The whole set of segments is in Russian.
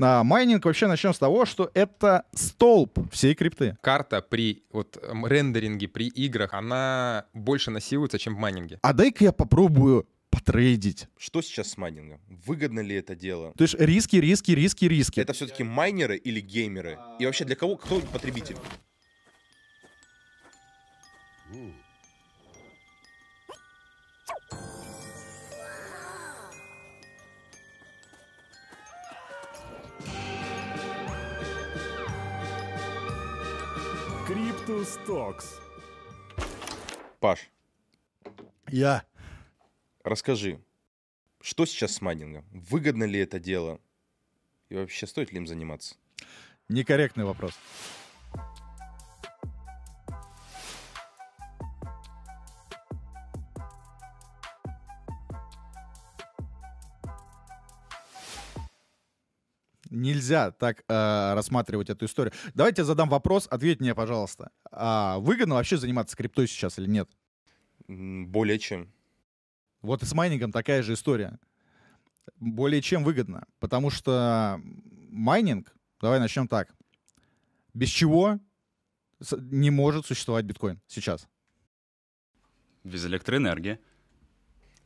А, майнинг вообще начнем с того, что это столб всей крипты. Карта при вот эм, рендеринге, при играх, она больше насилуется, чем в майнинге. А дай-ка я попробую потрейдить. Что сейчас с майнингом? Выгодно ли это дело? То есть риски, риски, риски, риски. Это все-таки майнеры или геймеры? И вообще для кого, кто потребитель? Cryptus Talks. Паш, Я. расскажи, что сейчас с майнингом? Выгодно ли это дело? И вообще стоит ли им заниматься? Некорректный вопрос. Нельзя так э, рассматривать эту историю. Давайте я задам вопрос, ответь мне, пожалуйста. А выгодно вообще заниматься криптой сейчас или нет? Более чем. Вот и с майнингом такая же история. Более чем выгодно. Потому что майнинг, давай начнем так. Без чего не может существовать биткоин сейчас? Без электроэнергии.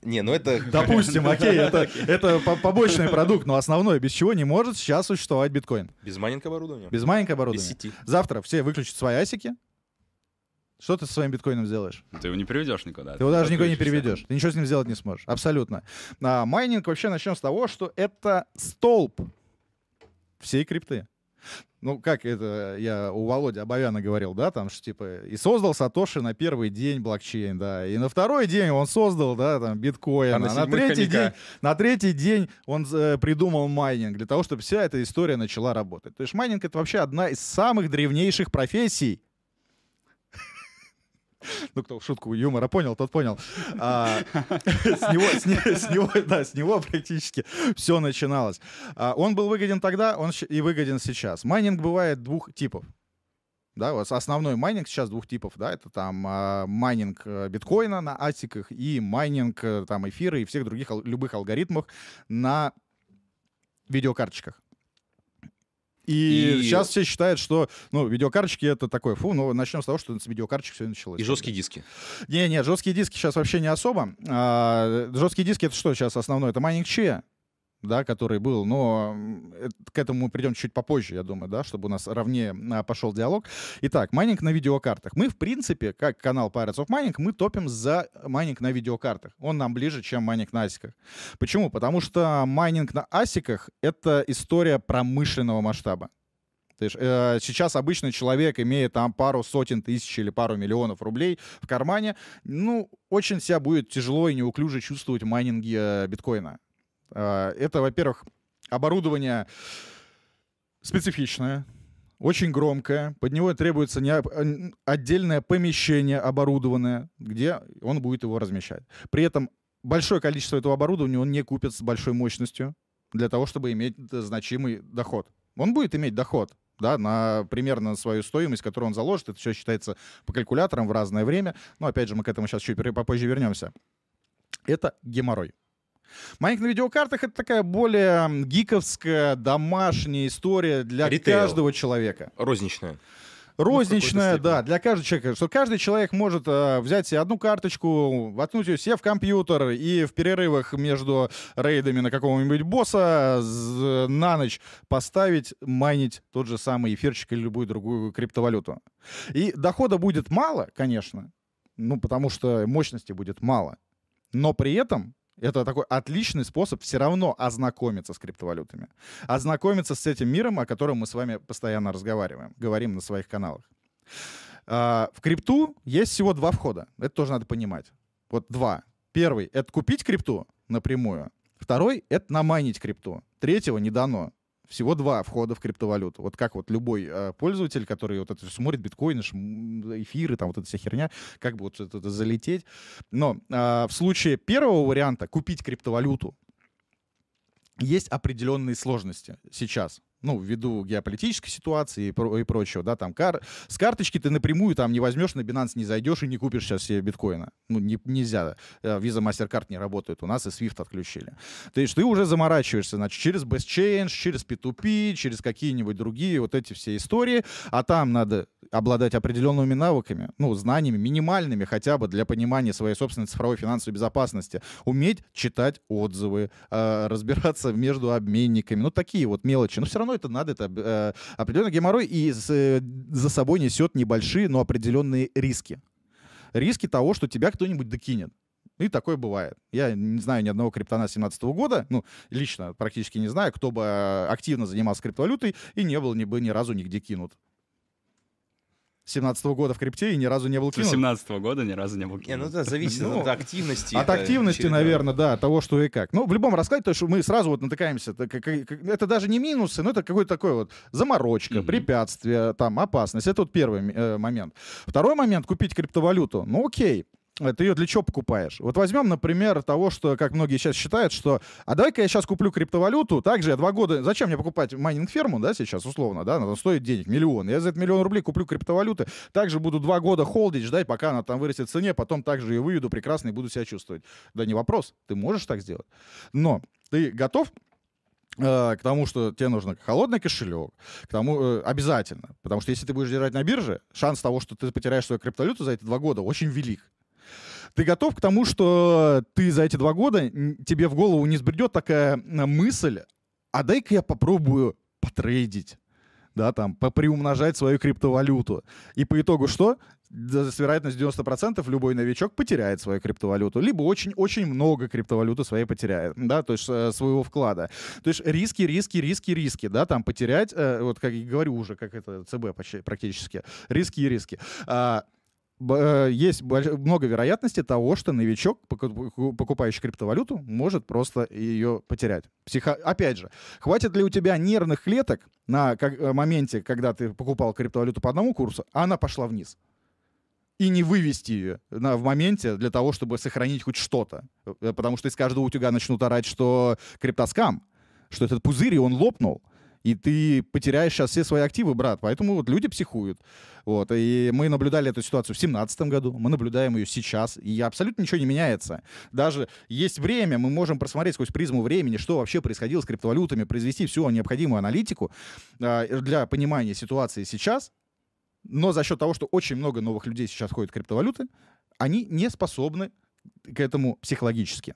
Не, ну это... Допустим, окей, это, это по- побочный продукт, но основное, без чего не может сейчас существовать биткоин? Без майнинг оборудования? Без майнинга Без оборудования. сети. Завтра все выключат свои асики. Что ты со своим биткоином сделаешь? Ты его не приведешь никуда. Ты его даже никуда не переведешь. Ты ничего с ним сделать не сможешь. Абсолютно. А, майнинг вообще начнем с того, что это столб всей крипты. Ну, как это я у Володи Абовяна говорил, да, там, что типа, и создал Сатоши на первый день блокчейн, да, и на второй день он создал, да, там, биткоин, А а на на, седьмой третий хомяка. день, на третий день он э, придумал майнинг для того, чтобы вся эта история начала работать. То есть майнинг — это вообще одна из самых древнейших профессий. Ну, кто шутку юмора понял, тот понял. А, С него, с с него, да, с него практически все начиналось. А, Он был выгоден тогда, он и выгоден сейчас. Майнинг бывает двух типов. Да, вот основной майнинг сейчас двух типов, да, это там а, майнинг э, биткоина на асиках и майнинг э, там эфира и всех других любых алгоритмов на видеокарточках. И, И- сейчас все считают, что, ну, видеокарточки это такое, фу, ну, начнем с того, что с видеокарточек все началось. И жесткие диски. Не, не, жесткие диски сейчас вообще не особо. А, жесткие диски это что сейчас основное? Это майнинг Chia, да, который был, но к этому мы придем чуть попозже, я думаю, да, чтобы у нас ровнее а, пошел диалог. Итак, майнинг на видеокартах. Мы, в принципе, как канал Pirates of Mining, мы топим за майнинг на видеокартах. Он нам ближе, чем майнинг на асиках. Почему? Потому что майнинг на асиках — это история промышленного масштаба. То есть, э, сейчас обычный человек, имея там пару сотен тысяч или пару миллионов рублей в кармане, ну, очень себя будет тяжело и неуклюже чувствовать в майнинге э, биткоина. Э, это, во-первых, оборудование специфичное, очень громкое, под него требуется не, отдельное помещение оборудованное, где он будет его размещать. При этом большое количество этого оборудования он не купит с большой мощностью для того, чтобы иметь э, значимый доход. Он будет иметь доход, да, на примерно свою стоимость, которую он заложит. Это все считается по калькуляторам в разное время. Но опять же, мы к этому сейчас чуть попозже вернемся. Это геморрой. Майнинг на видеокартах это такая более гиковская, домашняя история для Ритейл. каждого человека. Розничная. Розничная, какой-то да, для каждого человека. Что каждый человек может э, взять себе одну карточку, воткнуть ее себе в компьютер и в перерывах между рейдами на какого-нибудь босса з- на ночь поставить, майнить тот же самый эфирчик или любую другую криптовалюту. И дохода будет мало, конечно, ну, потому что мощности будет мало. Но при этом это такой отличный способ все равно ознакомиться с криптовалютами. Ознакомиться с этим миром, о котором мы с вами постоянно разговариваем, говорим на своих каналах. А, В крипту есть всего два входа. Это тоже надо понимать. Вот два. Первый — это купить крипту напрямую. Второй — это намайнить крипту. Третьего не дано. Всего два входа в криптовалюту. Вот как вот любой э, пользователь, который вот это смотрит, биткоины, эфиры, там вот эта вся херня, как бы вот это, залететь. Но а, в случае первого варианта купить криптовалюту есть определенные сложности сейчас. Ну, ввиду геополитической ситуации и, про- и прочего, да, там, кар- с карточки ты напрямую там не возьмешь, на Binance не зайдешь и не купишь сейчас себе биткоина. Ну, не- нельзя. Э, Visa, MasterCard не работают у нас, и Swift отключили. То есть ты уже заморачиваешься, значит, через Best Change, через P2P, через какие-нибудь другие вот эти все истории, а там надо обладать определенными навыками, ну, знаниями минимальными хотя бы для понимания своей собственной цифровой финансовой безопасности, уметь читать отзывы, э, разбираться между обменниками, ну, такие вот мелочи. Но все равно это надо, это э, определенный геморрой и с, э, за собой несет небольшие, но определенные риски. Риски того, что тебя кто-нибудь докинет. И такое бывает. Я не знаю ни одного криптона 2017 года, ну, лично практически не знаю, кто бы э, активно занимался криптовалютой и не был ни бы ни разу нигде кинут. С 17 года в крипте и ни разу не был С кинут. 18 года ни разу не был Не, ну кинут. это зависит Ну, от активности. От активности, очередное. наверное, да, от того, что и как. Ну, в любом раскладе, то, что мы сразу вот натыкаемся, это, как- как- это даже не минусы, но это какой-то такой вот заморочка, Мгм. препятствие, там, опасность. Это вот первый э, момент. Второй момент — купить криптовалюту. Ну, окей. Э, Ты ее для чего покупаешь? Вот возьмем, например, того, что, как многие сейчас считают, что а давай-ка я сейчас куплю криптовалюту, также я два года... Зачем мне покупать майнинг-ферму, да, сейчас, условно, да, она стоит денег, миллион. Я за этот миллион рублей куплю криптовалюты, также буду два года холдить, ждать, пока она там вырастет в цене, потом также ее выведу прекрасно и буду себя чувствовать. Да не вопрос, ты можешь так сделать. Но ты готов э, к тому, что тебе нужно холодный кошелек, к тому э, обязательно, потому что если ты будешь держать на бирже, шанс того, что ты потеряешь свою криптовалюту за эти два года, очень велик. Ты готов к тому, что ты за эти два года тебе в голову не сбредет такая мысль, а дай-ка я попробую потрейдить, да, там, поприумножать свою криптовалюту. И по итогу что? С вероятностью 90% любой новичок потеряет свою криптовалюту, либо очень-очень много криптовалюты своей потеряет, да, то есть э, своего вклада. То есть риски, риски, риски, риски, да, там потерять, э, вот как я говорю уже, как это ЦБ почти, практически, риски и риски. Э, есть много вероятности того, что новичок, поку- покупающий криптовалюту, может просто ее потерять. Психо... Опять же, хватит ли у тебя нервных клеток на э, моменте, когда ты покупал криптовалюту по одному курсу, а она пошла вниз? И не вывести ее на, в моменте для того, чтобы сохранить хоть что-то. Э, Потому что из каждого утюга начнут орать, что криптоскам, что этот пузырь, и он лопнул. И ты потеряешь сейчас все свои активы, брат. Поэтому вот люди психуют. Вот. И мы наблюдали эту ситуацию в 2017 году, мы наблюдаем ее сейчас, и абсолютно ничего не меняется. Даже есть время, мы можем просмотреть сквозь призму времени, что вообще происходило с криптовалютами, произвести всю необходимую аналитику э, для понимания ситуации сейчас, но за счет того, что очень много новых людей сейчас ходят в криптовалюты, они не способны к этому психологически.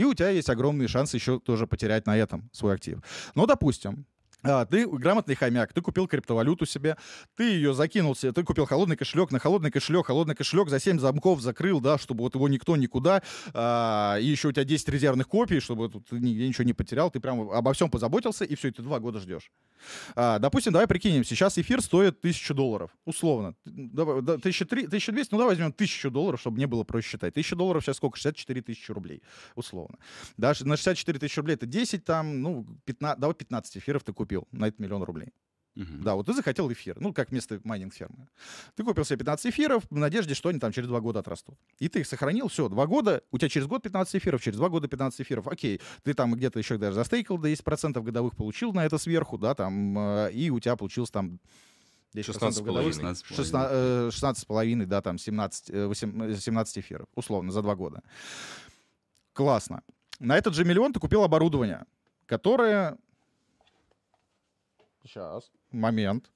И у тебя есть огромные шансы еще тоже потерять на этом свой актив. Но, допустим, а, ты грамотный хомяк, ты купил криптовалюту себе, ты ее закинул себе, ты купил холодный кошелек, на холодный кошелек, холодный кошелек за 7 замков закрыл, да, чтобы вот его никто никуда, а, и еще у тебя 10 резервных копий, чтобы тут ты ничего не потерял, ты прям обо всем позаботился, и все, и ты два года ждешь. А, допустим, давай прикинем, сейчас эфир стоит 1000 долларов, условно. Давай, да, 1300, 1200, ну давай возьмем 1000 долларов, чтобы мне было проще считать. 1000 долларов сейчас сколько? 64 тысячи рублей, условно. Даже на 64 тысячи рублей это 10, там, ну, 15, давай 15 эфиров ты купил на этот миллион рублей. Мгм. Да, вот ты захотел эфир, ну, как вместо майнинг-фермы. Ты купил себе 15 эфиров в надежде, что они там через два года отрастут. И ты их сохранил, все, два года, у тебя через год 15 эфиров, через два года 15 эфиров, окей. Ты там где-то еще даже застейкал до 10% годовых, получил на это сверху, да, там, э, и у тебя получилось там 10% 16,5. годовых. 16,5. 16, э, 16,5, да, там 17, э, 8, 17 эфиров, условно, за два года. Классно. На этот же миллион ты купил оборудование, которое... Сейчас. Момент.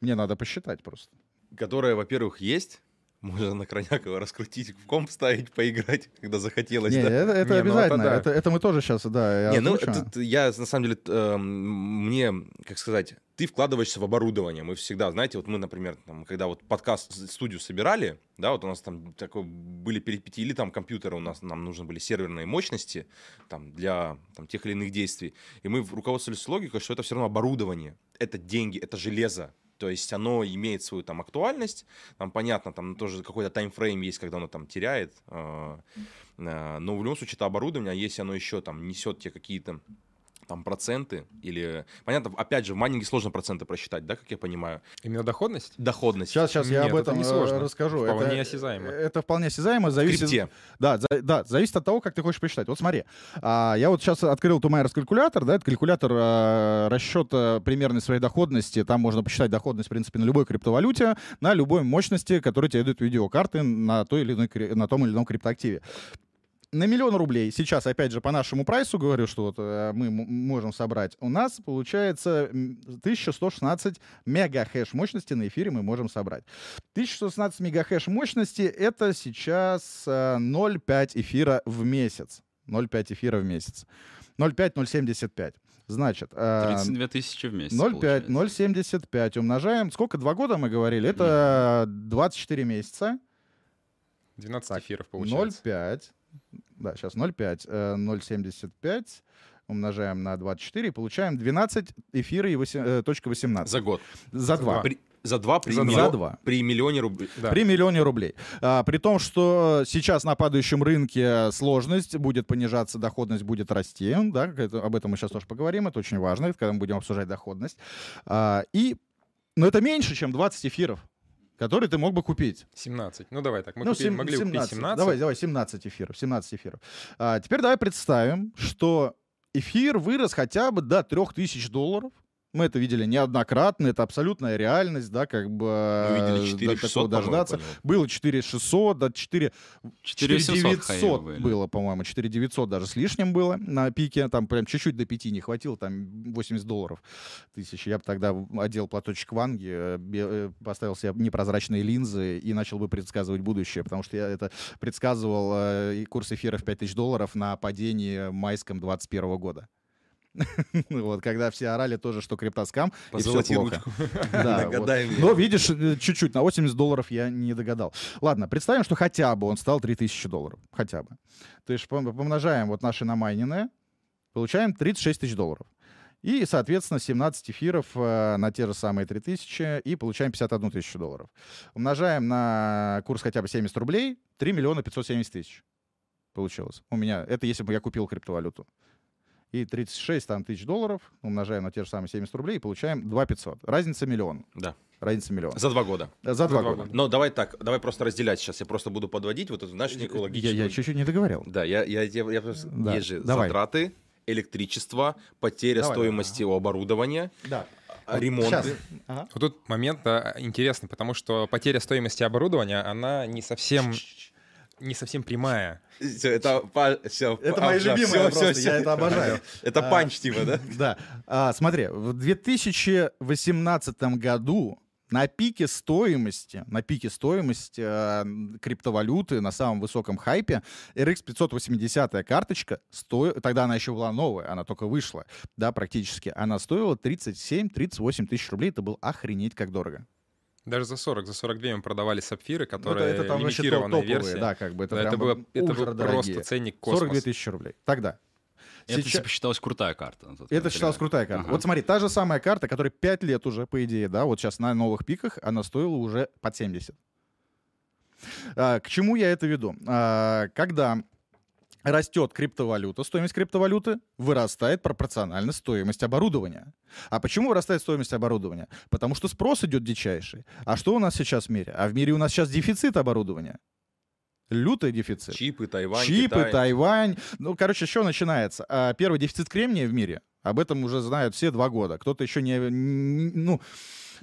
Мне надо посчитать просто. Которая, во-первых, есть. Можно на Кронякова раскрутить, в комп ставить, поиграть, когда захотелось. Не, да. это, это Не, ну это обязательно. да. это, это мы тоже сейчас, да, я Не, ну, озвучу. тут я, на самом деле, эм, мне, как сказать, ты вкладываешься в оборудование. Мы всегда, знаете, вот мы, например, там, когда вот подкаст, студию собирали, да, вот у нас там такой, были перипетии, или там компьютеры у нас, нам нужны были серверные мощности там, для там, тех или иных действий. И мы руководствовались логикой, что это все равно оборудование, это деньги, это железо. То есть оно имеет свою там актуальность, там понятно, там тоже какой-то таймфрейм есть, когда оно там теряет, э, э, но в любом случае это оборудование, а если оно еще там несет тебе какие-то там проценты или... Понятно, опять же, в майнинге сложно проценты просчитать, да, как я понимаю? Именно доходность? Доходность. Сейчас, сейчас я Нет, об это этом не э, сложно. расскажу. Вполне это, осязаемо. Это вполне осязаемо, зависит... крипте. Да, за- да, зависит от того, как ты хочешь посчитать. Вот смотри, а, я вот сейчас открыл Тумайерс калькулятор, да, это калькулятор а, расчета примерной своей доходности. Там можно посчитать доходность, в принципе, на любой криптовалюте, на любой мощности, которая тебе дают видеокарты на, той или иной, на том или ином криптоактиве. На миллион рублей, сейчас, опять же, по нашему прайсу говорю, что вот э, мы можем собрать, у нас получается м, 1116 мегахэш мощности на эфире мы можем собрать. 1116 мегахэш мощности — это сейчас э, 0,5 эфира в месяц. 0,5 эфира в месяц. 0,5-0,75. Значит, э, 32 тысячи в месяц. 0,5, получается. 0,75 умножаем. Сколько? Два года мы говорили? Это 24 месяца. 12 эфиров получается. 0,5. Да, сейчас 0,5. э, 0,75 умножаем на 24 и получаем 12 эфира и 8, э, 18. За год. За два. При- за два при, За миллион- два. при миллионе рублей. Да. При миллионе рублей. А, при том, что сейчас на падающем рынке сложность будет понижаться, доходность будет расти. Да, это- об этом мы сейчас тоже поговорим. Это очень важно, когда мы будем обсуждать доходность. А, и, но это меньше, чем 20 эфиров, которые ты мог бы купить. 17. Ну давай так, мы Ну, купили- сем- могли купить 17. Давай, давай, 17 эфиров. 17 эфиров. А, теперь давай представим, что эфир вырос хотя бы до 3000 долларов. Мы это видели неоднократно, это абсолютная реальность, да, как бы Мы видели э, 4 до такого 600, по-моему, дождаться. Было 4600, да, 4, 4700 хаи 4900 были. было, по-моему, 4900 даже с лишним было на пике, там прям чуть-чуть до 5 не хватило, там 80 долларов тысяч. Я бы тогда одел платочек ванги, э, э, поставил себе непрозрачные линзы и начал бы предсказывать будущее, потому что я это предсказывал э, и курс эфира в 5000 долларов на падении майском 21 года. Вот, когда все орали тоже, что криптоскам, и все плохо. Да, вот. Но видишь, э, чуть-чуть, на 80 долларов я не догадал. Ладно, представим, что хотя бы он стал 3000 долларов. Хотя бы. То есть пом- помножаем вот наши намайненные, получаем 36 тысяч долларов. И, соответственно, 17 эфиров э, на те же самые 3000 и получаем 51 тысячу долларов. Умножаем на курс хотя бы 70 рублей, 3 миллиона 570 тысяч получилось. У меня, это если бы я купил криптовалюту. И 36 там, тысяч долларов умножаем на те же самые 70 рублей и получаем 2 500. Разница миллион. Да. Разница миллион. За два года. За два два года. года. Но давай так, давай просто разделять сейчас. Я просто буду подводить вот эту, знаешь, некую Я, я чуть-чуть не договорил. Да, я, я, я, я просто- Да, Есть же давай. затраты, электричество, потеря Давай, стоимости у оборудования, Да. а, ремонты. Щас. Ага. Вот тут момент да, интересный, потому что потеря стоимости оборудования, она не совсем, не совсем прямая. Всё, это всё, Это па- мои любимые всё, просто, всё, я это обожаю. Это А, панч типа, да? Да. А, смотри, в 2018 году на пике стоимости, на пике стоимости э, криптовалюты, на самом высоком хайпе, RX 580 карточка, сто... тогда она еще была новая, она только вышла, да, практически, она стоила 37-38 тысяч рублей, это был охренеть как дорого. Даже за 40, за 42 мы продавали сапфиры, Ну, которые это, это там вообще топовые, версия. да, как бы это, Да, это, было, это был просто ценник космос. 42 тысячи рублей. Тогда. Это Сейчас- типа считалась крутая карта. Это момент, считалась крутая карта. Ага. Вот смотри, та же самая карта, которая 5 лет уже, по идее, да, вот сейчас на новых пиках, она стоила уже под 70. А, к чему я это веду? А, когда растет криптовалюта, стоимость криптовалюты вырастает пропорционально стоимость оборудования. А почему вырастает стоимость оборудования? Потому что спрос идет дичайший. А что у нас сейчас в мире? А в мире у нас сейчас дефицит оборудования. Лютый дефицит. Чипы, Тайвань, Чипы, Китай. Тайвань. Ну, короче, что начинается? А, Первый дефицит кремния в мире. Об этом уже знают все два года. Кто-то еще не, ну,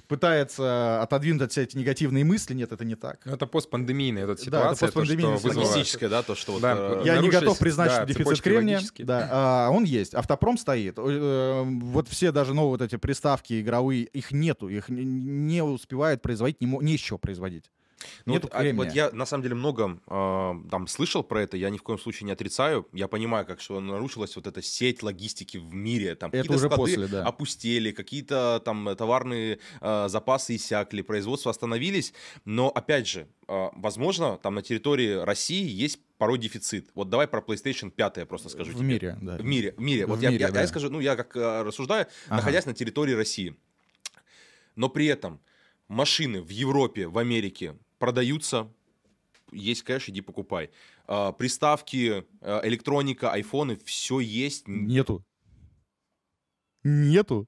пытается отодвинуть от себя эти негативные мысли. Нет, это не так. Ну, это постпандемийная эта это ситуация, то, постпандемийная что ситуация. вызвало... Логистическое, да, то, что вот... Да, э, Я не готов признать, да, что дефицит кремния. Да, а, он есть. Автопром стоит. Э, Вот все даже новые вот эти приставки игровые, их нету. Их не успевают производить, не, не из чего производить. Ну, Нету вот, а, кремния. вот я на самом деле много э, там слышал про это, я ни в коем случае не отрицаю. Я понимаю, как что нарушилась вот эта сеть логистики в мире. Там Это какие-то уже после, да. опустели, какие-то там товарные э, запасы иссякли, производство остановились. Но опять же, э, возможно, там на территории России есть порой дефицит. Вот давай про PlayStation 5 я просто скажу в тебе. мире, да. В мире, в мире. Вот В я, мире, я- да. я скажу, ну я как э, рассуждаю, Ага. находясь на территории России. Но при этом машины в Европе, в Америке продаются, есть кэш, иди покупай. А, приставки, э, электроника, айфоны, все есть. Нету. Нету.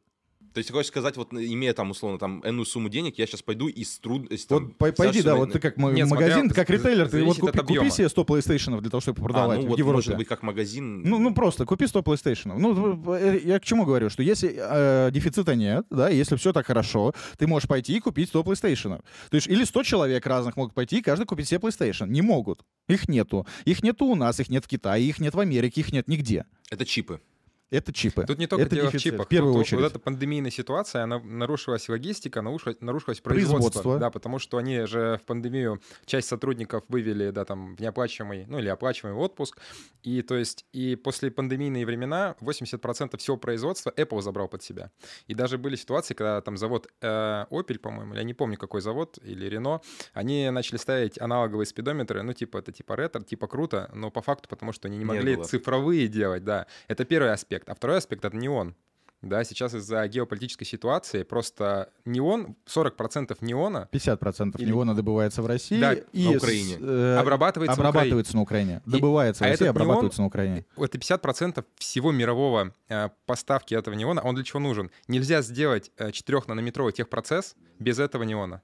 То есть ты хочешь сказать, вот имея там, условно, там, энную сумму денег, я сейчас пойду и с труд... с, там, Вот по- пойди, да, вот ты как Нет, смотря- магазин, ты как ритейлер, ты вот купи, купи себе 100 PlayStation для того, чтобы А, продавать ну в вот, Европе. может быть, как магазин. Ну, ну просто купи 100 PlayStation. Ну, э, я к чему говорю, что если э, дефицита нет, да, если все так хорошо, ты можешь пойти и купить 100 PlayStation. То есть или 100 человек разных могут пойти, и каждый купить себе PlayStation. Не могут. Их нету. Их нету у нас, их нет в Китае, их нет в Америке, их нет нигде. Это чипы. Это чипы. Тут не только это дело в чипах. В первую Тут очередь. Вот эта пандемийная ситуация, она нарушилась логистика, нарушилось, нарушилось производство. Производство. Да, потому что они же в пандемию часть сотрудников вывели, да, там, в неоплачиваемый, ну, или оплачиваемый отпуск. И, то есть, и после пандемийные времена 80% всего производства Apple забрал под себя. И даже были ситуации, когда там завод э, Opel, по-моему, я не помню, какой завод, или Renault, они начали ставить аналоговые спидометры, ну, типа, это типа ретро, типа круто, но по факту, потому что они не Не могли было. цифровые делать, да. Это первый аспект. А второй аспект — это неон. Да, сейчас из-за геополитической ситуации просто неон, 40% неона 50% Или- неона добывается в России Да, и на с- Украине. э, обрабатывается, на обрабатывается на Украине. Добывается а в России, этот неон- обрабатывается на Украине. это 50% всего мирового э, поставки этого неона, он для чего нужен? Нельзя сделать э, 4-нанометровый техпроцесс без этого неона.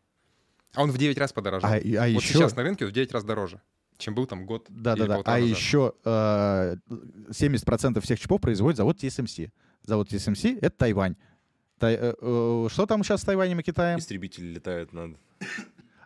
А он в 9 раз подорожал. А, и- а вот еще... сейчас на рынке в 9 раз дороже, чем был там год Да, да, да. А назад. еще э, 70% всех чипов производит завод TSMC. Завод TSMC — это Тайвань. Тай- э, э, что там сейчас с Тайванем и Китаем? Истребители летают над...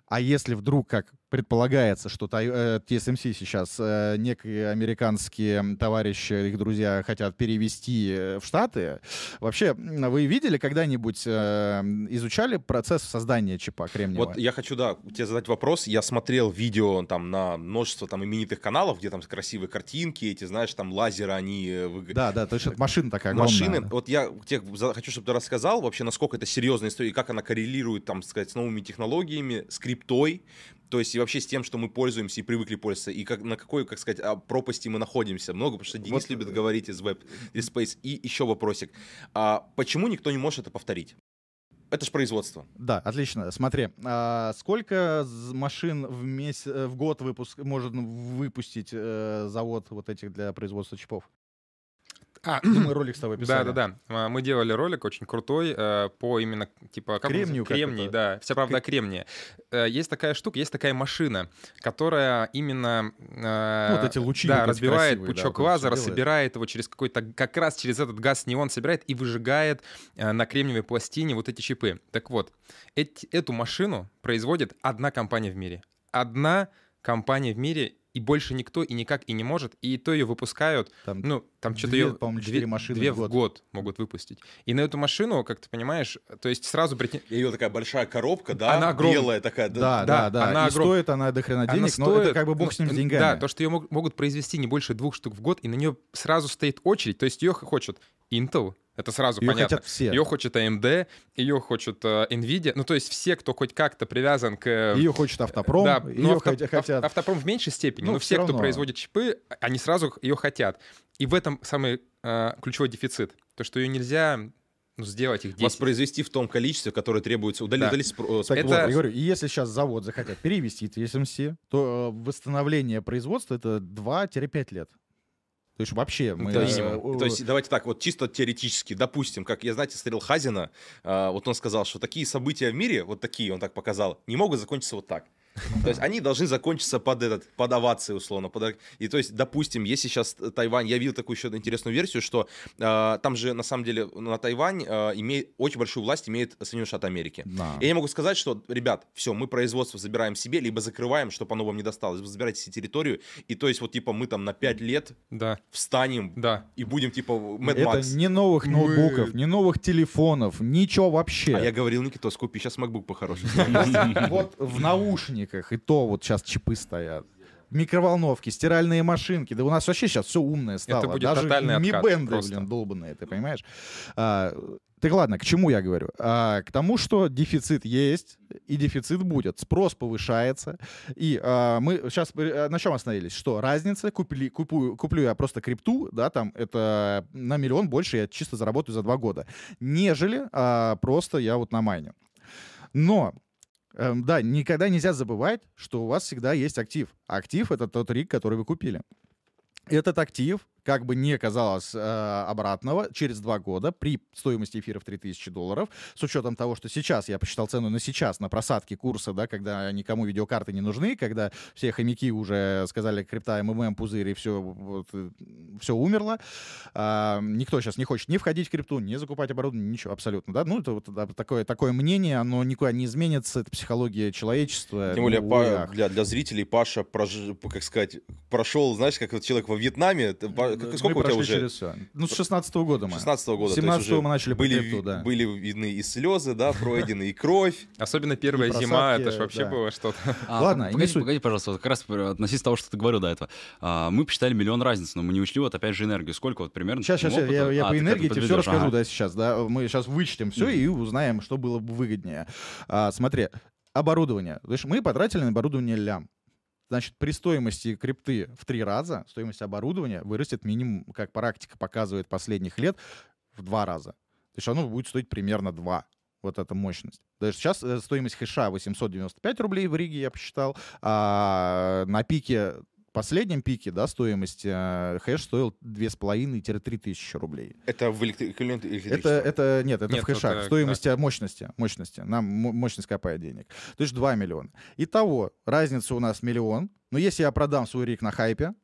А если вдруг, как предполагается, что Тай- э, TSMC сейчас э, некие американские товарищи, их друзья хотят перевести э, в Штаты, вообще, вы видели когда-нибудь, изучали процесс создания чипа кремниевого? Вот я хочу, да, тебе задать вопрос. Я смотрел видео там на множество там именитых каналов, где там красивые картинки, эти, знаешь, там лазеры, они... Да, да, то есть это машина такая огромная. Машины, вот я тебе хочу, чтобы ты рассказал вообще, насколько это серьезная история, и как она коррелирует, там, сказать, с новыми технологиями, с криптой, то есть и вообще с тем, что мы пользуемся и привыкли пользоваться, и как, на какой, как сказать, а, пропасти мы находимся. Много, потому что Денис Вот, любит говорить из веб, из Space. И еще вопросик. А почему никто не может это повторить? Это же производство. Да, отлично. Смотри, а сколько машин в, месяц, в год выпуск, может выпустить э, завод вот этих для производства чипов? А, Ну, мы ролик с тобой Да, писали. да, да. А, Мы делали ролик очень крутой э, по именно типа как Кремнию кремний, да, вся правда о кремнии. Э, Есть такая штука, есть такая машина, которая именно э, Ну, вот эти лучи да, разбивает да, пучок всё лазера, собирает его через какой-то как раз через этот газ неон собирает и выжигает на кремниевой пластине вот эти чипы. Так вот, эти- эту машину производит одна компания в мире, одна компания в мире. И больше никто и никак и не может. И то ее выпускают Там ну, там что-то две, ее... по-моему, четыре машины две в в год. год. могут выпустить. И на эту машину, как ты понимаешь, то есть сразу. И ее такая большая коробка, да, Она огромная. белая такая. Да, да, да, да. она и огром- стоит она до хрена Она денег, но это стоит, как бы бог ну, с ним с н- деньгами. Да, то, что ее могут произвести не больше двух штук в год, и на нее сразу стоит очередь. То есть ее хочет Intel, это сразу Её понятно. хотят все. Ее хочет AMD, ее хочет э, Nvidia. Ну, то есть все, кто хоть как-то привязан к... э, Ее хочет автопром, да, ее ну, авто- хот- хотят... ав- Автопром в меньшей степени, Ну, но все, кто равно. производит чипы, они сразу ее хотят. И в этом самый э, ключевой дефицит. То, что ее нельзя ну, сделать их 10. Воспроизвести в том количестве, которое требуется. Удали, Да. удалить спро- Так Это- вот, я говорю, и если сейчас завод захотят перевести TSMC, то э, восстановление производства это 2-5 лет. То есть вообще мы... То есть, э, то есть, давайте так, вот чисто теоретически, допустим, как я, знаете, смотрел Хазина, а, вот он сказал, что такие события в мире, вот такие, он так показал, не могут закончиться вот так. То есть они должны закончиться под этот, под овации, условно. под- И то есть, допустим, если сейчас Тайвань, я видел такую еще интересную версию, что а, там же на самом деле на Тайвань а, имеет очень большую власть имеет Соединенные Штаты Америки. Да. И я могу сказать, что, ребят, все, мы производство забираем себе, либо закрываем, чтобы оно вам не досталось. Вы забираете себе территорию, и то есть вот типа мы там на 5 лет Да, встанем да. и будем типа Mad Это Max. не новых ноутбуков, не новых телефонов, ничего вообще. А я говорил, Никитос, купи сейчас MacBook по-хорошему. Вот в наушниках и то вот сейчас чипы стоят. Микроволновки, стиральные машинки. Да у нас вообще сейчас все умное стало. будет Даже ми-бенды, блин, долбанные, ты понимаешь? А, так ладно, к чему я говорю? А, к тому, что дефицит есть, и дефицит будет. Спрос повышается. И а, мы сейчас на чем остановились? Что разница, купили, купую, куплю я просто крипту, да, там это на миллион больше я чисто заработаю за два года, нежели а, просто я вот на майне. Но Эм, да, никогда нельзя забывать, что у вас всегда есть актив. Актив — это тот рик, который вы купили. Этот актив как бы не казалось э, обратного, через два года при стоимости эфира в 3000 долларов, с учетом того, что сейчас, я посчитал цену на сейчас, на просадки курса, да, когда никому видеокарты не нужны, когда все хомяки уже сказали крипта, МММ, пузырь, и все, вот, все умерло. А, никто сейчас не хочет ни входить в крипту, не закупать оборудование, ничего абсолютно. Да? Ну, это вот такое, такое мнение, оно никуда не изменится, это психология человечества. Тем более, Ну, Па- для, для зрителей Паша, прож- как сказать, прошел, знаешь, как вот человек во Вьетнаме. Па- как- Мы сколько у тебя уже? через всё. Ну, с 16 года мы. 16 года. С то есть 17 уже мы начали были, крипту, ви- да. были видны и слезы, да, пройдены, и кровь. Особенно первая зима, это ж вообще да. было что-то. А, Ладно, не погоди, суть. погоди, пожалуйста, вот как раз относительно того, что ты говорил до этого. А, мы посчитали миллион разниц, но мы не учли вот опять же энергию. Сколько вот примерно? Сейчас, сейчас, таким я, я А, по энергии тебе все расскажу, ага. да, сейчас, да. Мы сейчас вычтем все и узнаем, что было бы выгоднее. А, смотри, оборудование. Знаешь, мы потратили на оборудование лям. Значит, при стоимости крипты в три раза стоимость оборудования вырастет минимум, как практика показывает последних лет, в два раза. То есть оно будет стоить примерно два. Вот эта мощность. Даже сейчас э, стоимость хэша 895 рублей в Риге, я посчитал. А на пике, последнем пике, да, стоимость э, хэш стоил 2,5-3 тысячи рублей. Это в эквивалент Это, это, нет, это Нет, в хэшах. это- Стоимости мощности, мощности. Нам мо- мощность копает денег. То есть 2 миллиона. Итого, разница у нас миллион. Но если я продам свой рик на хайпе,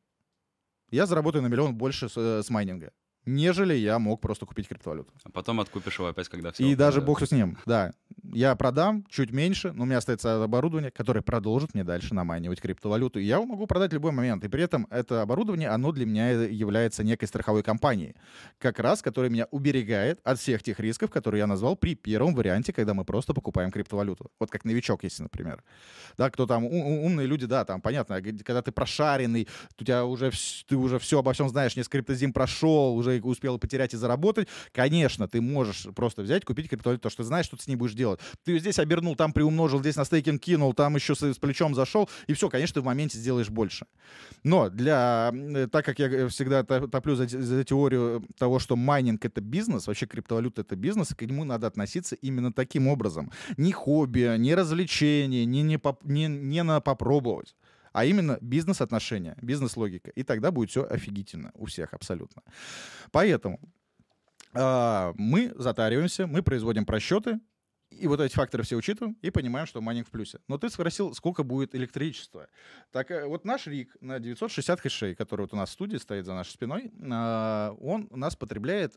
я заработаю на миллион больше с, э, с майнинга, нежели я мог просто купить криптовалюту. А потом откупишь его опять, когда все. И даже бог с ним, да. Я продам чуть меньше, но у меня остается оборудование, которое продолжит мне дальше наманивать криптовалюту. И я его могу продать в любой момент. И при этом это оборудование, оно для меня является некой страховой компанией. Как раз, которая меня уберегает от всех тех рисков, которые я назвал при первом варианте, когда мы просто покупаем криптовалюту. Вот как новичок, если, например. Да, кто там, у- у- умные люди, да, там, понятно, когда ты прошаренный, у тебя уже, ты уже все обо всем знаешь, несколько крипто зим прошел, уже успел потерять и заработать, конечно, ты можешь просто взять, купить криптовалюту, потому что ты знаешь, что ты с ней будешь делать. Ты ее здесь обернул, там приумножил, здесь на стейкинг кинул, там еще с, с плечом зашел, и все, конечно, ты в моменте сделаешь больше. Но для, э, так как я э, всегда то- топлю за, за теорию того, что майнинг — это бизнес, вообще криптовалюта — это бизнес, и к нему надо относиться именно таким образом. Не хобби, не развлечение, не, не, поп- не, не на попробовать а именно бизнес-отношения, бизнес-логика. И тогда будет все офигительно у всех абсолютно. Поэтому а, мы затариваемся, мы производим просчеты, и вот эти факторы все учитываем и понимаем, что майнинг в плюсе. Но ты спросил, сколько будет электричества. Так э, вот наш РИК на 960 хэшей, который вот у нас в студии стоит за нашей спиной, а, он у нас потребляет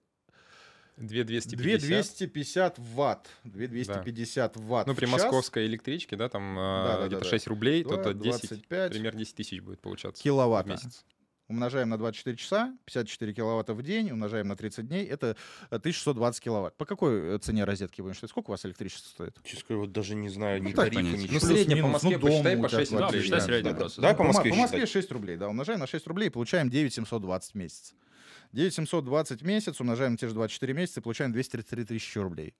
2250. 2250 ватт. 2250 ватт Ну, при час. московской электричке, да, там Да, э, да, где-то да, 6 рублей, то, Два- то 10, 25 примерно 10 тысяч будет получаться в киловатта. месяц. Умножаем на 24 часа, 54 киловатта в день, умножаем на 30 дней, это э, 1620 киловатт. По какой э, цене розетки будем считать? Сколько у вас электричество стоит? Честно говоря, вот даже не знаю ни Ну, тарифа, понять. ничего. Ну, среднее по Москве ну, дом посчитай по тебя 6 квартира. Да, посчитай рублей. да. просто. Давай да. по Москве по Москве считать. 6 рублей, да, умножаем на 6 рублей, получаем 9720 в месяц. 9720 в месяц, умножаем на те же 24 месяца, и получаем 233 тысячи рублей.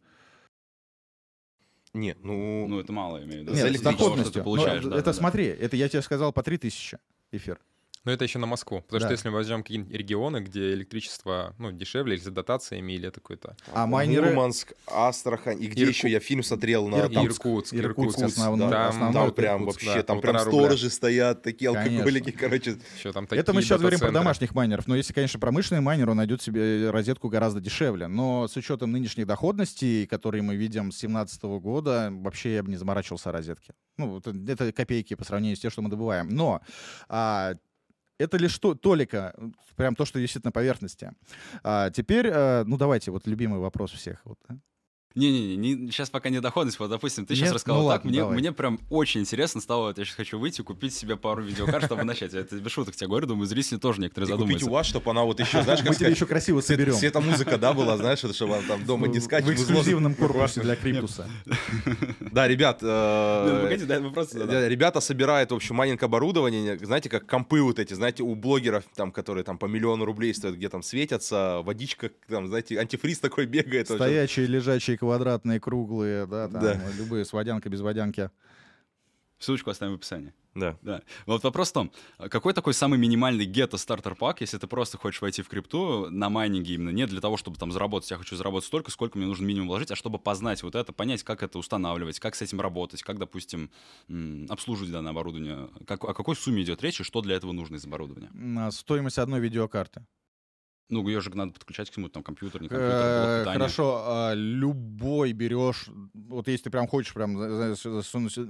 Нет, ну... Ну, это мало, имею в виду. Нет, с доходностью. Что ты Но получаешь, да, это да, да. смотри, это я тебе сказал по 3000 эфир. Но это еще на Москву. Потому Да. что если мы возьмем какие-нибудь регионы, где электричество ну, дешевле или с дотациями, или это какой-то... А майнеры... Мурманск, Астрахань. И где Ирку- еще я фильм смотрел на... Ир- там- Иркутск, Иркутск Иркутск. основной- да, основной там это прям Иркутск, вообще, да, там прям полтора рубля. сторожи стоят, такие Конечно. алкоголики, короче. Еще там Это мы такие сейчас говорим про домашних майнеров, но если, конечно, промышленный майнер, он найдет себе розетку гораздо дешевле. Но с учетом нынешних доходностей, которые мы видим с 2017 года, вообще я бы не заморачивался о розетке. Ну, вот это копейки по сравнению с тем, что мы добываем. Но а, это лишь то, толика, прям то, что висит на поверхности. А, теперь, а, ну давайте, вот любимый вопрос всех. Вот, Не-не-не, сейчас пока не доходность. Вот, допустим, ты сейчас Нет? рассказал Ну так, ладно, мне, давай. мне прям очень интересно стало, вот я сейчас хочу выйти, купить себе пару видеокарт, чтобы начать. Я Это без шуток тебе говорю, думаю, зрители тоже некоторые И купить у вас, чтобы она вот еще, знаешь, Мы как тебе сказать, еще красиво соберем. света музыка, да, была, знаешь, это чтобы она там дома не скачет. В эксклюзивном корпусе для Криптуса. Да, ребят, э, Ну, Ребята собирают, в общем, майнинг оборудование, знаете, как компы вот эти, знаете, у блогеров, там, которые там по миллиону рублей стоят, где там светятся, водичка, там, знаете, антифриз такой бегает. в общем. Квадратные, круглые, да, там Да. любые с водянкой, без водянки. Ссылочку оставим в описании. Да. Да. Вот вопрос в том, а какой такой самый минимальный гетто starter pack, если ты просто хочешь войти в крипту на майнинге именно, не для того, чтобы там заработать, я хочу заработать столько, сколько мне нужно минимум вложить, а чтобы познать вот это, понять, как это устанавливать, как с этим работать, как, допустим, обслуживать данное оборудование, как, о какой сумме идет речь и что для этого нужно из оборудования. А Стоимость одной видеокарты. Ну, ее же надо подключать к чему-то, там, компьютер, не Э, компьютер, блок питания. Хорошо, а, любой берешь, вот если ты прям хочешь прям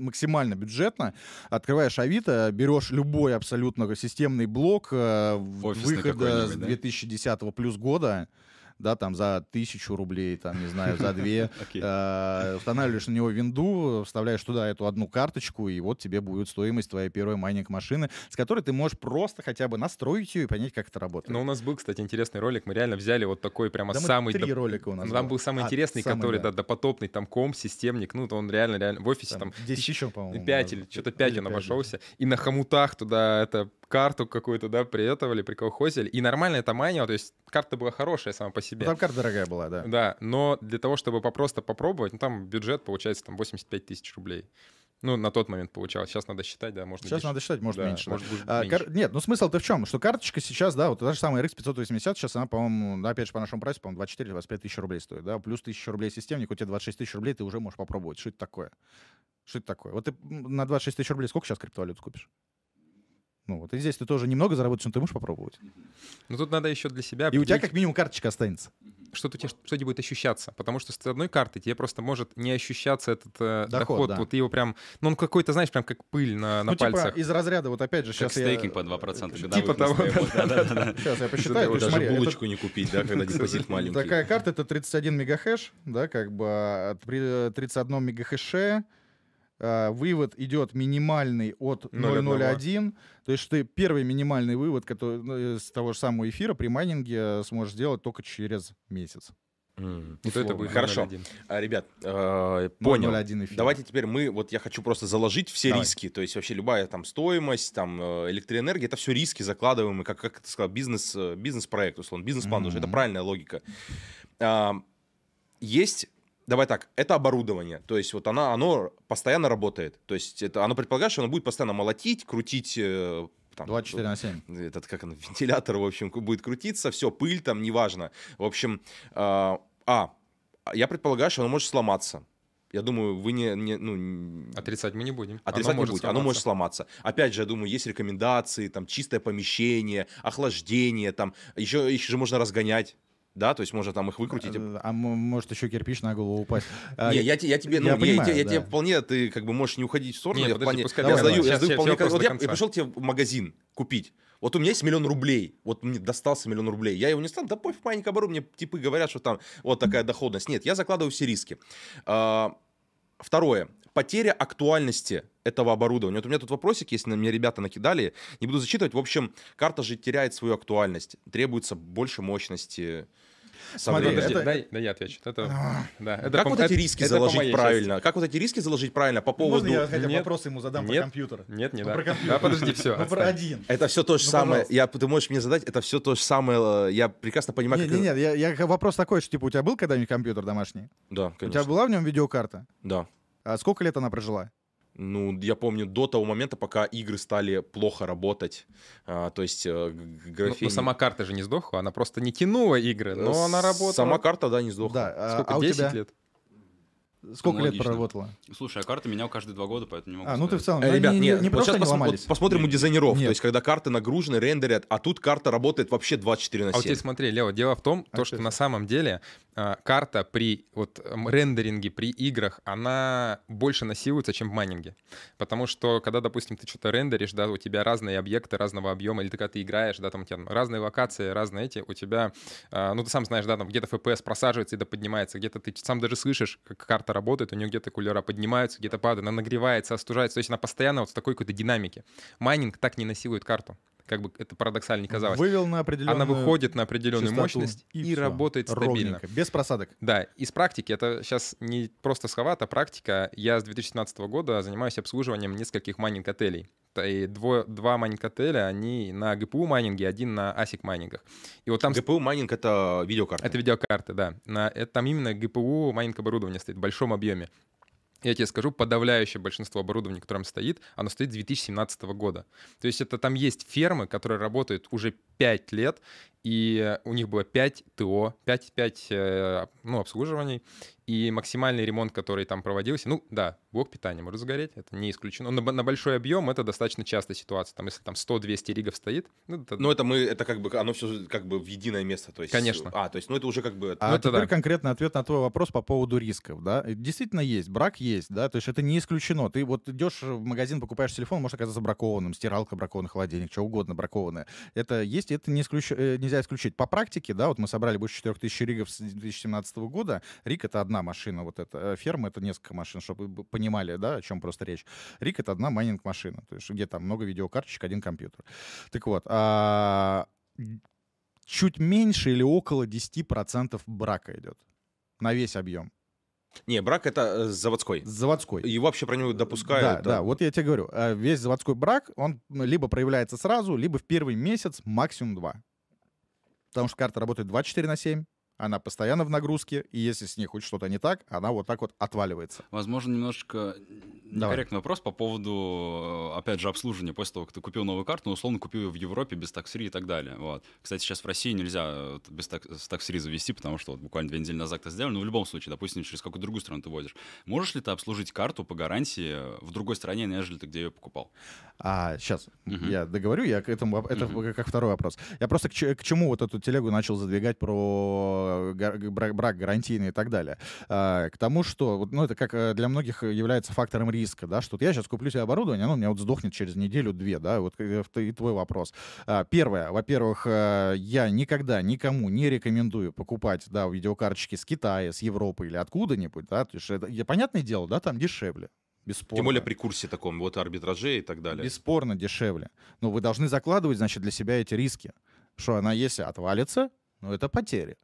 максимально бюджетно, открываешь Авито, берешь любой абсолютно системный блок э, выхода с какой-нибудь, да? 2010 плюс года, да, там за тысячу рублей, там, не знаю, за две, э, устанавливаешь на него винду, вставляешь туда эту одну карточку, и вот тебе будет стоимость твоей первой майнинг машины, с которой ты можешь просто хотя бы настроить ее и понять, как это работает. Но у нас был, кстати, интересный ролик. Мы реально взяли вот такой прямо самый... три ролика у нас Ну, Там был самый А, интересный, который, да. допотопный, там комп, системник. Ну, то он реально, реально в офисе там, Там 10 еще, по-моему. 5 было. или что-то 5 Или он обошелся. И на хомутах туда это карту какую-то, да, приэтовали, приколхозили. И нормально это майнило, то есть карта была хорошая сама по Ну, себе. Там карта дорогая была, да. Да, но для того, чтобы просто попробовать, ну, там бюджет получается там 85 тысяч рублей. Ну, на тот момент получалось. Сейчас надо считать, да, может Сейчас надо считать, может да, меньше. да. Может, будет А, меньше. кар- Нет, ну смысл-то в чем? Что карточка сейчас, да, вот та же самая RX 580, сейчас она, по-моему, ну, опять же, по нашему прайсу, по-моему, 24-25 тысяч рублей стоит, да, плюс 1000 рублей системник, у тебя 26 тысяч рублей, ты уже можешь попробовать. Что это такое? Что это такое? Вот ты на 26 тысяч рублей сколько сейчас криптовалют купишь? Ну, вот и здесь ты тоже немного заработаешь, но ты можешь попробовать. Ну, тут надо еще для себя И у тебя как минимум карточка останется. что у тебя что тебе будет ощущаться. Потому что с одной карты тебе просто может не ощущаться этот э, Доход, доход. да. Вот ты его прям... Ну, он какой-то, знаешь, прям как пыль на, на ну, пальцах. типа из разряда, вот опять же, Как сейчас я... стейкинг по 2% годовых. Типа того. Сейчас я посчитаю. Даже смотри, это- булочку не купить, да, когда депозит маленький. Такая карта это 31 мегахэш, да, как бы при 31 мегахэше вывод идет минимальный от 0,1. 0,01. То есть ты первый минимальный вывод который, ну, из того же самого эфира при майнинге э, сможешь сделать только через месяц. То это будет Хорошо. 0,1. А, Ребят, э, понял. 0,01 эфир. Давайте теперь мы, вот я хочу просто заложить все Давай. риски, то есть вообще любая там стоимость, там э, электроэнергия, это все риски закладываемые, как, как ты сказал, бизнес, э, бизнес-проект, условно, бизнес-план, что это правильная логика. А, Есть, давай так, это оборудование, то есть вот она, оно постоянно работает, то есть это, оно предполагает, что оно будет постоянно молотить, крутить, э, там, 24 на 7. этот, как он, вентилятор, в общем, будет крутиться, все, пыль там, неважно. В общем, а, а, я предполагаю, что оно может сломаться. Я думаю, вы не, не ну, Отрицать мы не будем. отрицать Оно не будете, оно может сломаться. Опять же, я думаю, есть рекомендации, там, чистое помещение, охлаждение, там, еще, их же можно разгонять, да, то есть можно там их выкрутить. А, а м- может еще кирпич на голову упасть. А, Не, я, те- я тебе, ну, я я, понимаю, те- я да. тебе вполне, ты как бы можешь не уходить в сторону. Не, я, подожди, вполне- пускай я давай, я Сейчас- задаю сейчас вполне, вот я, я пришел тебе в магазин купить. Вот у меня есть миллион рублей, вот мне достался миллион рублей. Я его не стану, да пофиг, маленькое оборудование, мне типы говорят, что там вот такая доходность. Нет, я закладываю все риски. А, Второе. Потеря актуальности этого оборудования. Вот у меня тут вопросик, если на меня ребята накидали, не буду зачитывать. В общем, карта же теряет свою актуальность. Требуется больше мощности. Смотри. Подожди, это- дай, дай я отвечу. Это, да, это как по- вот эти это- риски это по заложить моей правильно? Как вот эти риски заложить правильно по поводу... Можно я хотя бы Нет. вопрос ему задам про Нет. компьютер? части. Нет, не Ну, да. про компьютер. Да, подожди, все. Ну, про один. Это все то же Ну, самое. пожалуйста. Я, ты можешь мне задать, это все то же самое. Я прекрасно понимаю, Нет, как... нет, это- нет, я, я- вопрос такой, что типа у тебя был когда-нибудь компьютер домашний? Да, У тебя конечно. была в нем видеокарта? Да. А сколько лет она прожила? Ну, я помню до того момента, пока игры стали плохо работать. А, то есть э, Ну, графень... ну, сама карта же не сдохла, она просто не тянула игры, но она работала. Сама карта, да, не сдохла. Да, а, Сколько, а у 10 тебя? лет? Сколько лет проработала? Слушай, а карты менял каждые два года, поэтому не могу А, ну ты в целом... Э, ну, Ребят, не, не, нет, не вот просто сейчас не посмо- ломались. вот посмотрим у дизайнеров. Нет. То есть, когда карты нагружены, рендерят, а тут карта работает вообще 24 на А вот 7. теперь смотри, Лео, дело в том, А то, что это? на самом деле а, карта при вот рендеринге, при играх, она больше насилуется, чем в майнинге. Потому что, когда, допустим, ты что-то рендеришь, да, у тебя разные объекты разного объема, или ты когда ты играешь, да, там у тебя разные локации, разные эти, у тебя, а, ну ты сам знаешь, да, там где-то FPS просаживается и да поднимается, где-то ты сам даже слышишь, как карта работает, у нее где-то кулера поднимаются, где-то падают, она нагревается, остужается, то есть она постоянно вот в такой какой-то динамике. Майнинг так не насилует карту, как бы это парадоксально не казалось. Вывел на определенную Она выходит на определенную мощность и, всё. работает стабильно. Ровненько, без просадок. Да, из практики, это сейчас не просто слова, это практика. Я с 2017 года занимаюсь обслуживанием нескольких майнинг-отелей. И дво- два майнинг-отеля, они на GPU майнинге, один на ASIC майнингах. И вот там GPU майнинг это видеокарта. это видеокарты, да. На, это там именно GPU майнинг оборудование стоит в большом объеме. Я тебе скажу, подавляющее большинство оборудования, которое там стоит, оно стоит с 2017 года. То есть это там есть фермы, которые работают уже 5 лет, и у них было 5 ТО, 5, 5 э, ну, обслуживаний, и максимальный ремонт, который там проводился, ну да, блок питания может сгореть, это не исключено. Но на, на большой объем это достаточно частая ситуация. Там, если там 100-200 ригов стоит, ну, это... Ну, это мы, это как бы, оно все как бы в единое место. То есть, Конечно. А, то есть, ну, это уже как бы... А Ну, это теперь да. конкретный ответ на твой вопрос по поводу рисков, да? Действительно есть, брак есть, да, то есть это не исключено. Ты вот идешь в магазин, покупаешь телефон, может оказаться бракованным, стиралка бракованная, холодильник, что угодно бракованное. Это есть, это не исключ... э, нельзя исключить. По практике, да, вот мы собрали больше 4000 ригов с 2017 года. Рик — это одна машина, вот эта. Э, Ферма — это несколько машин, чтобы вы понимали, да, о чем просто речь. Рик — это одна майнинг-машина, то есть где там много видеокарточек, один компьютер. Так вот, а, чуть меньше или около 10% брака идет на весь объем. Не, брак это э, заводской. Заводской. И вообще про него допускают. Да, да, вот я тебе говорю, э, весь заводской брак, он либо проявляется сразу, либо в первый месяц, максимум два. Потому что карта работает 24 на 7, она постоянно в нагрузке, и если с ней хоть что-то не так, она вот так вот отваливается. Возможно, немножечко Давай. некорректный вопрос по поводу, э, опять же, обслуживания после того, как ты купил новую карту, но условно купил ее в Европе без такс-фри и так далее. Вот. Кстати, сейчас в России нельзя э, без так- с такс-фри завести, потому что вот буквально две недели назад это сделали, но в любом случае, допустим, через какую-то другую страну ты возишь. Можешь ли ты обслужить карту по гарантии в другой стране, нежели ты где ее покупал? А сейчас Мгм. я договорю, я к этому, это Мгм. как второй вопрос. Я просто к, к чему вот эту телегу начал задвигать про гар- брак, гарантийный и так далее. А, к тому, что, ну, это как э, для многих является фактором риска, да, что вот я сейчас куплю себе оборудование, оно у меня вот сдохнет через неделю-две, да, вот э, и твой вопрос. А, Первое, во-первых, э, я никогда никому не рекомендую покупать, да, видеокарточки с Китая, с Европы или откуда-нибудь, да, то есть это, понятное дело, да, там дешевле. Бесспорно. Тем более при курсе таком, вот арбитраже и так далее. Бесспорно дешевле. Но вы должны закладывать, значит, для себя эти риски. Что она, если отвалится, ну, это потери.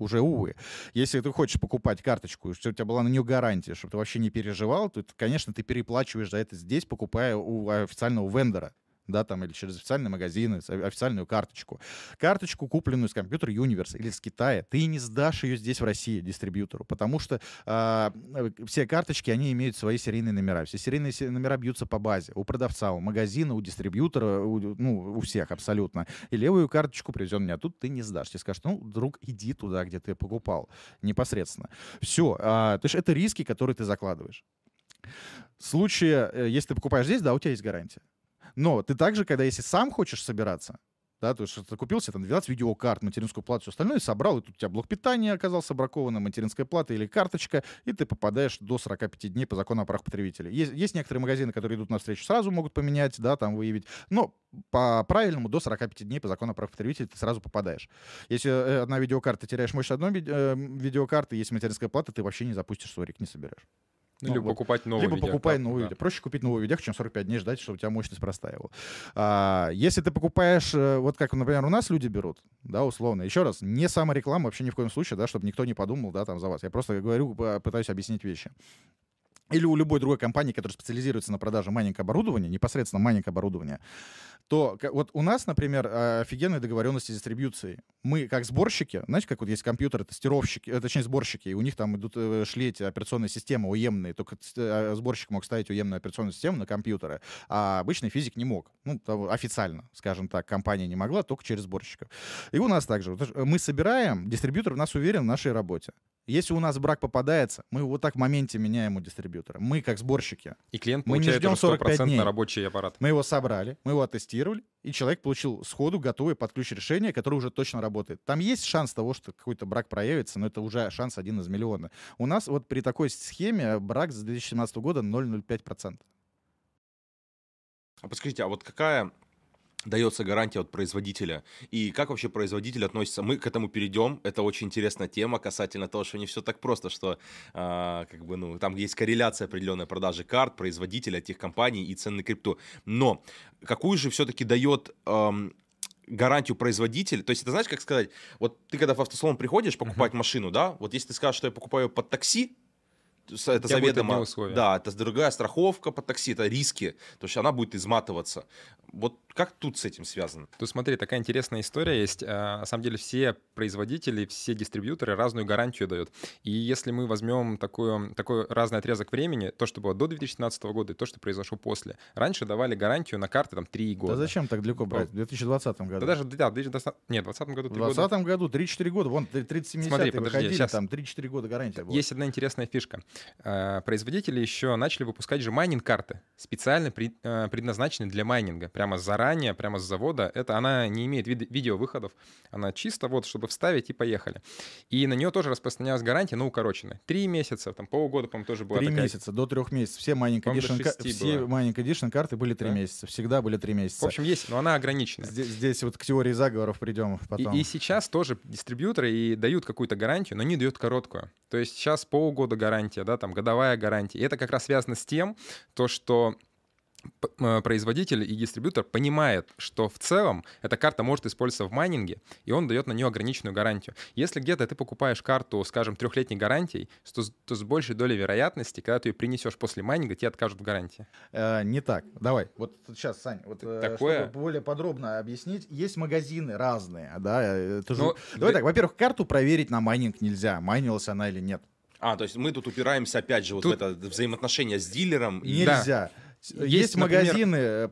Уже, увы. Если ты хочешь покупать карточку, чтобы у тебя была на нее гарантия, чтобы ты вообще не переживал, то, конечно, ты переплачиваешь за это здесь, покупая у официального вендора да, там, или через официальные магазины, официальную карточку. Карточку, купленную с компьютера Universe или с Китая, ты не сдашь ее здесь, в России, дистрибьютору, потому что а, э, все карточки, они имеют свои серийные номера. Все серийные се- номера бьются по базе. У продавца, у магазина, у дистрибьютора, у, ну, у всех абсолютно. И левую карточку привезен меня, тут ты не сдашь. Тебе скажут, ну, друг, иди туда, где ты покупал непосредственно. Все. то есть это риски, которые ты закладываешь. В случае, э, если ты покупаешь здесь, да, у тебя есть гарантия. Но ты также, когда если сам хочешь собираться, да, то есть ты купил себе там 12 видеокарт, материнскую плату, все остальное, собрал, и тут у тебя блок питания оказался бракованным, материнская плата или карточка, и ты попадаешь до 45 дней по закону о правах потребителей. Есть, есть некоторые магазины, которые идут навстречу сразу, могут поменять, да, там выявить, но по правильному до 45 дней по закону о правах потребителей ты сразу попадаешь. Если э, одна видеокарта, теряешь мощь одной э, видеокарты, если материнская плата, ты вообще не запустишь, сорян, не соберешь. Ну, Ну, либо вот. покупать новую Либо покупай видеокарту, новую да. видео. Проще купить новую видео, чем 45 дней ждать, чтобы у тебя мощность простаивала. А, если ты покупаешь, э, вот как, например, у нас люди берут, да, условно, еще раз, не самореклама вообще ни в коем случае, да, чтобы никто не подумал, да, там за вас. Я просто говорю, п- пытаюсь объяснить вещи. Или у любой другой компании, которая специализируется на продаже майнинг оборудования, непосредственно майнинг оборудования, то вот у нас, например, э, офигенные договоренности с дистрибьюцией. Мы, как сборщики, знаете, как вот есть компьютеры, тестировщики, э, точнее, сборщики, и у них там идут, э, шли эти операционные системы уемные, только э, сборщик мог ставить уемную операционную систему на компьютеры, а обычный физик не мог. Ну, официально, скажем так, компания не могла, только через сборщиков. И у нас также. Мы собираем, дистрибьютор в нас уверен в нашей работе. Если у нас брак попадается, мы вот так в моменте меняем у дистрибьютора. Мы, как сборщики, И клиент Мы не ждем уже 45 100% дней. на рабочий аппарат. мы его собрали, мы его оттестировали, и человек получил сходу готовый под ключ решение, которое уже точно работает. Там есть шанс того, что какой-то брак проявится, но это уже шанс один из миллиона. У нас вот при такой схеме брак с 2017 года 0,05%. А подскажите, а вот какая дается гарантия от производителя? И как вообще производитель относится? Мы к этому перейдем. Это очень интересная тема касательно того, что не все так просто, что а, как бы, ну, там есть корреляция определенной продажи карт, производителя, тех компаний и цены крипту. Но какую же все-таки дает ам, гарантию производитель, то есть это знаешь, как сказать, вот ты когда в автосалон приходишь покупать машину, да, вот если ты скажешь, что я покупаю под такси, это заведомо, да, это другая страховка под такси, это риски, то есть она будет изматываться. Вот как тут с этим связано? Тут смотри, такая интересная история есть. А, На самом деле все производители, все дистрибьюторы разную гарантию дают. И если мы возьмем такую, такой разный отрезок времени, то, что было до 2017 года и то, что произошло после. Раньше давали гарантию на карты там 3 года. Да зачем так далеко брать? В 2020 году. Да даже, да, в 2020, нет, в 2020 году В 3 года. 2020 году 3-4 года, вон 30 Смотри, подожди, выходили, щас. там 3-4 года гарантия была. Есть одна интересная фишка. Э, Производители еще начали выпускать же майнинг-карты, специально э, предназначенные для майнинга. Прямо заранее, прямо с завода. Это она не имеет вид- видеовыходов. Она чисто вот, чтобы вставить и поехали. И на нее тоже распространялась гарантия, но укороченная. Три месяца, там полгода, по-моему, тоже была Три такая. месяца, до трех месяцев. Все до Edition, ка- все было. Mining Edition карты были три Да? месяца. Всегда были три В месяца. общем, есть, но она ограниченная. здесь, здесь вот к теории заговоров придем И, потом. и сейчас тоже дистрибьюторы и дают какую-то гарантию, но не дают короткую. То есть сейчас полгода гарантия, да, там годовая гарантия. И это как раз связано с тем, то, что э, производитель и дистрибьютор понимает, что в целом эта карта может использоваться в майнинге, и он дает на нее ограниченную гарантию. Если где-то ты покупаешь карту, скажем, трехлетней гарантией, то, с- то с большей долей вероятности, когда ты ее принесешь после майнинга, тебе откажут в гарантии. Э, не так. Давай. Вот сейчас, Сань, вот, э, Такое? чтобы более подробно объяснить, есть магазины разные, да. э, это же- Ну, Давай да- так, во-первых, карту проверить на майнинг нельзя, майнилась она или нет. А, то есть мы тут упираемся опять же вот Тут- в это взаимоотношение с дилером. Нельзя. Есть, Есть, например- магазины э,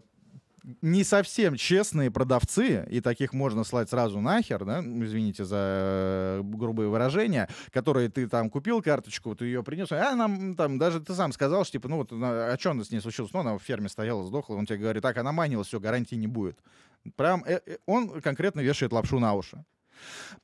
не совсем честные продавцы, и таких можно слать сразу нахер, да, ну, извините за э, грубые выражения, которые ты там купил карточку, ты ее принес, а нам там даже ты сам сказал, что типа, ну вот а что с ней случилось? Ну, она в ферме стояла, сдохла, он тебе говорит, так, она манилась, все, гарантии не будет. Прям э, он конкретно вешает лапшу на уши.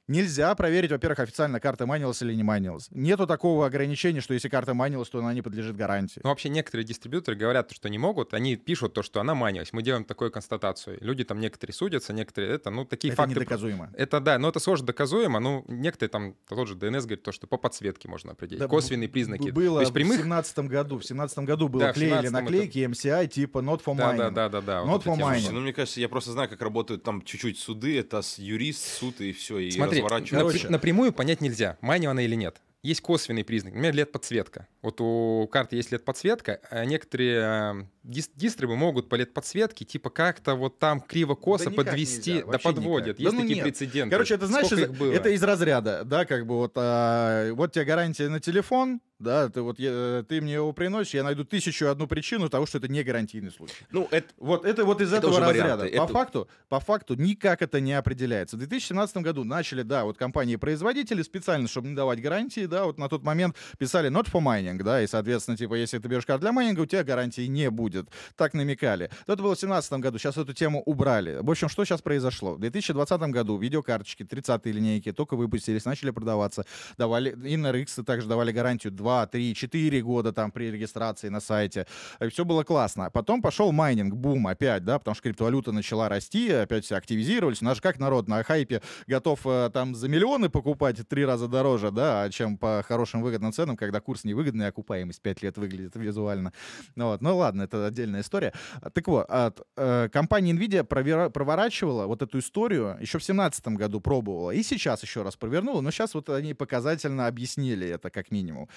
Нельзя проверить, во-первых, официально карта манилась или не манилась. Нету такого ограничения, что если карта манилась, то она не подлежит гарантии. Ну, вообще некоторые дистрибьюторы говорят, что не могут, они пишут то, что она манилась. Мы делаем такую констатацию. Люди там некоторые судятся, некоторые это, ну, такие Это факты. недоказуемо. Это да, но это сложно доказуемо. Ну, некоторые там, тот же ДНС говорит, то, что по подсветке можно определить. Да, Косвенные признаки. Было то есть прямых... в семнадцатом году. В семнадцатом году было Да, клеили 17-м наклейки MCI типа not for Да, mining. да, да, да, да. Not вот for mining. ну, мне кажется, я просто знаю, как работают там чуть-чуть суды. Это юрист, суд и все, и Смотри, напр- напрямую понять нельзя, манила она или нет. Есть косвенный признак, например, LED-подсветка. Вот у карты есть LED-подсветка, а некоторые э, дис- дистрибы могут по LED-подсветке типа как-то вот там криво-косо Да подвести, нельзя, да подводят. никак. Есть Да ну такие нет. прецеденты. Короче, это знаешь, Сколько из- это из разряда, да, как бы вот, а, вот тебе гарантия на телефон, да, ты вот я- ты мне его приносишь, я найду тысячу одну причину того, что это не гарантийный случай. Ну, это Вот это вот из Это этого разряда. варианты. По Это- факту, по факту никак это не определяется. В 2017 году начали, да, вот компании-производители специально, чтобы не давать гарантии, да, вот на тот момент писали not for mining, да, и, соответственно, типа, если ты берешь карту для майнинга, у тебя гарантии не будет. Так намекали. Но это было в 2017 году, сейчас эту тему убрали. В общем, что сейчас произошло? В 2020 году видеокарточки 30-е линейки только выпустились, начали продаваться, давали, и на RX также давали гарантию 2, 3, 4 года там при регистрации на сайте. Все было классно. Потом пошел майнинг, бум опять, да, потому что криптовалюта начала расти, опять все активизировались. У нас же как народ на хайпе готов э, там за миллионы покупать три раза дороже, да, чем по хорошим выгодным ценам, когда курс невыгодный, а окупаемость 5 лет выглядит визуально. Ну, вот. ну ладно, это отдельная история. Так вот, от, э, компания Nvidia провера- проворачивала вот эту историю еще в 2017 году пробовала, и сейчас еще раз провернула, но сейчас вот они показательно объяснили это как минимум.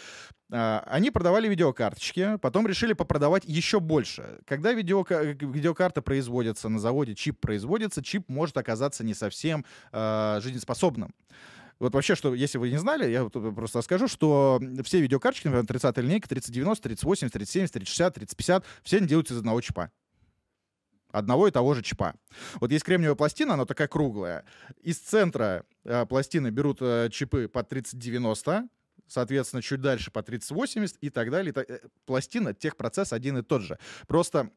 А, Они продавали видеокарточки, потом решили попродавать еще больше. Когда видеока- видеокарта производится на заводе, чип производится, чип может оказаться не совсем э, жизнеспособным. Вот вообще, что, если вы не знали, я просто расскажу, что все видеокарточки, например, 30 линейка, 3090, 3080, 3070, 3060, 3050, все они делаются из одного чипа. Одного и того же чипа. Вот есть кремниевая пластина, она такая круглая. Из центра э, пластины берут э, чипы по 3090, соответственно, чуть дальше по 3080 и так далее. Э, Пластина, техпроцесс один и тот же. Просто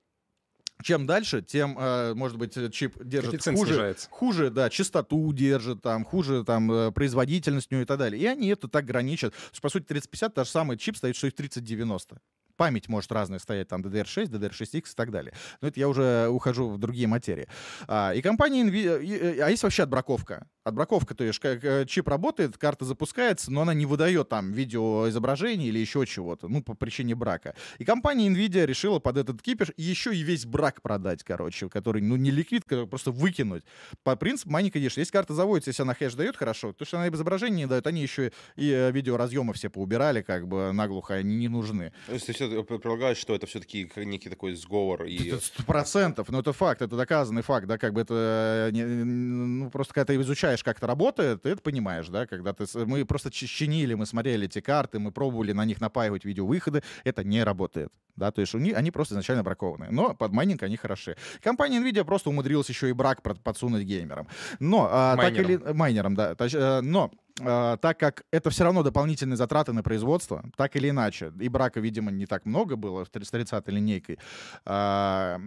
чем дальше, тем, э, может быть, э, чип держит Коэффициент хуже, снижается. хуже, да, частоту держит, там, хуже, там, производительность у него и так далее. И они это так граничат. По сути, 3050 та же самый чип стоит, что и в 3090. Память может разная стоять, там, DDR6, DDR6X и так далее. Но это я уже ухожу в другие материи. А, и компания NVIDIA... и, э, А есть вообще отбраковка. Отбраковка, то есть как э, чип работает, карта запускается, но она не выдает там видеоизображение или еще чего-то, ну, по причине брака. И компания NVIDIA решила под этот кипиш еще и весь брак продать, короче, который, ну, не ликвид, который просто выкинуть. По принципу Money Condition. Если карта заводится, если она хэш дает хорошо, то что она изображение не дает, они еще и э, видеоразъемы все поубирали, как бы наглухо, они не нужны. То есть ты предполагаешь, что это все-таки некий такой сговор и... Сто процентов, но это факт, это доказанный факт, да, как бы это, не- ну, просто когда ты изучаешь, как это работает, ты это понимаешь, да, когда ты, мы просто чи- чинили, мы смотрели эти карты, мы пробовали на них напаивать видеовыходы, это не работает, да, то есть у них, они просто изначально бракованы, но под майнинг они хороши. Компания Nvidia просто умудрилась еще и брак подсунуть геймерам, но а, так Майнерам. или майнерам, да, э, но так как это все равно дополнительные затраты на производство, так или иначе, и брака, видимо, не так много было с 30 линейкой, а,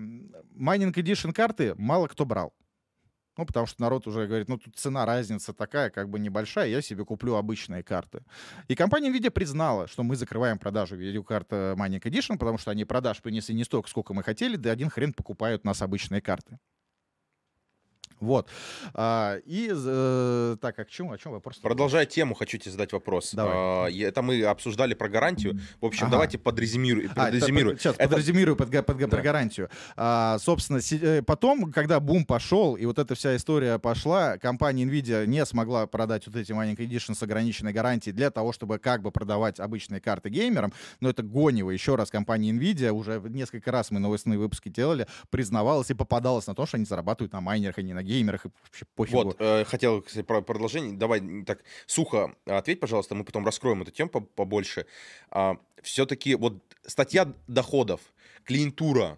майнинг Edition карты мало кто брал. Ну, потому что народ уже говорит, ну, тут цена, разница такая, как бы небольшая, я себе куплю обычные карты. И компания NVIDIA признала, что мы закрываем продажу видеокарт э, Mining Edition, потому что они продаж принесли не столько, сколько мы хотели, да один хрен покупают у нас обычные карты. Вот. А, и, э, так, а к чему, о чем вопрос? Продолжая тему, хочу тебе задать вопрос. Давай. А, это мы обсуждали про гарантию. В общем, Ага. давайте подрезюмирую. А, это подрезюмирую. сейчас Это- подразумирую под, под га- про Да. гарантию. А, собственно, э, потом, когда бум пошел, и вот эта вся история пошла, компания Nvidia не смогла продать вот эти маленькие Edition с ограниченной гарантией для того, чтобы как бы продавать обычные карты геймерам. Но это гонево. Еще раз, компания Nvidia, уже несколько раз мы новостные выпуски делали, признавалась и попадалась на то, что они зарабатывают на майнерах, а не на геймерах, и вообще пофигу. Вот, э, хотел кстати, про продолжение. Давай так сухо ответь, пожалуйста, мы потом раскроем эту тему по- побольше. Все-таки вот статья доходов, клиентура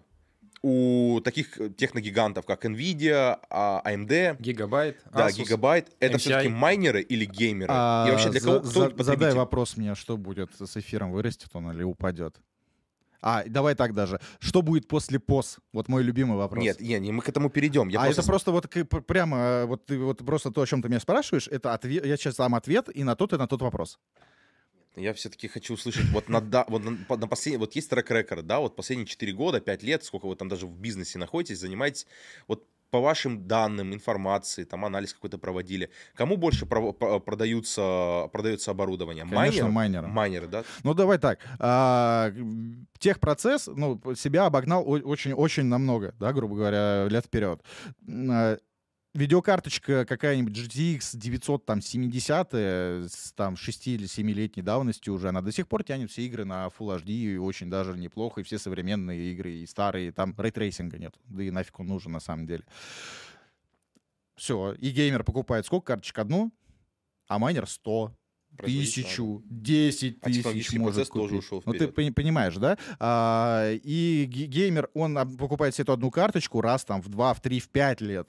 у таких э, техногигантов, как Nvidia, а, AMD, Гигабайт, да, Asus. Gigabyte, это MCI. все-таки майнеры или геймеры? А, И вообще для за- кого, кто за- задай вопрос мне, что будет с эфиром, вырастет он или упадет? А, давай так даже. Что будет после ПОС? Вот мой любимый вопрос. Нет, не, не, мы к этому перейдем. Я а просто это просто вот к- прямо, э, вот ты вот просто то, о чем ты меня спрашиваешь, это ответ, я сейчас дам ответ и на тот, и на тот вопрос. Я все-таки хочу услышать, вот на, да, вот на, на последний, вот есть track record, да, вот последние 4 года, 5 лет, сколько вы там даже в бизнесе находитесь, занимаетесь, вот по вашим данным, информации, там анализ какой-то проводили, кому больше по- продаются, продается оборудование? Конечно, Майнеры? Майнеры, да? Ну, давай так. А, техпроцесс, ну, себя обогнал очень-очень намного, да, грубо говоря, лет вперед. Видеокарточка какая-нибудь GTX 970 с там 6 или 7-летней давностью уже, она до сих пор тянет все игры на Full HD и очень даже неплохо, и все современные игры, и старые, там ray tracing -а нет, да и нафиг он нужен на самом деле. Все, и геймер покупает сколько карточек? Одну, а майнер 100, Производитель, тысячу, 10 А тысяч технологический может процесс тоже купить. ушел Ну, ты понимаешь, да? А, и ге- геймер, он покупает себе эту одну карточку раз там в 2, в 3, в 5 лет.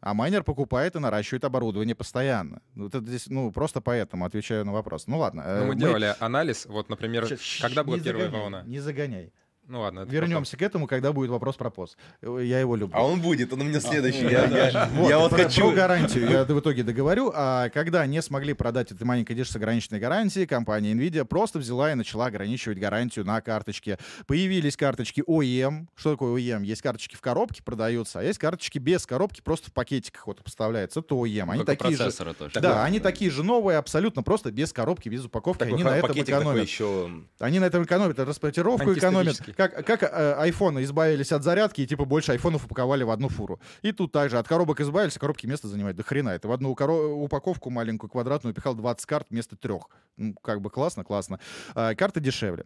А майнер покупает и наращивает оборудование постоянно. Ну, это здесь, ну, просто поэтому отвечаю на вопрос. Ну, ладно. э, Ну, мы делали анализ, вот, например, Щас, когда была не первая загоняй, волна. Не загоняй. Ну ладно. это Вернемся к этому, когда будет вопрос про пост. Я его люблю. А он будет, он у меня следующий. Да, Я, да. я- Вот, я вот про, хочу... про гарантию я в итоге договорю. А когда не смогли продать этот маленький диск с ограниченной гарантией, компания Nvidia просто взяла и начала ограничивать гарантию на карточке. Появились карточки OEM. Что такое OEM? Есть карточки в коробке продаются, а есть карточки без коробки, просто в пакетиках вот поставляется. Это OEM. Они Только такие же... точно. Да, они такие же новые, абсолютно просто без коробки, без упаковки. Такой они на этом такой экономят. еще... Они на этом экономят, транспортировку экономят. Как, как э, айфоны избавились от зарядки и типа больше айфонов упаковали в одну фуру. И тут также от коробок избавились, а коробки место занимают. Да хрена, это в одну упаковку маленькую квадратную пихал 20 карт вместо трех. Ну, как бы классно, классно. А, карты дешевле.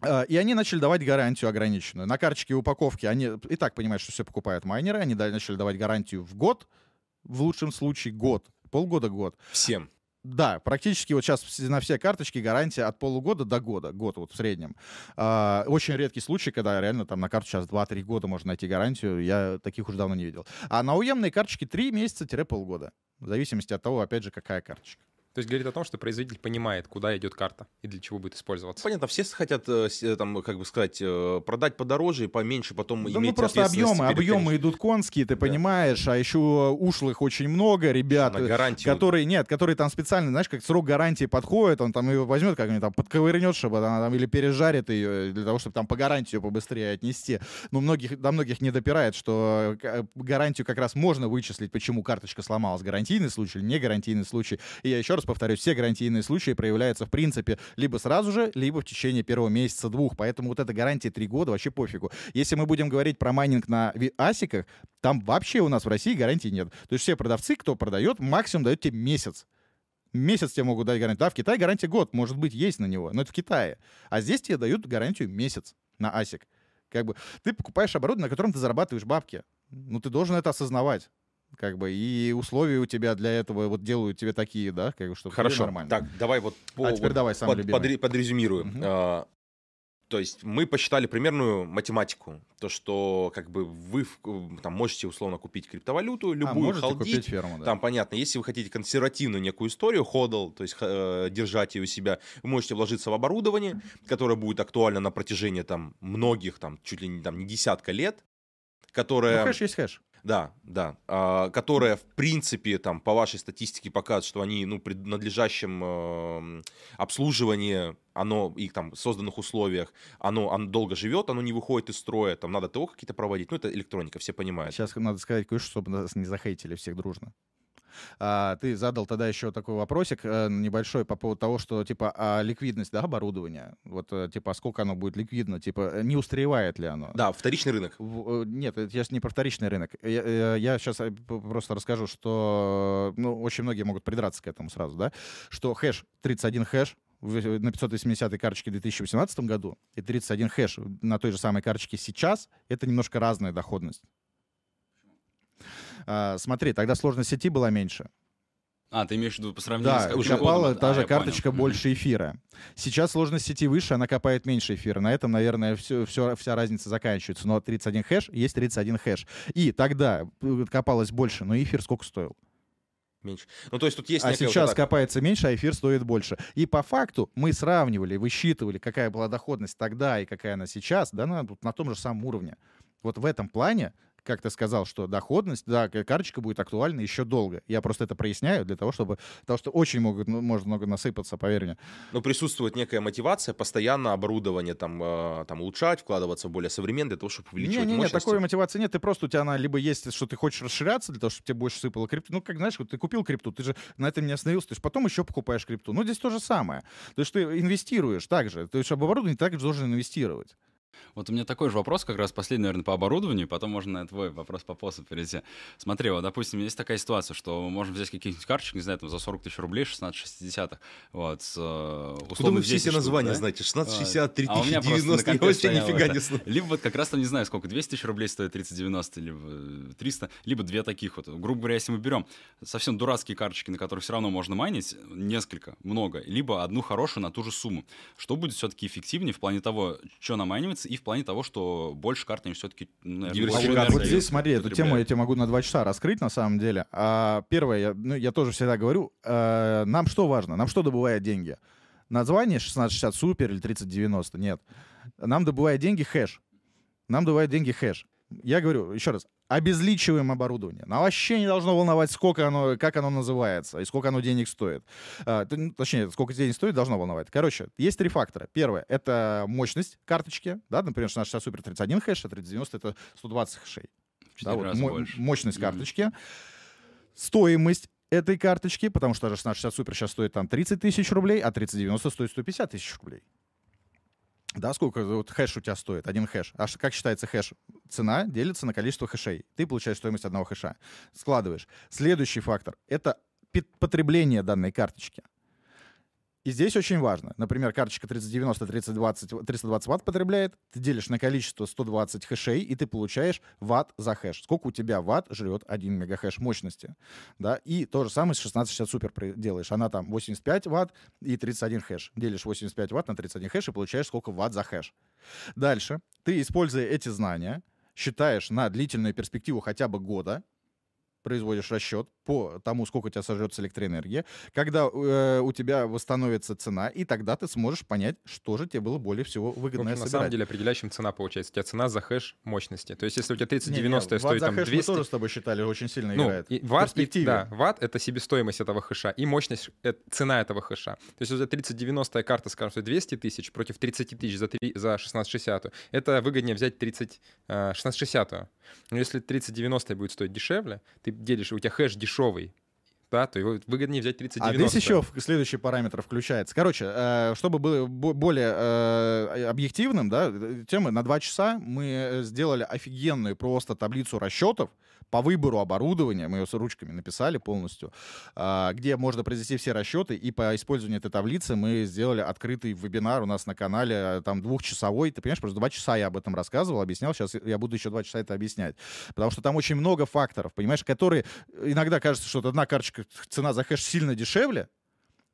А, И они начали давать гарантию ограниченную. На карточке и упаковке они и так понимают, что все покупают майнеры. Они начали давать гарантию в год, в лучшем случае год, полгода-год. Всем. Да, практически вот сейчас на все карточки гарантия от полугода до года, год вот в среднем. А, очень редкий случай, когда реально там на карту сейчас 2-3 года можно найти гарантию, я таких уже давно не видел. А на уемные карточки 3 месяца-полгода, в зависимости от того, опять же, какая карточка. То есть говорит о том, что производитель понимает, куда идет карта и для чего будет использоваться. Понятно, все хотят, э, э, там, как бы сказать, э, продать подороже и поменьше, потом Да, иметь ну просто объемы, объемы идут конские, ты Да. понимаешь, а еще ушлых очень много ребят. на гарантию. Которые, нет, которые там специально, знаешь, как срок гарантии подходит, он там ее возьмет, как-нибудь там подковырнет, чтобы она там или пережарит ее, для того, чтобы там по гарантии ее побыстрее отнести. Ну, многих, до многих не допирает, что гарантию как раз можно вычислить, почему карточка сломалась. Гарантийный случай или не гарантийный случай. И я еще раз повторюсь, все гарантийные случаи проявляются, в принципе, либо сразу же, либо в течение первого месяца-двух. Поэтому вот эта гарантия три года вообще пофигу. Если мы будем говорить про майнинг на асиках, там вообще у нас в России гарантии нет. То есть все продавцы, кто продает, максимум дают тебе месяц. Месяц тебе могут дать гарантию. Да, в Китае гарантия год, может быть, есть на него, но это в Китае. А здесь тебе дают гарантию месяц на ASIC. Как бы ты покупаешь оборудование, на котором ты зарабатываешь бабки. Ну, ты должен это осознавать. Как бы, и условия у тебя для этого вот делают тебе такие, да, как бы, чтобы Хорошо. нормально. Так, давай вот по, А теперь вот давай самый под- любимый. подре- подрезюмирую. Мгм. А, то есть мы посчитали примерную математику, то что как бы вы там можете условно купить криптовалюту, а, любую можете халдить, купить ферму, да. Там понятно, если вы хотите консервативную некую историю, ходл, то есть э, держать ее у себя, вы можете вложиться в оборудование, которое будет актуально на протяжении там многих, там чуть ли не, там, не десятка лет, которое... Ну, хэш есть хэш. Да, да. А, которая, в принципе, там, по вашей статистике показывает, что они, ну, при надлежащем эм, обслуживании, оно, их там, созданных условиях, оно, оно долго живет, оно не выходит из строя, там, надо ТО какие-то проводить, ну, это электроника, все понимают. Сейчас надо сказать кое-что, чтобы нас не захейтили всех дружно. А, ты задал тогда еще такой вопросик э, небольшой по поводу того, что типа а ликвидность да, оборудования, вот э, типа сколько оно будет ликвидно, типа э, не устаревает ли оно? Да, вторичный рынок. В- Нет, сейчас не про вторичный рынок. Я, сейчас просто расскажу, что ну, очень многие могут придраться к этому сразу, да, что хэш 31 хэш на 580 карточке в 2018 году и 31 хэш на той же самой карточке сейчас — это немножко разная доходность. А, смотри, тогда сложность сети была меньше. А, ты имеешь в виду по сравнению Да, с копала капчикодом? та А, же понял. карточка Мгм. больше эфира. Сейчас сложность сети выше, она копает меньше эфира. На этом, наверное, все, вся разница заканчивается. Но 31 хэш есть 31 хэш. И тогда э, копалось больше, но эфир сколько стоил? Меньше. Ну, то есть тут есть А вот сейчас копается меньше, а эфир стоит больше. И по факту мы сравнивали, высчитывали, какая была доходность тогда и какая она сейчас, да, на, на том же самом уровне. Вот в этом плане, как ты сказал, что доходность, да, карточка будет актуальна еще долго. Я просто это проясняю для того, чтобы... Потому что очень могут, ну, может много насыпаться, поверь мне. Но присутствует некая мотивация постоянно оборудование там, э, там улучшать, вкладываться в более современное для того, чтобы увеличивать Не-не-не, мощности. такой мотивации нет. Ты просто, у тебя она либо есть, что ты хочешь расширяться для того, чтобы тебе больше сыпало крипту. Ну, как, знаешь, вот ты купил крипту, ты же на этом не остановился, ты же потом еще покупаешь крипту. Ну, здесь то же самое. То есть ты инвестируешь также. То есть об оборудовании также должен инвестировать. Вот у меня такой же вопрос, как раз последний, наверное, по оборудованию, потом можно на твой вопрос по посу перейти. Смотри, вот, допустим, есть такая ситуация, что мы можем взять каких-нибудь карточек, не знаю, там, за 40 тысяч рублей, 16,60, вот, э, Куда вы все 10 эти названия да? знаете? 1660, А у меня просто на 3090, я вообще нифига это. не знаю. Либо вот как раз там, не знаю, сколько, 200 тысяч рублей стоит 3090, либо э, 300, либо две таких вот. Грубо говоря, если мы берем совсем дурацкие карточки, на которых все равно можно майнить, несколько, много, либо одну хорошую на ту же сумму. Что будет все-таки эффективнее в плане того, что намайнивается, и в плане того, что больше карт они все-таки... Диверсификация. Вот здесь, смотри, эту тему я тебе могу на два часа раскрыть, на самом деле. А, первое, я, ну, я тоже всегда говорю, э, нам что важно? Нам что добывает деньги? Название 1660 супер или 3090? Нет. Нам добывает деньги хэш. Нам добывает деньги хэш. Я говорю, еще раз, обезличиваем оборудование. Нам вообще не должно волновать, сколько оно, как оно называется и сколько оно денег стоит. А, ну, точнее, сколько денег стоит, должно волновать. Короче, есть три фактора. Первое — это мощность карточки. Да, например, 1660 супер 31 хэш, а 3090 — это 120 хэшей. Да, 4 вот мо- мощность карточки, стоимость этой карточки, потому что даже 1660 супер сейчас стоит там 30 тысяч рублей, а 3090 стоит 150 тысяч рублей. Да, сколько вот хэш у тебя стоит, один хэш. А как считается хэш? Цена делится на количество хэшей. Ты получаешь стоимость одного хэша. Складываешь. Следующий фактор — это потребление данной карточки. И здесь очень важно. Например, карточка 3090, 3020, 320 ватт потребляет, ты делишь на количество 120 хэшей, и ты получаешь ватт за хэш. Сколько у тебя ватт жрет 1 мегахэш мощности. Да? И то же самое с 1660 супер делаешь. Она там 85 ватт и 31 хэш. Делишь 85 ватт на 31 хэш и получаешь сколько ватт за хэш. Дальше ты, используя эти знания, считаешь на длительную перспективу хотя бы года, производишь расчет по тому, сколько у тебя сожрется электроэнергия, когда э, у тебя восстановится цена, и тогда ты сможешь понять, что же тебе было более всего выгодно общем, на собирать. самом деле определяющим цена получается. У тебя цена за хэш мощности. То есть если у тебя Не, не, 3090 ватт стоит там хэш 200... мы тоже с тобой считали, очень сильно Ну, играет. и ватт, и- да, ватт — это себестоимость этого хэша, и мощность — это цена этого хэша. То есть, у тебя 3090 карта, скажем, стоит 200 тысяч против 30 тысяч за, три- за 1660, это выгоднее взять 30, э, 1660. Но если 3090 будет стоить дешевле, ты делишь, у тебя хэш дешевый, да, то его выгоднее взять А 3090. здесь еще следующий параметр включается. Короче, э, чтобы было бо- более э, объективным, да, э, темы на два часа мы сделали офигенную просто таблицу расчетов по выбору оборудования, мы ее с ручками написали полностью, а, где можно произвести все расчеты, и по использованию этой таблицы мы сделали открытый вебинар у нас на канале, э, там двухчасовой, ты понимаешь, просто два часа я об этом рассказывал, объяснял, сейчас я буду еще два часа это объяснять, потому что там очень много факторов, понимаешь, которые иногда кажется, что одна карточка, цена за хэш сильно дешевле,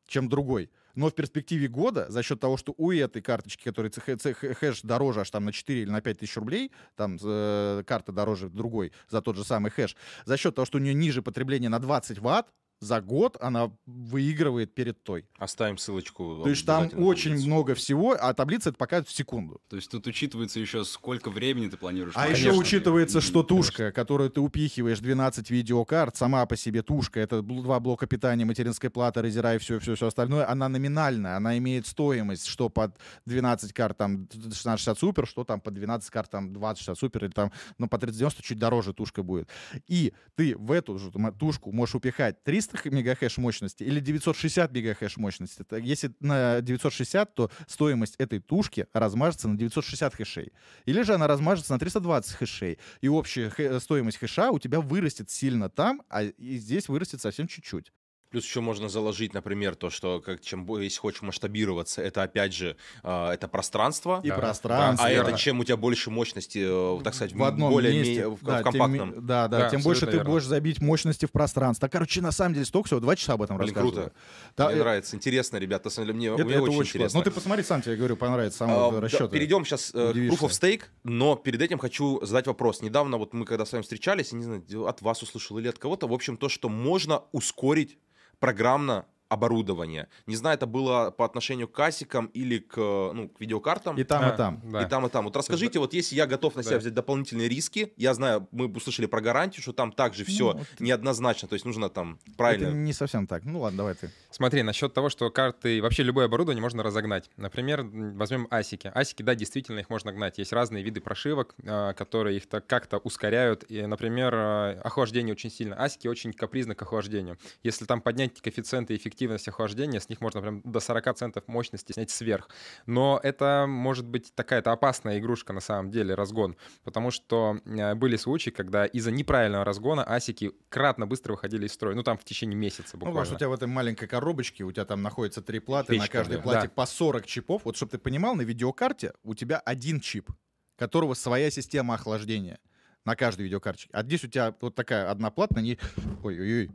чем другой. Но в перспективе года, за счет того, что у этой карточки, которая хэш дороже аж там на 4 или на 5 тысяч рублей, там э, карта дороже другой за тот же самый хэш, за счет того, что у нее ниже потребление на 20 ватт, за год она выигрывает перед той. Оставим ссылочку. То есть там очень таблицу. много всего, а таблица это показывает в секунду. То есть тут учитывается еще, сколько времени ты планируешь. А потратить. еще учитывается, что конечно. тушка, которую ты упихиваешь 12 видеокарт, сама по себе тушка, это два блока питания, материнская плата, резера и все, все, все остальное, она номинальная, она имеет стоимость, что под 12 карт там 1660 супер, что там под 12 карт там 2060 супер, или там, ну, по 3090 чуть дороже тушка будет. И ты в эту же тушку можешь упихать 300 х- мегахэш мощности или 960 мегахэш мощности. Если на 960, то стоимость этой тушки размажется на 960 хэшей. Или же она размажется на 320 хэшей. И общая хэ- стоимость хэша у тебя вырастет сильно там, а и здесь вырастет совсем чуть-чуть. Плюс еще можно заложить, например, то, что как, чем если хочешь масштабироваться, это опять же а, это пространство. И Да, пространство. а это чем у тебя больше мощности, э, так сказать, в одном более месте, ме- в, да, в тем компактном. ме- да, да, Да, тем больше ты верно. будешь забить мощности в пространство. Короче, на самом деле столько всего, два часа об этом Блин, рассказываю. круто. Да, мне э, нравится, интересно, ребята. На самом деле, мне, это, мне это очень, очень интересно. Ну ты посмотри сам, тебе говорю, понравится сам А, вот да, перейдем сейчас э, к Удивишься. Proof of Stake, но перед этим хочу задать вопрос. Недавно вот мы когда с вами встречались, я не знаю, от вас услышал или от кого-то, в общем, то, что можно ускорить программно оборудование. Не знаю, это было по отношению к кассикам или к, э, ну, к видеокартам. И там, А, и там. да. И там, и там. Вот расскажите, вот если я готов на себя Да. взять дополнительные риски, я знаю, мы услышали про гарантию, что там также все вот неоднозначно, то есть нужно там Это правильно. не совсем так. Ну ладно, давай ты. Смотри, насчет того, что карты, вообще любое оборудование можно разогнать. Например, возьмем асики. Асики, да, действительно их можно гнать. Есть разные виды прошивок, а, которые их так как-то ускоряют. И, например, а, охлаждение очень сильно. Асики очень капризны к охлаждению. Если там поднять коэффициенты эффективности охлаждения, с них можно прям до 40 центов мощности снять сверх. Но это может быть такая-то опасная игрушка на самом деле, разгон. Потому что э, были случаи, когда из-за неправильного разгона асики кратно быстро выходили из строя. Ну, там в течение месяца Ну, буквально. потому что у тебя в этой маленькой коробочке, у тебя там находится три платы, на Печка, каждой да. плате Да. по 40 чипов. Вот, чтобы ты понимал, на видеокарте у тебя один чип, которого своя система охлаждения на каждой видеокарточке. А здесь у тебя вот такая одна плата, на ней ой-ой-ой,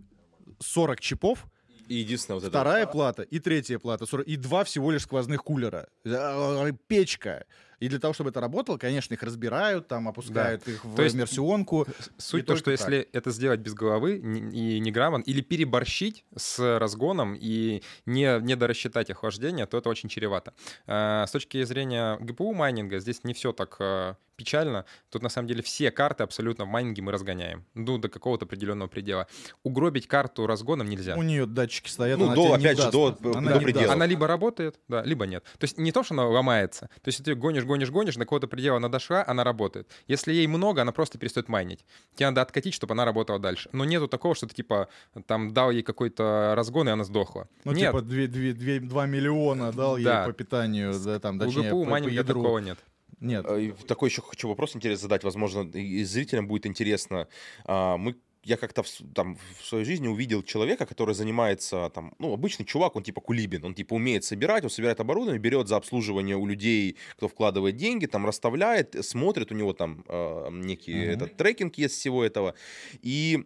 40 чипов, И единственное вот это. вторая плата и третья плата, 40 и два всего лишь сквозных кулера. Э, Печка. И для того, чтобы это работало, конечно, их разбирают, там опускают их в То есть иммерсионку. Суть то, что только если это сделать без головы и неграмотно, или переборщить с разгоном и не, не дорассчитать охлаждение, то это очень чревато. А, С точки зрения GPU майнинга здесь не все так а, печально. Тут на самом деле все карты абсолютно в майнинге мы разгоняем. Ну, до какого-то определенного предела. Угробить карту разгоном нельзя. У нее датчики стоят. Ну, она до, не опять же, до- Она до не предела. Она либо работает, да, либо нет. То есть не то, что она ломается. То есть если ты гонишь, гонишь, гонишь, до какого-то предела она дошла, она работает. Если ей много, она просто перестает майнить. Тебе надо откатить, чтобы она работала дальше. Но нету такого, что ты типа там дал ей какой-то разгон, и она сдохла. Ну, нет, типа 2, 2 миллиона дал Да. ей по питанию, да, там, у точнее, ГПУ по, по ядру. такого нет. Нет. И Такой еще хочу вопрос интересный задать, возможно, и и зрителям будет интересно. А, Мы я как-то в, там в своей жизни увидел человека, который занимается там, ну, обычный чувак, он типа кулибин, он типа умеет собирать, он собирает оборудование, берет за обслуживание у людей, кто вкладывает деньги, там расставляет, смотрит, у него там э, некий Мгм. этот трекинг есть всего этого. И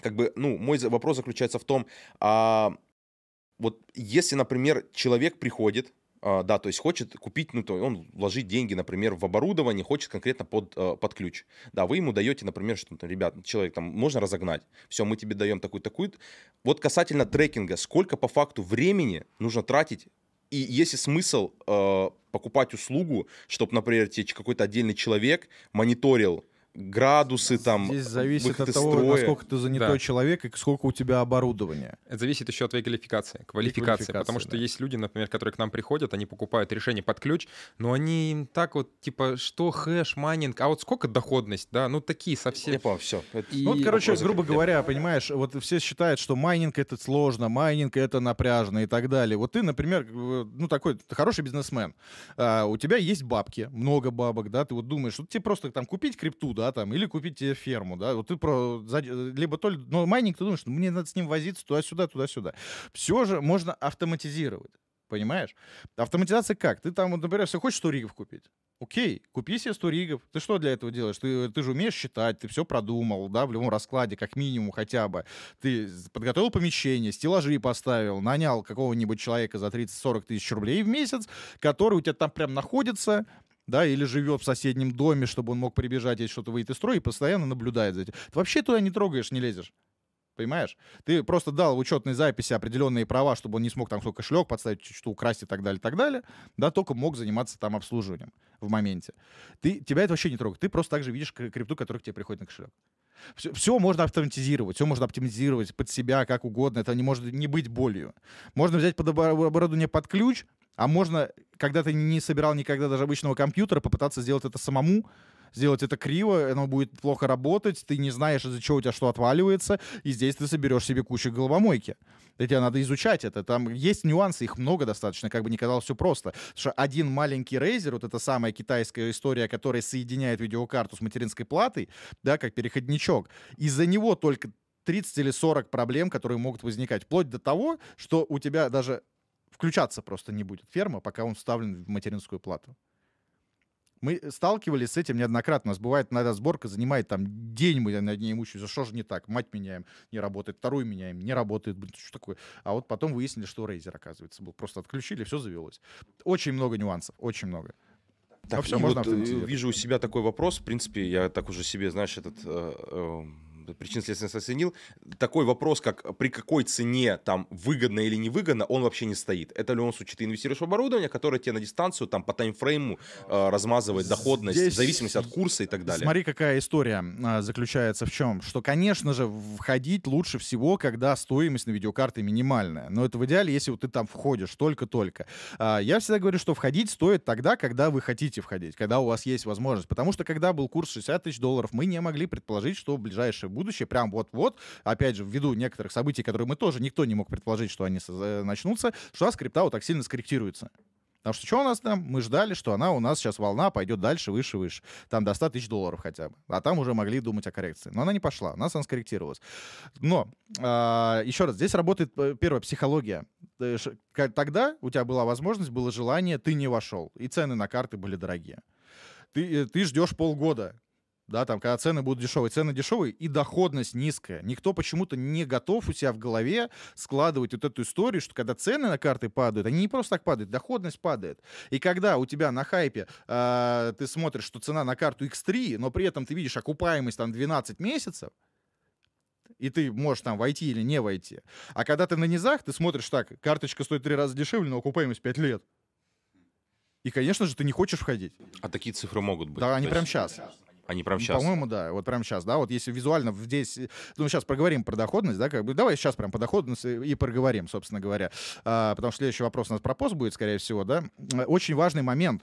как бы, ну, мой вопрос заключается в том, а, вот если, например, человек приходит, да, то есть хочет купить, ну, то он вложить деньги, например, в оборудование, хочет конкретно под, э, под ключ. Да, вы ему даете, например, что, то ребят, человек там, можно разогнать, все, мы тебе даем такую-такую. Вот касательно трекинга, сколько по факту времени нужно тратить, и есть ли смысл э, покупать услугу, чтобы, например, тебе какой-то отдельный человек мониторил градусы там, Здесь зависит выход от из того, строя. насколько ты занятой Да. человек и сколько у тебя оборудования. Это зависит еще от твоей квалификации, квалификации, потому что да. есть люди, например, которые к нам приходят, они покупают решение под ключ, но они им так вот, типа, что хэш, майнинг, а вот сколько доходность, да, ну такие совсем. Я понял, все. И- Ну, вот, короче, вопрос грубо говоря, понимаешь, вот все считают, что майнинг это сложно, майнинг это напряжно и так далее. Вот ты, например, э, ну такой ты хороший бизнесмен, а, у тебя есть бабки, много бабок, да, ты вот думаешь, что тебе просто там купить крипту, да, там, или купить тебе ферму, да, вот ты про, либо то но майнинг, ты думаешь, ну, мне надо с ним возиться туда-сюда, туда-сюда. Все же можно автоматизировать. Понимаешь? Автоматизация как? Ты там, вот, например, все хочешь 100 ригов купить. Окей, купи себе 100 ригов. Ты что для этого делаешь? Ты, ты же умеешь считать, ты все продумал, да, в любом раскладе, как минимум хотя бы. Ты подготовил помещение, стеллажи поставил, нанял какого-нибудь человека за 30-40 тысяч рублей в месяц, который у тебя там прям находится, да, или живет в соседнем доме, чтобы он мог прибежать, если что-то выйдет из строя, и постоянно наблюдает за этим. Ты вообще туда не трогаешь, не лезешь. Понимаешь? Ты просто дал в учетной записи определенные права, чтобы он не смог там свой кошелек подставить, чуть что украсть и так далее, и так далее. Да, только мог заниматься там обслуживанием в моменте. Ты, тебя это вообще не трогает. Ты просто также видишь кри- крипту, которая к тебе приходит на кошелек. Все, можно автоматизировать, все можно оптимизировать под себя, как угодно. Это не может не быть болью. Можно взять под обо- оборудование под ключ, а можно, когда ты не собирал никогда даже обычного компьютера, попытаться сделать это самому, сделать это криво, оно будет плохо работать, ты не знаешь, из-за чего у тебя что отваливается, и здесь ты соберешь себе кучу головомойки. И тебе надо изучать это. Там есть нюансы, их много достаточно, как бы не казалось все просто. Потому что один маленький рейзер, вот эта самая китайская история, которая соединяет видеокарту с материнской платой, да, как переходничок, из-за него только 30 или 40 проблем, которые могут возникать. Вплоть до того, что у тебя даже включаться просто не будет ферма, пока он вставлен в материнскую плату. Мы сталкивались с этим неоднократно. У нас бывает, иногда сборка занимает там день, мы над ней мучаемся. Что же не так? Мать меняем, не работает. Вторую меняем, не работает. Блин, что такое? А вот потом выяснили, что рейзер, оказывается, был. Просто отключили, все завелось. Очень много нюансов, очень много. Так, А всё и можно вот, э, вижу у себя такой вопрос. В принципе, я так уже себе, знаешь, этот э, э, причинно-следственно оценил. Такой вопрос, как при какой цене там выгодно или невыгодно, он вообще не стоит. Это в любом случае ты инвестируешь в оборудование, которое тебе на дистанцию там по таймфрейму э, размазывает доходность Здесь в зависимости от курса и так далее. Смотри, какая история а, заключается в чем. Что, конечно же, входить лучше всего, когда стоимость на видеокарты минимальная. Но это в идеале, если вот ты там входишь только-только. А, я всегда говорю, что входить стоит тогда, когда вы хотите входить, когда у вас есть возможность. Потому что, когда был курс 60 тысяч долларов, мы не могли предположить, что в ближайшее будущее, прям вот-вот, опять же, ввиду некоторых событий, которые мы тоже, никто не мог предположить, что они со- начнутся, что у нас крипта вот так сильно скорректируется. Потому что что у нас там? Мы ждали, что она у нас сейчас волна пойдет дальше, выше, выше. Там до 100 тысяч долларов хотя бы. А там уже могли думать о коррекции. Но она не пошла, у нас она скорректировалась. Но, а, еще раз, здесь работает, э, первое, психология. Тогда у тебя была возможность, было желание, ты не вошел. И цены на карты были дорогие. Ты, э, ты ждешь полгода, да, там, когда цены будут дешевые, цены дешевые и доходность низкая. Никто почему-то не готов у себя в голове складывать вот эту историю, что когда цены на карты падают, они не просто так падают, доходность падает. И когда у тебя на хайпе э, ты смотришь, что цена на карту X3, но при этом ты видишь окупаемость там 12 месяцев, и ты можешь там войти или не войти. А когда ты на низах, ты смотришь так, карточка стоит три раза дешевле, но окупаемость 5 лет. И, конечно же, ты не хочешь входить. А такие цифры могут быть. Да, они То прям есть сейчас. Они прям сейчас. По-моему, да, вот прямо сейчас, да, вот если визуально здесь, ну, сейчас проговорим про доходность, да, как бы, давай сейчас прям по доходности и проговорим, собственно говоря, А, потому что следующий вопрос у нас про пост будет, скорее всего, да, очень важный момент,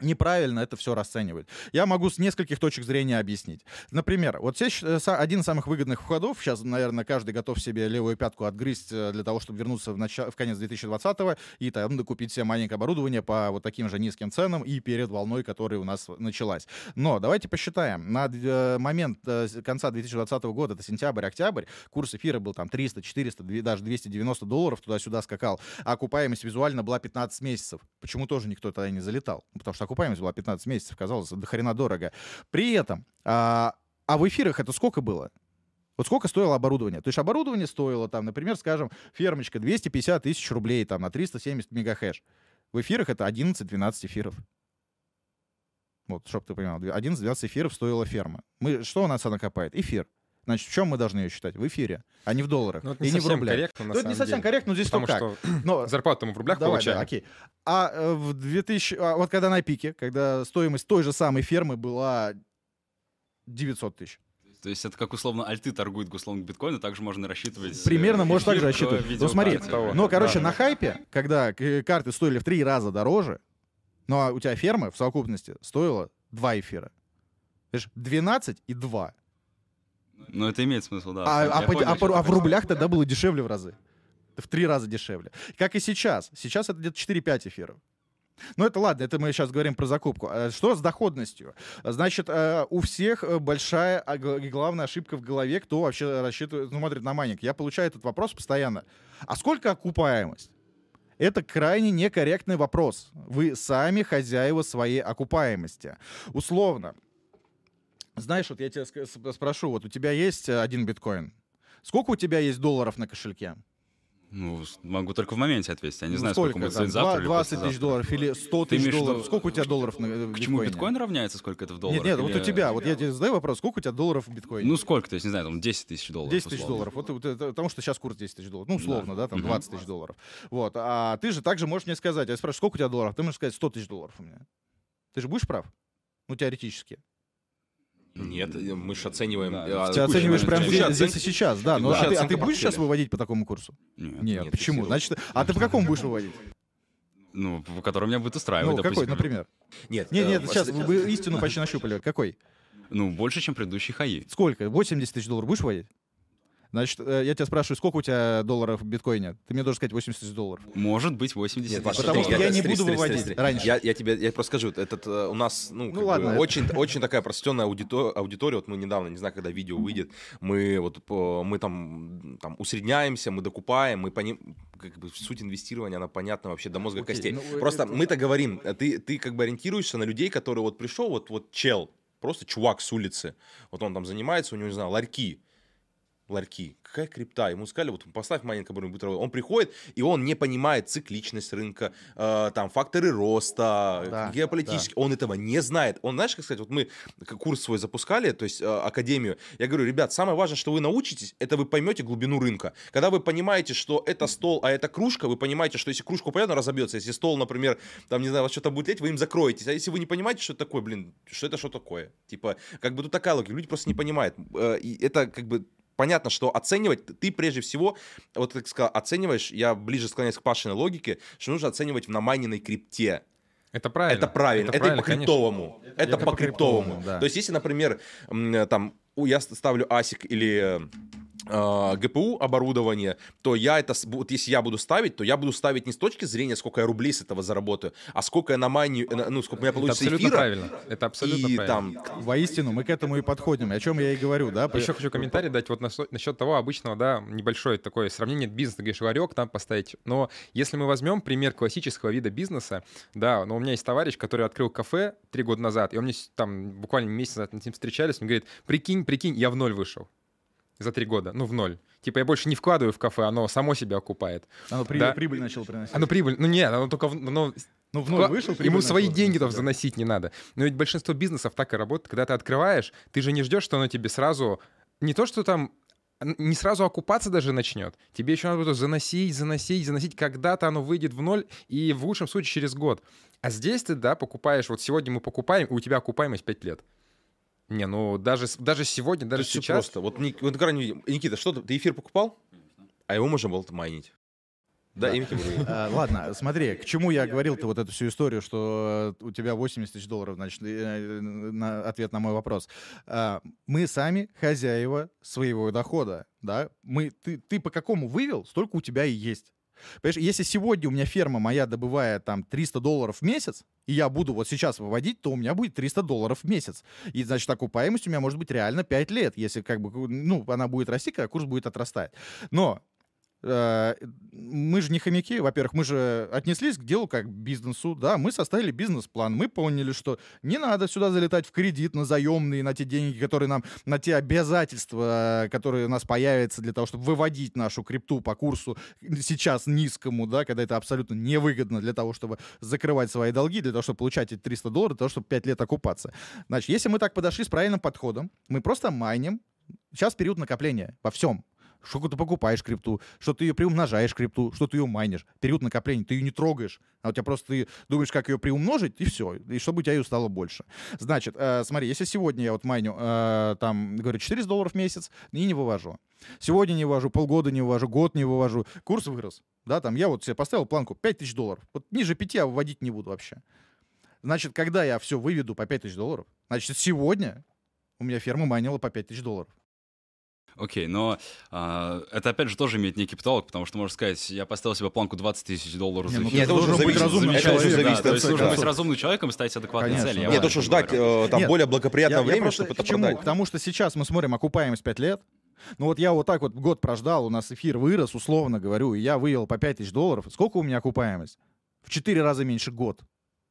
неправильно это все расценивать. Я могу с нескольких точек зрения объяснить. Например, вот са- один из самых выгодных входов, сейчас, наверное, каждый готов себе левую пятку отгрызть э, для того, чтобы вернуться в, начало, в конец 2020-го и там докупить себе маленькое оборудование по вот таким же низким ценам и перед волной, которая у нас началась. Но давайте посчитаем. На э, момент э, конца 2020 года, это сентябрь-октябрь, курс эфира был там 300, 400, две- даже 290 долларов туда-сюда скакал, а окупаемость визуально была 15 месяцев. Почему тоже никто тогда не залетал? Ну, Потому что окупаемость была 15 месяцев, казалось, до хрена дорого. При этом, а, а в эфирах это сколько было? Вот сколько стоило оборудование? То есть оборудование стоило, там, например, скажем, фермочка 250 тысяч рублей там, на 370 мегахэш. В эфирах это 11-12 эфиров. Вот, чтобы ты понимал, 11-12 эфиров стоила ферма. Мы, что у нас она копает? Эфир. Значит, в чем мы должны ее считать? В эфире, а не в долларах. Ну, это и не не в рублях. корректно, на Ну, это не самом совсем деле. корректно, но здесь Потому то как. что Но зарплату мы в рублях Давай, получаем. да, окей. А э, в 2000, а вот когда на пике, когда стоимость той же самой фермы была 900 тысяч. То есть это как условно альты торгуют условно биткоин, и также можно рассчитывать... Примерно э, можно так же эфир к рассчитывать. Ну смотри, того. но, короче, Да. на хайпе, когда карты стоили в три раза дороже, ну а у тебя ферма в совокупности стоила 2 эфира. Видишь, 12 и 2. Ну это имеет смысл, да. А, а по- понял, а по- а в рублях тогда было дешевле в разы. В три раза дешевле. Как и сейчас. Сейчас это где-то 4-5 эфиров. Ну это ладно, это мы сейчас говорим про закупку. А Что с доходностью? Значит, э, у всех э, большая а, и главная ошибка в голове, кто вообще рассчитывает, ну, смотрит на майнинг. Я получаю этот вопрос постоянно. А сколько окупаемость? Это крайне некорректный вопрос. Вы сами хозяева своей окупаемости. Условно. Знаешь, вот я тебя спрошу, вот у тебя есть э, один биткоин. Сколько у тебя есть долларов на кошельке? Ну, могу только в моменте ответить. Я не Ну, знаю, сколько, будет там? стоить завтра Два- или 20 тысяч долларов или 100 Ты тысяч долларов. Сколько у тебя долларов на э, К чему биткоине? биткоин равняется, сколько это в долларах? Нет, нет, вот у или- тебя, вот я тебе задаю вопрос, сколько у тебя долларов в биткоине? Ну, сколько, то есть, не знаю, там 10 тысяч долларов. 10 тысяч долларов. Вот, вот потому что сейчас курс 10 тысяч долларов. Ну, условно, да, там Мгм. 20 тысяч долларов. Вот. А ты же также можешь мне сказать, я спрашиваю, сколько у тебя долларов? Ты можешь сказать 100 тысяч долларов у меня. Ты же будешь прав? Ну, теоретически. Нет, э, мы же оцениваем... Да, а, ты оцениваешь прямо здесь, здесь и сейчас, да. Но, Текущая а, ты, а ты будешь сейчас выводить по такому курсу? Нет. Нет, нет, почему? Значит, а ты по какому будешь выводить? Ну, по которому меня будет устраивать, Ну, какой, допустим. например? Нет, Нет, э, нет, сейчас с- вы истину почти нащупали. Какой? Ну, больше, чем предыдущий хаи. Сколько? 80 тысяч долларов будешь вводить? Значит, э, я тебя спрашиваю, сколько у тебя долларов в биткоине? Ты мне должен сказать 80 тысяч долларов. Может быть, 80 Нет, Потому что я не смотри, буду выводить раньше. Я, я тебе я просто скажу, этот э, у нас, ну, Ну ладно, бы, это- очень, очень такая просветленная аудито- аудитория. Вот мы недавно, не знаю, когда видео выйдет, мы вот по- мы там, там усредняемся, мы докупаем, мы поним, как бы суть инвестирования, она понятна вообще до мозга Окей, костей. ну, Просто это- мы-то говорим, э, ты, ты как бы ориентируешься на людей, которые вот пришел, вот, вот чел, просто чувак с улицы, вот он там занимается, у него, не знаю, ларьки, ларьки. Какая крипта? Ему сказали, вот поставь майнинг, который будет работать. Он приходит, и он не понимает цикличность рынка, э, там, факторы роста, Да, геополитические. Он этого не знает. Он, знаешь, как сказать, вот мы курс свой запускали, то есть э, академию. Я говорю, ребят, самое важное, что вы научитесь, это вы поймете глубину рынка. Когда вы понимаете, что это стол, а это кружка, вы понимаете, что если кружку понятно разобьется, если стол, например, там, не знаю, вас что-то будет леть, вы им закроетесь. А если вы не понимаете, что это такое, блин, что это что такое? Типа, как бы тут такая логика. Люди просто не понимают. Э, И это как бы понятно, что оценивать ты прежде всего, вот как сказал, оцениваешь, я ближе склоняюсь к Пашиной логике, что нужно оценивать в намайненной крипте. Это правильно. Это правильно, это, по криптовому. Это, по криптовому. да. То есть, если, например, там, я ставлю ASIC или э, ГПУ оборудование, то я это, вот если я буду ставить, то я буду ставить не с точки зрения, сколько я рублей с этого заработаю, а сколько я на майне, ну, сколько у меня Это получится абсолютно эфира, правильно. Это абсолютно и правильно. там Воистину, мы к этому и подходим. О чем я и говорю, да? Еще хочу комментарий дать вот насчет того обычного, да, небольшое такое сравнение бизнеса. Ты говоришь, ларек там поставить. Но если мы возьмем пример классического вида бизнеса, да, но у меня есть товарищ, который открыл кафе три года назад, и он мне там буквально месяц назад с ним встречались, он говорит, прикинь, прикинь, я в ноль вышел за три года, ну в ноль. Типа я больше не вкладываю в кафе, оно само себя окупает. Оно при- Да. прибыль начало приносить. Оно прибыль, ну нет, оно только, в- оно Ну, в ноль Вкла- вышел, прибыль Ему свои деньги там заносить не надо. Но ведь большинство бизнесов так и работает. Когда ты открываешь, ты же не ждешь, что оно тебе сразу... Не то, что там не сразу окупаться даже начнет. Тебе еще надо будет заносить, заносить, заносить. Когда-то оно выйдет в ноль, и в лучшем случае через год. А здесь ты, да, покупаешь... Вот сегодня мы покупаем, и у тебя окупаемость 5 лет. Не, ну даже, даже сегодня, даже Всё сейчас... просто. Вот, Ник- вот крайне- Никита, что ты, ты эфир покупал? А его можно было майнить. Да, Да. А, Ладно, смотри, к чему я говорил-то вот эту всю историю, что э, у тебя 80 тысяч долларов, значит, э, на ответ на мой вопрос. А, Мы сами хозяева своего дохода, да? Мы, ты, ты по какому вывел, столько у тебя и есть. Понимаешь, если сегодня у меня ферма моя добывает там 300 долларов в месяц, и я буду вот сейчас выводить, то у меня будет 300 долларов в месяц. И, значит, окупаемость у меня может быть реально 5 лет, если как бы, ну, она будет расти, когда курс будет отрастать. Но мы же не хомяки, во-первых, мы же отнеслись к делу как к бизнесу, да, мы составили бизнес-план, мы поняли, что не надо сюда залетать в кредит на заемные, на те деньги, которые нам, на те обязательства, э, которые у нас появятся для того, чтобы выводить нашу крипту по курсу сейчас низкому, да, когда это абсолютно невыгодно для того, чтобы закрывать свои долги, для того, чтобы получать эти 300 долларов, для того, чтобы 5 лет окупаться. Значит, если мы так подошли с правильным подходом, мы просто майним, сейчас период накопления во всем, что ты покупаешь крипту, что ты ее приумножаешь крипту, что ты ее майнишь. Период накопления, ты ее не трогаешь, а у тебя просто ты думаешь, как ее приумножить, и все, и чтобы у тебя ее стало больше. Значит, э, смотри, если сегодня я вот майню, э, там, говорю, 400 долларов в месяц, и не вывожу. Сегодня не вывожу, полгода не вывожу, год не вывожу, курс вырос. Да, там я вот себе поставил планку 5000 долларов. Вот ниже 5 я выводить не буду вообще. Значит, когда я все выведу по 5000 долларов, значит, сегодня у меня ферма майнила по 5000 долларов. Окей, но а, это опять же тоже имеет некий потолок, потому что можно сказать, я поставил себе планку 20 тысяч долларов Не, за ну. Нет, это уже должен быть разумный это уже человек, зависит да, от то есть конце нужно быть разумным человеком и ставить адекватные Конечно, цели. да. Нет, вот то, что о чем ждать э, там Нет, более благоприятное Я- я время, просто чтобы это к чему? продать. Потому что сейчас мы смотрим окупаемость 5 лет. Ну вот я вот так вот год прождал, у нас эфир вырос, условно говорю, и я вывел по 5 тысяч долларов. Сколько у меня окупаемость? В 4 раза меньше год.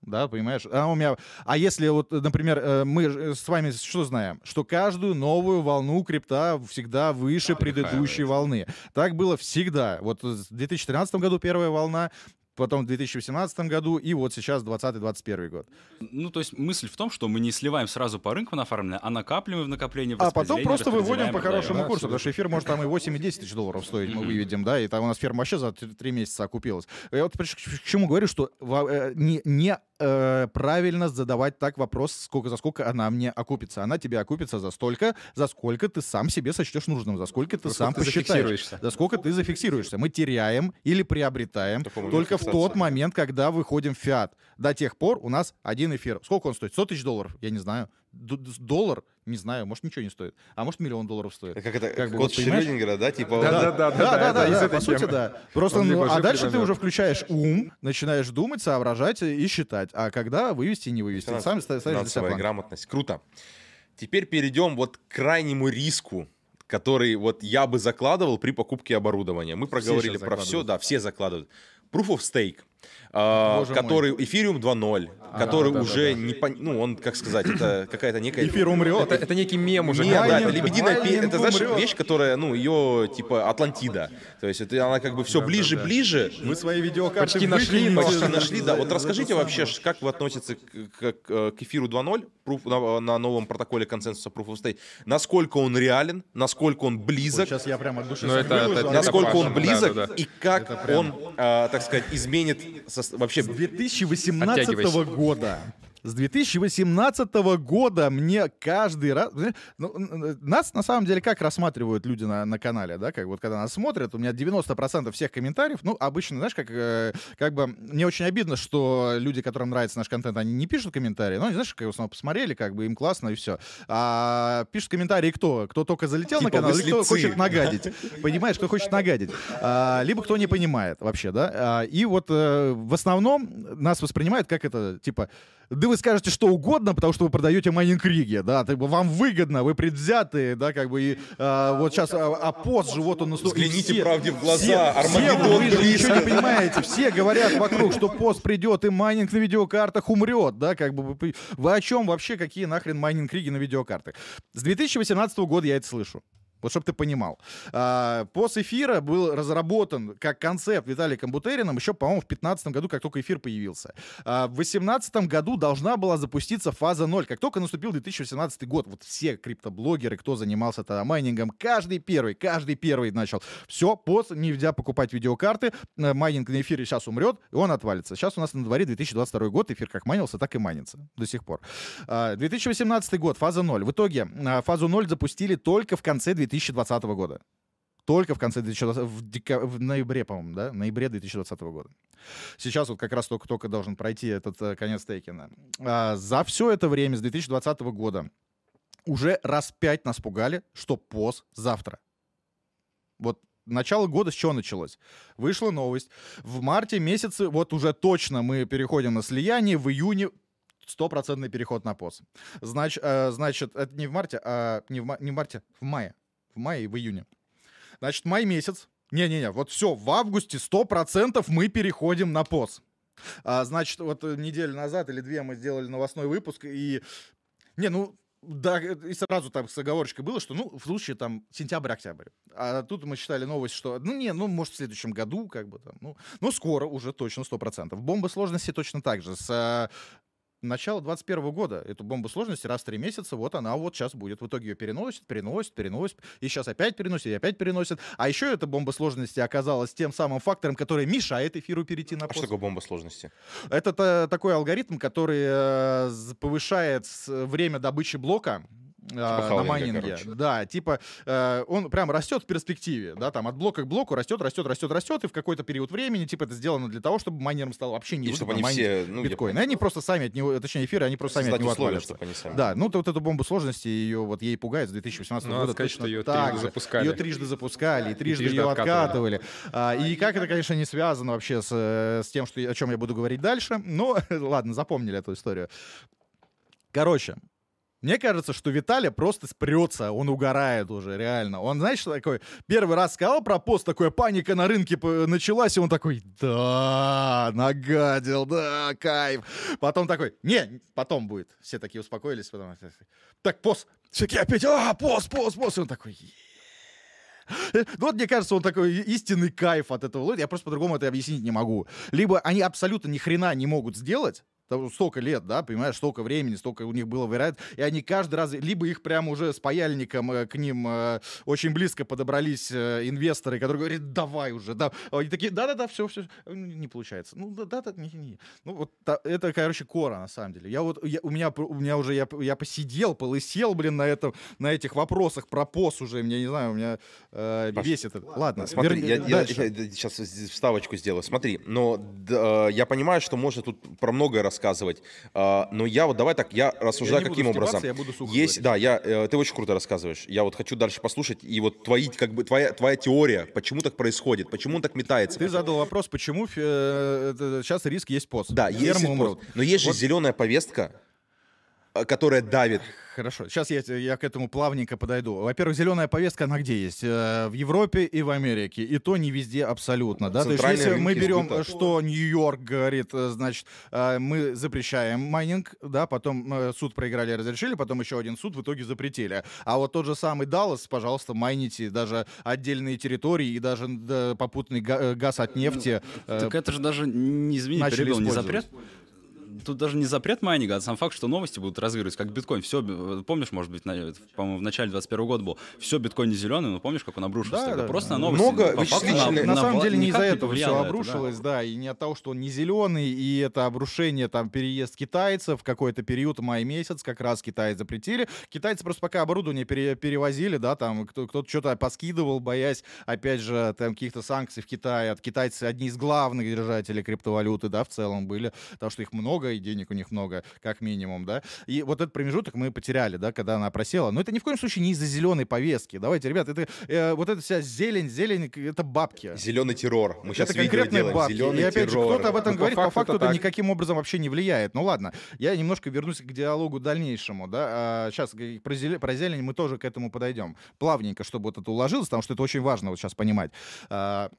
Да, понимаешь? А, у меня... а если вот, например, э, мы э, с вами что знаем? Что каждую новую волну крипта всегда выше предыдущей волны. Так было всегда. Вот в 2013 году первая волна, потом в 2018 году и вот сейчас 2020-2021 год. Ну, то есть мысль в том, что мы не сливаем сразу по рынку нафармленное, а накапливаем в накоплении, А потом просто выводим по хорошему да, курсу, потому что эфир может там и 8, и 10 тысяч долларов стоить, мы выведем, да, и там у нас ферма вообще за 3 месяца окупилась. Я вот к чему говорю, что э, не, не, э, правильно задавать так вопрос, сколько, за сколько она мне окупится. Она тебе окупится за столько, за сколько ты сам себе сочтешь нужным, за сколько ты За сам ты посчитаешь. За сколько ты зафиксируешься. Мы теряем или приобретаем Только момент только в тот момент, когда выходим в фиат. До тех пор у нас один эфир. Сколько он стоит? 100 тысяч долларов? Я не знаю. Доллар? Не знаю. Может, ничего не стоит. А может, миллион долларов стоит. Как это, Как код? Шрёдингера, да, типа... Да, да, да, Да, да, да, по сути, да. Просто, ну, а дальше ты уже включаешь ум, начинаешь думать, соображать и считать. А когда вывести и не вывести, сам ставишь для себя грамотность. Круто. Теперь перейдем вот к крайнему риску, который вот я бы закладывал при покупке оборудования. Мы проговорили сейчас про все, да, все закладывают. Proof of Stake, Боже который Ethereum 2.0, который да, да, уже да. не пон- ну он как сказать, это какая-то некая Эфир умрет. Это, это некий мем уже. Нет, да, это лебединая пе- майнинг это знаешь умрет. вещь, которая, ну, ее типа Атлантида. То есть это она как бы все ближе, да. ближе. Вы свои видеокарты Почти нашли, но- Почти нашли, да. Вот расскажите вообще, как вы относитесь к, к- к- эфиру 2.0 proof- на, на новом протоколе консенсуса Proof of Stake? Насколько он реален, насколько он близок, Сейчас я прям от души Ну, это- это- а насколько он близок да, да, да. и как он, а, так сказать, изменит вообще... С 2018 Оттягивайся. года. С 2018 года мне каждый раз... Ну, нас на самом деле как рассматривают люди на, на канале, да, как вот когда нас смотрят, у меня 90% всех комментариев, ну, обычно, знаешь, как, э, как бы мне очень обидно, что люди, которым нравится наш контент, они не пишут комментарии, ну, они, знаешь, как в основном посмотрели, как бы им классно и все. А пишут комментарии кто? Кто только залетел на Типа канал, вы или кто хочет нагадить. Понимаешь, кто хочет нагадить. А, либо кто не понимает вообще, да. А, и вот э, в основном нас воспринимают как это, типа, да вы скажете что угодно, потому что вы продаете майнинг-риги, да, так вам выгодно, вы предвзятые, да, как бы, и а, вот сейчас а, а PoS же, вот он наступил. Взгляните правде в глаза, все, Армагеддон вы же ничего не понимаете, все говорят вокруг, что PoS придет и майнинг на видеокартах умрет, да, как бы, вы, вы о чем вообще, какие нахрен майнинг-риги на видеокартах? С 2018 года я это слышу. Вот чтобы ты понимал. А, PoS эфира был разработан как концепт Виталиком Бутерином еще, по-моему, в 2015 году, как только эфир появился. А, в 2018 году должна была запуститься фаза 0. Как только наступил 2018 год, вот все криптоблогеры, кто занимался тогда майнингом, каждый первый, каждый первый начал. Все, PoS, нельзя покупать видеокарты, э, майнинг на эфире сейчас умрет, и он отвалится. Сейчас у нас на дворе 2022 год, эфир как майнился, так и майнится до сих пор. А, 2018 год, фаза 0. В итоге а, фазу 0 запустили только в конце 2020 года. Только в конце 2020, в, дека- в ноябре, по-моему, да? В ноябре 2020 года. Сейчас вот как раз только-только должен пройти этот э, конец Тейкина. А, за все это время, с 2020 года, уже раз пять нас пугали, что пост завтра. Вот начало года с чего началось? Вышла новость. В марте месяце, вот уже точно мы переходим на слияние, в июне стопроцентный переход на пост. Знач, э, значит, это не в марте, а не в, не в марте, в мае. В мае и в июне. Значит, май месяц. Не-не-не, вот все, в августе 100% мы переходим на пост. А, значит, вот э, неделю назад или две мы сделали новостной выпуск, и... Не, ну, да, э, и сразу там с оговорочкой было, что, ну, в случае там сентябрь-октябрь. А тут мы считали новость, что, ну, не, ну, может, в следующем году, как бы там, ну, ну скоро уже точно 100%. Бомба сложности точно так же. С начала 21 года. Эту бомбу сложности раз в три месяца, вот она вот сейчас будет. В итоге ее переносит, переносит, переносит, и сейчас опять переносит, и опять переносит. А еще эта бомба сложности оказалась тем самым фактором, который мешает эфиру перейти на А пост. что такое бомба сложности? Это та- такой алгоритм, который э, повышает время добычи блока э, на халвинга, майнинге. короче. Да, типа э, он прям растет в перспективе, да, там от блока к блоку растет, растет, растет, растет, и в какой-то период времени, типа, это сделано для того, чтобы майнерам стало вообще не И чтобы они все, ну, я биткоин. И они просто сами от него, точнее, эфиры, они просто сами от него условия, чтобы они сами. Да, ну то вот эту бомбу сложности, ее вот ей пугает с 2018 Ну, года. надо сказать, точно что ее так трижды запускали. Ее трижды запускали, и трижды, трижды ее откатывали. откатывали. А, и как это, конечно, не связано вообще с, э, с тем, что, я- о чем я буду говорить дальше. Но ладно, запомнили эту историю. Короче, мне кажется, что Виталий просто спрется, он угорает уже, реально. Он, знаешь, что такое? Первый раз сказал про пост, такая паника на рынке началась, и он такой, да, нагадил, да, кайф. Потом такой, не, потом будет. Все такие успокоились, потом, так, пост. Все такие опять, а, пост, пост, пост. И он такой, «Е». ну вот мне кажется, он такой истинный кайф от этого. Я просто по-другому это объяснить не могу. Либо они абсолютно ни хрена не могут сделать, там столько лет, да, понимаешь, столько времени, столько у них было вариант, и они каждый раз, либо их прямо уже с паяльником э, к ним э, очень близко подобрались э, инвесторы, которые говорят, давай уже, да, они такие, да-да-да, все, все, не получается, ну да-да, не, не. ну вот та- это, короче, кора на самом деле. Я вот, я- у меня, у меня уже, я, я посидел, полысел, блин, на этом, на этих вопросах про ПОС уже, мне не знаю, у меня э, Паш, бесит это. Ладно, Смотри, верни- я, я- дальше. я сейчас вставочку сделаю. Смотри, но д- э, я понимаю, что можно тут про многое рассказывать, а, но я вот давай так, я рассуждаю буду каким образом. я буду сухо Есть, говорить. да, я, э, ты очень круто рассказываешь. Я вот хочу дальше послушать и вот твои, как бы твоя твоя теория, почему так происходит, почему он так метается. Ты задал вопрос, почему э, это- сейчас риск есть пост. Да, есть Фермы умрут. но есть же Вот- зеленая повестка, э, которая давит. Хорошо, сейчас я, я к этому плавненько подойду. Во-первых, зеленая повестка, она где есть? Э, В Европе и в Америке. И то не везде абсолютно. Да? То есть, если мы берем, сбыта. что Нью-Йорк говорит, э, значит, э, мы запрещаем майнинг, да, потом э, суд проиграли, разрешили, потом еще один суд в итоге запретили. А вот тот же самый Даллас, пожалуйста, майните даже отдельные территории и даже да, попутный га- э, газ от нефти. э, Так это же даже, не извини, перебил, не запрет. Тут даже не запрет майнинга, а сам факт, что новости будут разыгрывать, как биткоин. Все, помнишь, может быть, на- по-моему, в начале 21 года был. Все, биткоин не зеленый, но помнишь, как он обрушился Да, тогда? да, Просто да. на новости. Много по вычислительных- На самом вла- деле не из-за этого все повлияло это, да. обрушилось, да. и не от того, что он не зеленый, и это обрушение, там, переезд китайцев в какой-то период, май месяц, как раз Китай запретили. Китайцы просто пока оборудование пере- перевозили, да, там, кто- кто-то что-то поскидывал, боясь, опять же, там, каких-то санкций в Китае. От китайцы одни из главных держателей криптовалюты, да, в целом были, потому что их много, и денег у них много, как минимум, да. И вот этот промежуток мы потеряли, да, когда она просела. Но это ни в коем случае не из-за зеленой повестки. Давайте, ребят, это э, вот эта вся зелень, зелень, это бабки. Зеленый террор. Мы сейчас это видео конкретные делаем. бабки. Зеленый и опять террор. же, кто-то об этом Ну, по говорит, по факту факту это так. никаким образом вообще не влияет. Ну ладно, я немножко вернусь к диалогу дальнейшему. Да? сейчас про, зелень, про зелень мы тоже к этому подойдем. Плавненько, чтобы вот это уложилось, потому что это очень важно вот сейчас понимать. А,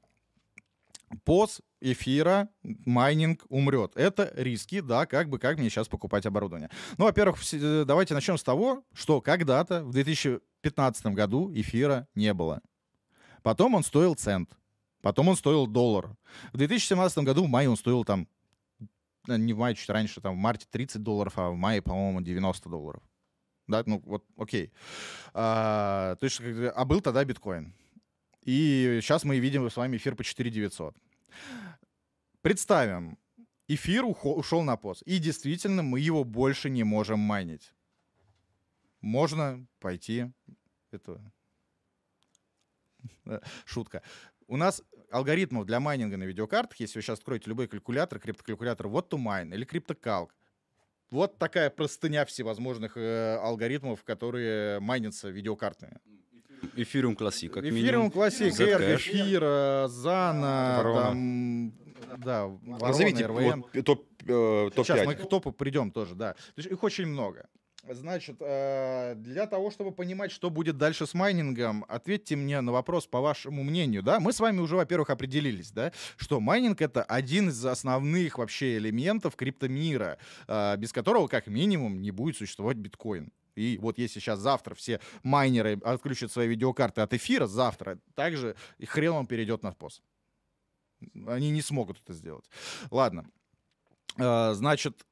Поз эфира, майнинг умрет. Это риски, да, как бы, как мне сейчас покупать оборудование. Ну, во-первых, все- давайте начнем с того, что когда-то в 2015 году эфира не было. Потом он стоил цент. Потом он стоил доллар. В 2017 году в мае он стоил там, э, не в мае, чуть раньше, там в марте 30 долларов, а в мае, по-моему, 90 долларов. Да, ну вот, окей. А, то есть, а был тогда биткоин. И сейчас мы видим с вами эфир по 4900. Представим, эфир ушел на пост. И действительно, мы его больше не можем майнить. Можно пойти... Это э, шутка. У нас алгоритмов для майнинга на видеокартах, если вы сейчас откроете любой калькулятор, криптокалькулятор, вот to mine или криптокалк, вот такая простыня всевозможных э, алгоритмов, которые майнятся видеокартами. Эфириум классик, как Эфириум минимум. Классик, Zcash. Эрг, Эфир, Зана, Ворона. там, да, Ворона, Назовите RVN. вот топ, э, Сейчас топ-5. мы к топу придем тоже, да. То есть их очень много. Значит, э, для того, чтобы понимать, что будет дальше с майнингом, ответьте мне на вопрос по вашему мнению, да? Мы с вами уже, во-первых, определились, да, что майнинг — это один из основных вообще элементов криптомира, э, без которого, как минимум, не будет существовать биткоин. И вот если сейчас завтра все майнеры отключат свои видеокарты от эфира, завтра также и хрен он перейдет на PoS. Они не смогут это сделать. Ладно. Э, Значит,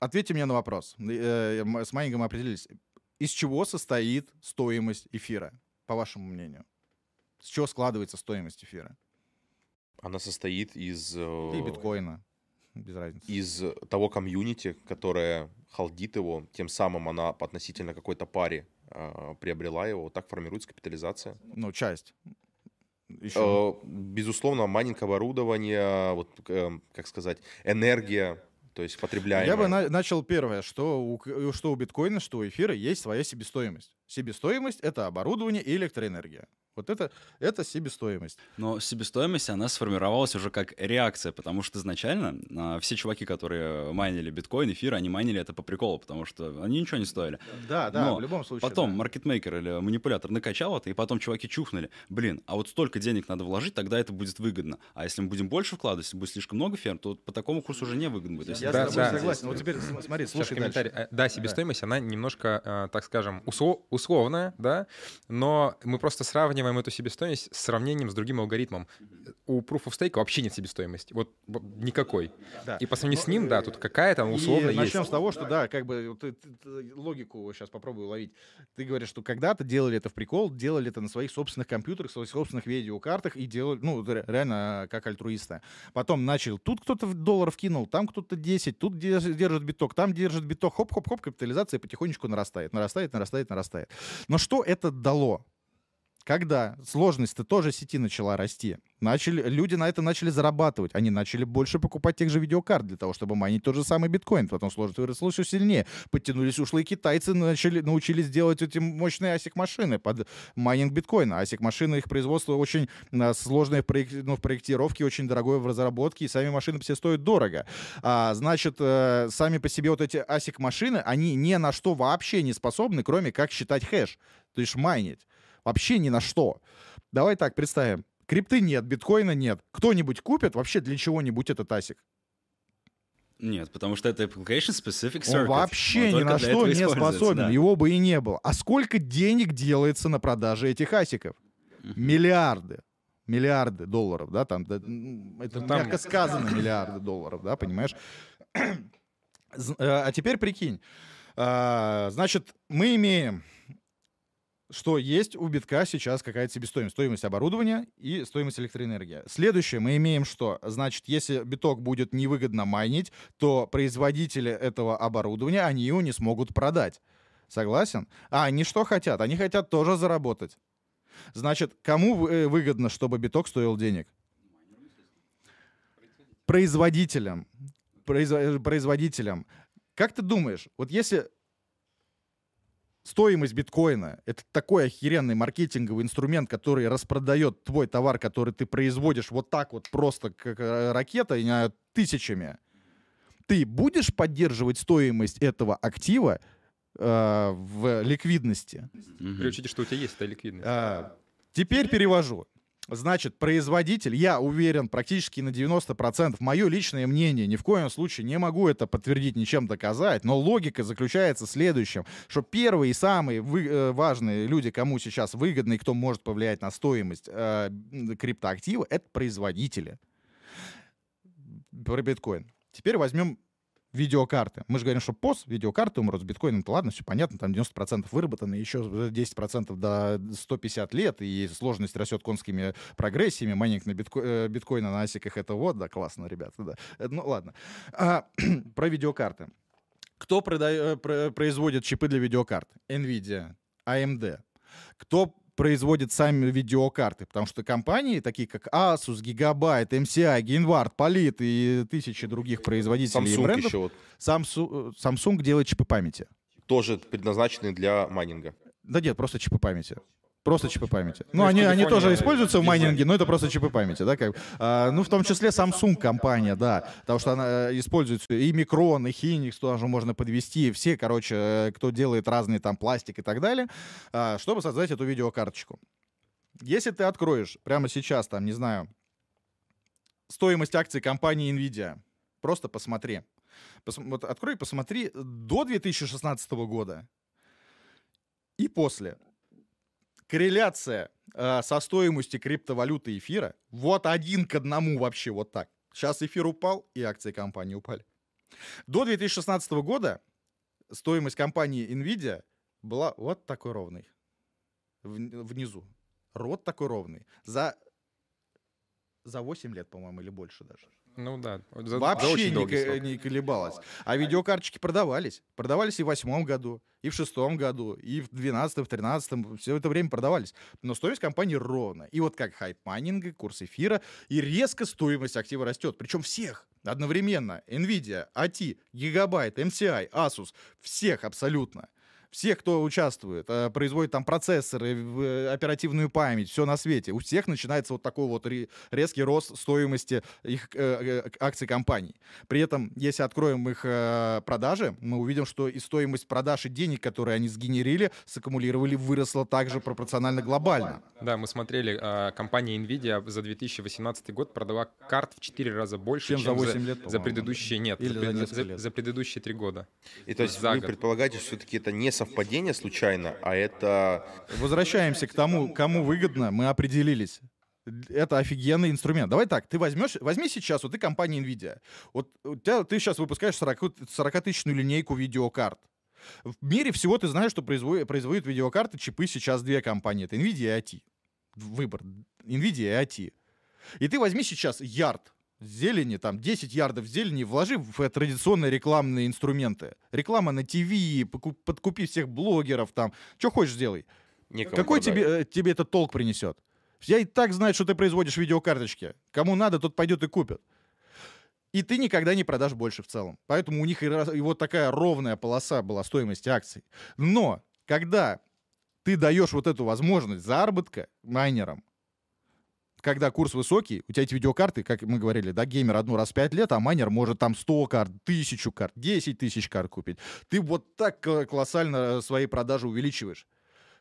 ответьте мне на вопрос. Э, С майнингом определились. Из чего состоит стоимость эфира, по вашему мнению? С чего складывается стоимость эфира? Она состоит из... И э, биткоина. Без разницы. из того комьюнити, которое халдит его, тем самым она относительно какой-то паре э, приобрела его, вот так формируется капитализация. Ну, часть. Еще. Э, безусловно, майнинг оборудование, вот, э, как сказать, энергия, то есть потребляемая. Я бы на- начал первое, что у, что у биткоина, что у эфира есть своя себестоимость. Себестоимость — это оборудование и электроэнергия. Вот это, это себестоимость. Но себестоимость, она сформировалась уже как реакция, потому что изначально а, все чуваки, которые майнили биткоин, эфир, они майнили это по приколу, потому что они ничего не стоили. Да, да, Но в любом случае. Потом да. маркетмейкер или манипулятор накачал это, и потом чуваки чухнули. Блин, а вот столько денег надо вложить, тогда это будет выгодно. А если мы будем больше вкладывать, если будет слишком много ферм, то по такому курсу уже не выгодно будет. Есть Я Да, с тобой да. согласен. Вот теперь см- смотри, слушай комментарий. дальше. Э, Да, себестоимость, она немножко, э, так скажем, усло- условная, да, но мы просто сравниваем эту себестоимость с сравнением с другим алгоритмом. У Proof of Stake вообще нет себестоимости, вот никакой. Да. И по сравнению с ним, да, тут какая-то условно и есть. начнем с того, что да, как бы ты- ты- ты логику сейчас попробую ловить. Ты говоришь, что когда-то делали это в прикол, делали это на своих собственных компьютерах, своих собственных видеокартах и делали, ну, ре- реально э, как альтруисты. Потом начал, тут кто-то в долларов кинул, там кто-то 10, тут де- держит биток, там держит биток, хоп-хоп-хоп, капитализация потихонечку нарастает, нарастает, нарастает, нарастает. Но что это дало? Когда сложность-то тоже сети начала расти, начали, люди на это начали зарабатывать. Они начали больше покупать тех же видеокарт для того, чтобы майнить тот же самый биткоин. Потом сложность выросла еще сильнее. Подтянулись ушлые китайцы, начали, научились делать эти мощные ASIC-машины под майнинг биткоина. ASIC-машины, их производство очень а, сложное в, проек- ну, в проектировке, очень дорогое в разработке, и сами машины все стоят дорого. А, значит, э, сами по себе вот эти ASIC-машины, они ни на что вообще не способны, кроме как считать хэш, то есть майнить. Вообще ни на что. Давай так, представим. Крипты нет, биткоина нет. Кто-нибудь купит вообще для чего-нибудь этот асик? Нет, потому что это application specific Он circuit. вообще Он ни на что не способен. да. Его бы и не было. А сколько денег делается на продаже этих асиков? Миллиарды. Миллиарды долларов, да, там, да, это Ну, там- мягко сказано, миллиарды долларов, да, понимаешь? Э, А теперь прикинь, А, значит, мы имеем, что есть у битка сейчас какая-то себестоимость, стоимость оборудования и стоимость электроэнергии. Следующее, мы имеем что? Значит, если биток будет невыгодно майнить, то производители этого оборудования, они его не смогут продать. Согласен? А они что хотят? Они хотят тоже заработать. Значит, кому э, выгодно, чтобы биток стоил денег? Производителям. Произво- Производителям. Как ты думаешь, вот если стоимость биткоина — это такой охеренный маркетинговый инструмент, который распродает твой товар, который ты производишь вот так вот просто, как э, ракета, тысячами, ты будешь поддерживать стоимость этого актива э, в ликвидности? Мгм. При учете, что у тебя есть эта ликвидность. А, теперь перевожу. Значит, производитель, я уверен практически на 90%, мое личное мнение, ни в коем случае не могу это подтвердить, ничем доказать, но логика заключается в следующем, что первые и самые вы- э, важные люди, кому сейчас выгодно и кто может повлиять на стоимость э, криптоактива, это производители. Про биткоин. Теперь возьмем видеокарты. Мы же говорим, что пост, видеокарты умрут с биткоином, то ладно, все понятно, там 90% выработаны, еще 10% до 150 лет, и сложность растет конскими прогрессиями, майнинг на битко... э, биткоина на асиках, это вот, да, классно, ребята, да. Э, Ну, ладно. А, про видеокарты. Кто прода- э, про- производит чипы для видеокарт? NVIDIA, AMD. Кто производит сами видеокарты, потому что компании, такие как Asus, Gigabyte, MCI, Genvard, Polit и тысячи других производителей и Samsung брендов, еще вот Samsung, Samsung делает чипы памяти. тоже предназначенный для майнинга. Да нет, просто чипы памяти. Просто чипы памяти. Ну, они, они тоже используются в майнинге, но это просто чипы памяти, да, как. А, ну, в том числе Samsung компания, да, потому что она э, используется и Micron, и Hynix, туда же можно подвести, все, короче, э, кто делает разные там пластик и так далее, а, чтобы создать эту видеокарточку. Если ты откроешь прямо сейчас, там, не знаю, стоимость акций компании Nvidia, просто посмотри. Пос- вот открой и посмотри до 2016 года и после. Корреляция э, со стоимостью криптовалюты эфира вот один к одному вообще вот так. Сейчас эфир упал, и акции компании упали. До 2016 года стоимость компании Nvidia была вот такой ровной. В- Внизу. Рот такой ровный. За, за 8 лет, по-моему, или больше даже. Ну да. за- за Вообще очень не, не колебалась. А видеокарточки продавались. Продавались и в восьмом году, и в шестом году, и в двенадцатом, в тринадцатом. Все это время продавались. Но стоимость компании ровно. И вот как хайп майнинга, курс эфира, и резко стоимость актива растет. Причем всех одновременно. Nvidia, AT, Gigabyte, MCI, Asus. Всех абсолютно. Всех, кто участвует, э, производит там процессоры, э, оперативную память, все на свете. У всех начинается вот такой вот ре- резкий рост стоимости их э, акций компаний. При этом, если откроем их продажи, мы увидим, что и стоимость продаж и денег, которые они сгенерили, саккумулировали, выросла также пропорционально глобально. Да, мы смотрели, компания Nvidia за 2018 год продала карт в 4 раза больше, Чем чем, за 8 за, лет, за предыдущие, нет, Или за, за лет. за предыдущие три года. И то есть За вы год. предполагаете, что все-таки это не совпадение случайно, а это... Возвращаемся к тому, кому выгодно, мы определились. Это офигенный инструмент. Давай так, ты возьмешь, возьми сейчас, вот ты компания NVIDIA. Вот у тебя, ты сейчас выпускаешь 40 40-тысячную линейку видеокарт. В мире всего ты знаешь, что производит, производят видеокарты, чипы сейчас две компании. Это NVIDIA и AT. Выбор. NVIDIA и AT. И ты возьми сейчас ярд зелени, там 10 ярдов зелени, вложи в э, традиционные рекламные инструменты. Реклама на ТВ, подкупи всех блогеров там. Что хочешь сделай. некому Какой тебе, э, тебе этот толк принесет? Я и так знаю, что ты производишь видеокарточки. Кому надо, тот пойдет и купит. И ты никогда не продашь больше в целом. Поэтому у них и, и вот такая ровная полоса была стоимости акций. Но когда ты даешь вот эту возможность заработка майнерам, когда курс высокий, у тебя эти видеокарты, как мы говорили, да, геймер одну раз в 5 лет, а майнер может там 100 карт, 1000 карт, 10 тысяч карт купить. Ты вот так колоссально э, свои продажи увеличиваешь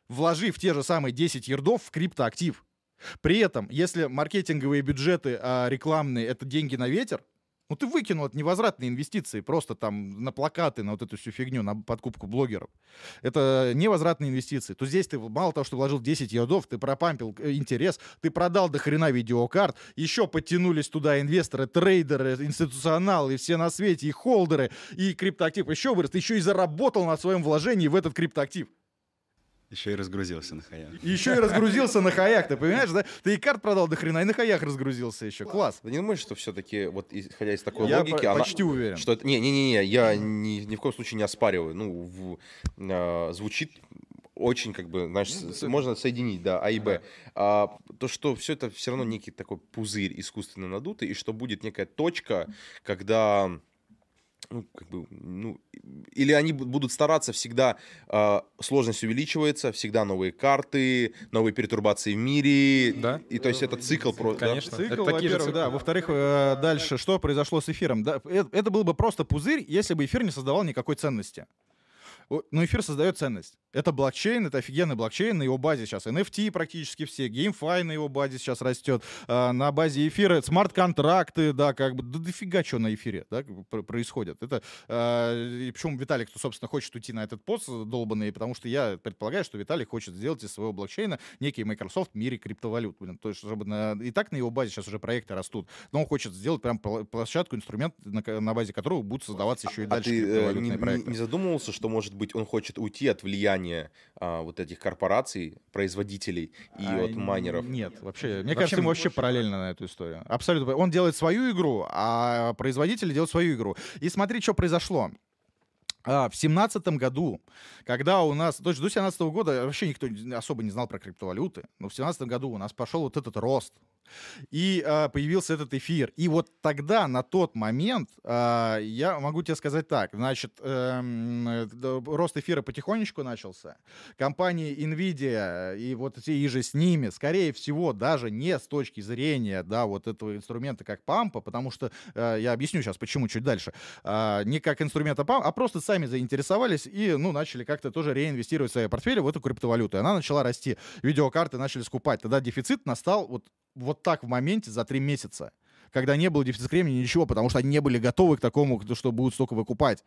вложив те же самые 10 ярдов в криптоактив. При этом, если маркетинговые бюджеты а, рекламные — это деньги на ветер, ну ты выкинул это невозвратные инвестиции просто там на плакаты, на вот эту всю фигню, на подкупку блогеров. Это невозвратные инвестиции. То здесь ты мало того, что вложил 10 ярдов, ты пропампил э, интерес, ты продал до хрена видеокарт, еще подтянулись туда инвесторы, трейдеры, институционалы, все на свете, и холдеры, и криптоактив еще вырос, ты еще и заработал на своем вложении в этот криптоактив. Еще и разгрузился на хаях. Еще и разгрузился на хаях, ты понимаешь, да? Ты и карт продал до хрена, и на хаях разгрузился еще. Класс. Ты не думаешь, что все-таки, вот исходя из такой Я логики, по- она- почти уверен. что это... Не-не-не, я ни, ни в коем случае не оспариваю. Ну, в- а, звучит очень, как бы, знаешь, с- можно соединить, да, А и Б. А, то, что все это все равно некий такой пузырь искусственно надутый, и что будет некая точка, когда ну, как бы, ну, или они бу- будут стараться всегда, а, сложность увеличивается, всегда новые карты, новые пертурбации в мире, Да. и то есть это цикл просто. да? Конечно. Цикл, Это такие же во-первых, да. Во-вторых, э, дальше, что произошло с эфиром? Да, э- это был бы просто пузырь, если бы эфир не создавал никакой ценности. Но эфир создает ценность. Это блокчейн, это офигенный блокчейн, на его базе сейчас NFT практически все, GameFi на его базе сейчас растет, а, на базе эфира смарт-контракты, да, как бы, да дофига что на эфире, да, происходит. Это, а, и почему Виталик, кто, собственно, хочет уйти на этот пост долбанный, потому что я предполагаю, что Виталик хочет сделать из своего блокчейна некий Microsoft в мире криптовалют, блин, то есть, чтобы на- и так на его базе сейчас уже проекты растут, но он хочет сделать прям площадку, инструмент, на, на базе которого будут создаваться еще и А дальше ты э, не- проекты. не задумывался, что, может быть, он хочет уйти от влияния а, вот этих корпораций, производителей и А, от майнеров? Нет, вообще. Мне Вообще, кажется, ему вообще параллельно на эту историю. Абсолютно. Он делает свою игру, а производители делают свою игру. И смотри, что произошло. А, в семнадцатом году, когда у нас, то есть до 17 года вообще никто особо не знал про криптовалюты, но в семнадцатом году у нас пошел вот этот рост, и а, появился этот эфир. И вот тогда, на тот момент, а, я могу тебе сказать так, значит, эм, э, рост эфира потихонечку начался. Компании Nvidia и вот те и же с ними, скорее всего, даже не с точки зрения, да, вот этого инструмента как пампа, потому что, э, я объясню сейчас, почему чуть дальше, а, не как инструмента памп, а просто сами заинтересовались и, ну, начали как-то тоже реинвестировать свои портфели в эту криптовалюту. И она начала расти. Видеокарты начали скупать. Тогда дефицит настал вот, вот так в моменте за три месяца когда не было дефицита времени, ничего, потому что они не были готовы к такому, что будут столько выкупать.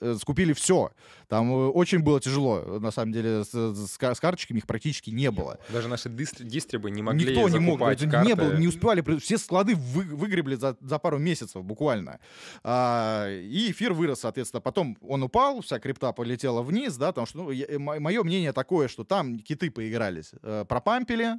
Э, скупили все. Там э, очень было тяжело, на самом деле, с, с с карточками их практически не было. Даже наши дистри- дистрибы не могли Никто не мог, это карты. не было, не успевали, все склады вы- выгребли за, за пару месяцев буквально. А, и эфир вырос, соответственно. Потом он упал, вся крипта полетела вниз, да, потому что, ну, мое мнение такое, что там киты поигрались, э, пропампили,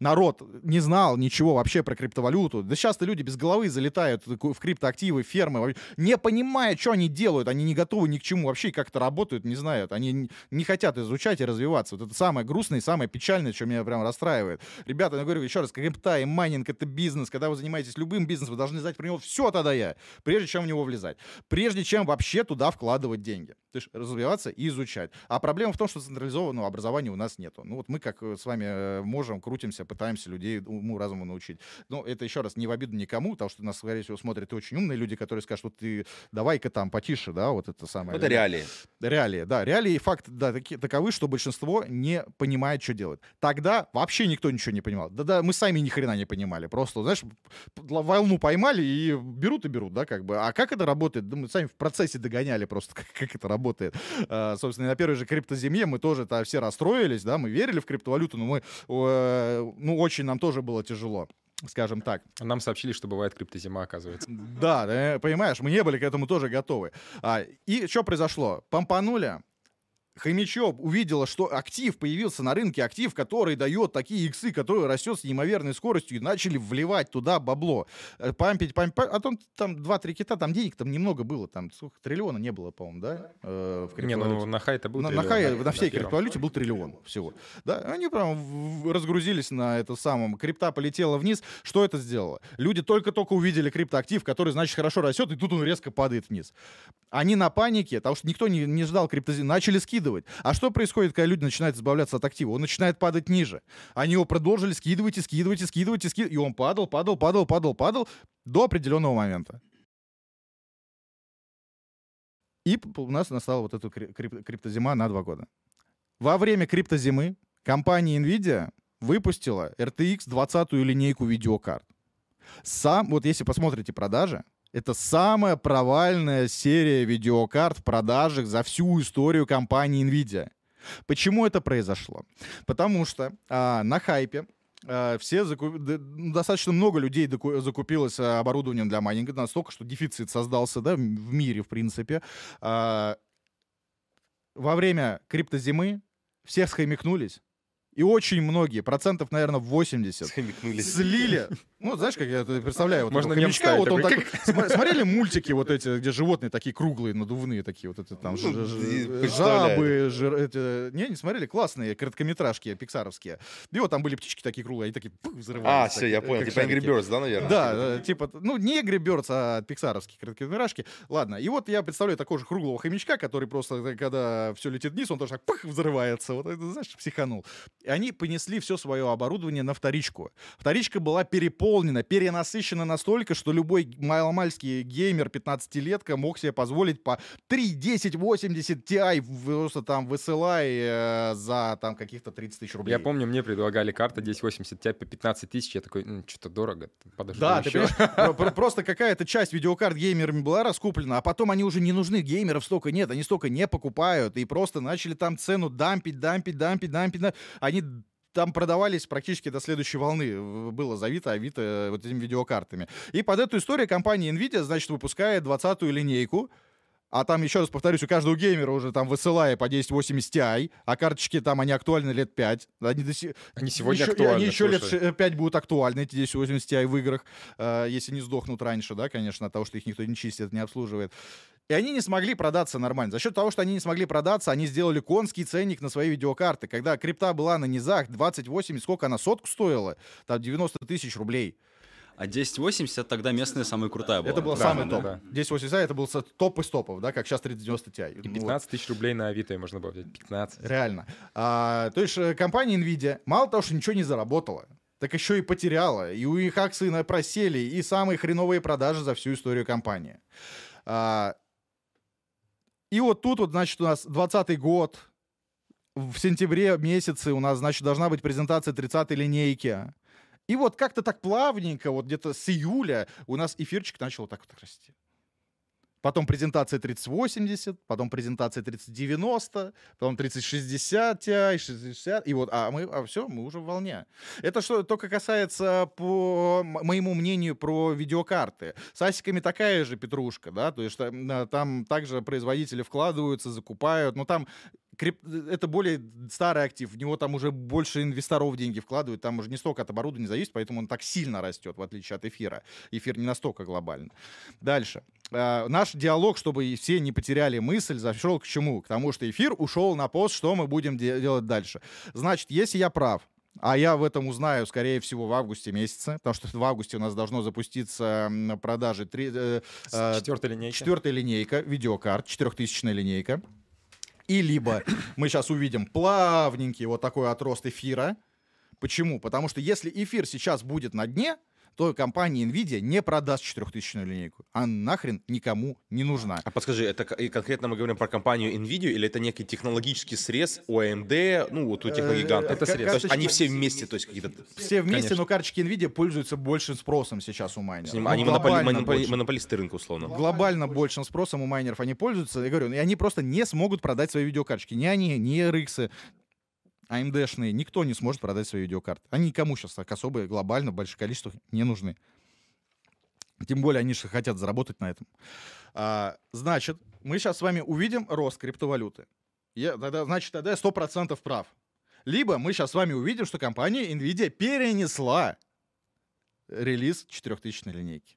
народ не знал ничего вообще про криптовалюту. Да сейчас-то люди без головы залетают в криптоактивы, фермы, не понимая, что они делают, они не готовы ни к чему вообще, и как это работает, не знают. Они не- хотят изучать и развиваться. Вот это самое грустное и самое печальное, что меня прям расстраивает. Ребята, я говорю еще раз, крипта и майнинг — это бизнес. Когда вы занимаетесь любым бизнесом, вы должны знать про него все тогда я, прежде чем в него влезать. Прежде чем вообще туда вкладывать деньги. То есть развиваться и изучать. А проблема в том, что централизованного образования у нас нету. Ну вот мы, как э, с вами э, можем, крутимся, пытаемся людей уму, разуму научить. Но это еще раз не в обиду никому, потому что нас, скорее всего, смотрят и очень умные люди, которые скажут, вот ты давай-ка там потише, да, вот это самое. Это реалии. Реалии, да. Реалии и факт, да, таки, таковы, что большинство не понимает, что делать. Тогда вообще никто ничего не понимал. Да-да, мы сами ни хрена не понимали. Просто, знаешь, волну поймали и берут и берут, да, как бы. А как это работает? Да мы сами в процессе догоняли просто, как, как это работает. А, собственно, на первой же криптозиме мы тоже -то все расстроились, да, мы верили в криптовалюту, но мы, э, ну, очень нам тоже было тяжело скажем так. Нам сообщили, что бывает криптозима, оказывается. Да, понимаешь, мы не были к этому тоже готовы. А, и что произошло? Помпанули, Хомячок увидела, что актив появился на рынке, актив, который дает такие иксы, который растет с неимоверной скоростью, и начали вливать туда бабло. Э, Пампить, пампить, пам- а там, там 2-3 кита, там денег там немного было, там сколько, триллиона не было, по-моему, да? э, в Не, ну на хай это был на, на триллион, хае, да, на всей да, первом. криптовалюте был триллион всего. Да, они прям разгрузились на это самом. Крипта полетела вниз. Что это сделало? Люди только-только увидели криптоактив, который, значит, хорошо растет, и тут он резко падает вниз. Они на панике, потому что никто не, не ждал криптозим, начали скидывать. А что происходит, когда люди начинают избавляться от актива? Он начинает падать ниже. Они его продолжили скидывать и скидывать и скидывать и скидывать. И он падал, падал, падал, падал, падал до определенного момента. И у нас настала вот эта кри- крип- криптозима на два года. Во время криптозимы компания NVIDIA выпустила RTX 20-ю линейку видеокарт. Сам, вот если посмотрите продажи, это самая провальная серия видеокарт в продажах за всю историю компании NVIDIA. Почему это произошло? Потому что а, на хайпе а, все заку- д- ну, достаточно много людей доку- закупилось а, оборудованием для майнинга настолько, что дефицит создался да, в мире в принципе. А, во время криптозимы все схомякнулись, и очень многие, процентов, наверное, 80, Схомякнулись. слили. Ну, знаешь, как я это представляю? Вот Можно этого мем хомячка, вот он такой, так... Сма- Смотрели мультики вот эти, где животные такие круглые, надувные такие, вот это там Ну, ж- ж- и жабы, жир- эти- Не, не смотрели? Классные, короткометражки пиксаровские. И вот там были птички такие круглые, они такие пух, А, взрывались. все, я понял. как Типа Angry шарики. Birds, да, наверное? Да, э, типа, ну, не Angry Birds, а пиксаровские короткометражки. Ладно, и вот я представляю такого же круглого хомячка, который просто, э, когда все летит вниз, он тоже так пых, взрывается. Вот это, знаешь, психанул. И они понесли все свое оборудование на вторичку. Вторичка была переполнена, перенасыщена настолько, что любой маломальский геймер 15-летка мог себе позволить по 3, 10, 80 Ti просто там высылай э, за там каких-то 30 тысяч рублей. Я помню, мне предлагали карта 1080 Ti по 15 тысяч. Я такой, что-то дорого. Подожди Да, ты еще. понимаешь, просто какая-то часть видеокарт геймерами была раскуплена, а потом они уже не нужны, геймеров столько нет, они столько не покупают, и просто начали там цену дампить, дампить, дампить, дампить. да. Они там продавались практически до следующей волны. Было завито, авито вот этими видеокартами. И под эту историю компания NVIDIA, значит, выпускает 20-ю линейку, а там, еще раз повторюсь, у каждого геймера уже там высылая по 1080 Ti, а карточки там, они актуальны лет 5. Они, до си- Они сегодня еще, актуальны, Они еще лет слушай. ш- 5 будут актуальны, эти 1080 Ti в играх, э, если не сдохнут раньше, да, конечно, от того, что их никто не чистит, не обслуживает. И они не смогли продаться нормально. За счет того, что они не смогли продаться, они сделали конский ценник на свои видеокарты. Когда крипта была на низах, 2080, сколько она сотку стоила? Там 90 тысяч рублей. А 1080 тогда местная самая крутая была. Это был Да, самый да, топ. да. 1080 это был топ из топов, да, как сейчас 3090 Ti. И Ну, 15 тысяч рублей на Авито можно было взять. 15. Реально. А, то есть э, компания Nvidia мало того, что ничего не заработала, так еще и потеряла. И у них акции просели, и самые хреновые продажи за всю историю компании. А, и вот тут вот, значит, у нас 20 год, в сентябре месяце у нас, значит, должна быть презентация 30-й линейки. И вот как-то так плавненько, вот где-то с июля у нас эфирчик начал вот так вот расти. потом презентация 3080, потом презентация 3090, потом 3060 Ti, 60, и вот, а мы, а все, мы уже в волне. Это что только касается, по моему мнению, про видеокарты. С асиками такая же петрушка, да, то есть э, там также производители вкладываются, закупают, но там крип- это более старый актив, в него там уже больше инвесторов деньги вкладывают, там уже не столько от оборудования зависит, поэтому он так сильно растет, в отличие от эфира. Эфир не настолько глобальный. Дальше. Э, наш диалог, чтобы все не потеряли мысль, зашел к чему? К тому, что эфир ушел на пост, что мы будем де- делать дальше. Значит, если я прав, а я в этом узнаю, скорее всего, в августе месяце, потому что в августе у нас должно запуститься продажи три, э, э, Четвертая линейка. Четвертая линейка, видеокарт, четырехтысячная линейка. И либо мы сейчас увидим плавненький вот такой отрост эфира. Почему? Потому что если эфир сейчас будет на дне, то компания Nvidia не продаст четырехтысячную линейку. А нахрен никому не нужна. А подскажи, это конкретно мы говорим про компанию NVIDIA или это некий технологический срез у AMD, ну, вот у техногигантов? это То срез. есть они все вместе, то есть какие-то... Все вместе, Конечно. но карточки Nvidia пользуются большим спросом сейчас у майнеров. Ну, Они монополи- монополи- монополисты рынка, условно. глобально большим спросом у майнеров они пользуются. Я говорю, и они просто не смогут продать свои видеокарточки. Ни они, ни RX, AMD-шные, никто не сможет продать свои видеокарты. Они никому сейчас так особо глобально в больших количествах не нужны. Тем более они же хотят заработать на этом. А, значит, мы сейчас с вами увидим рост криптовалюты. Я, тогда, значит, тогда я 100% прав. Либо мы сейчас с вами увидим, что компания NVIDIA перенесла релиз 4000 линейки.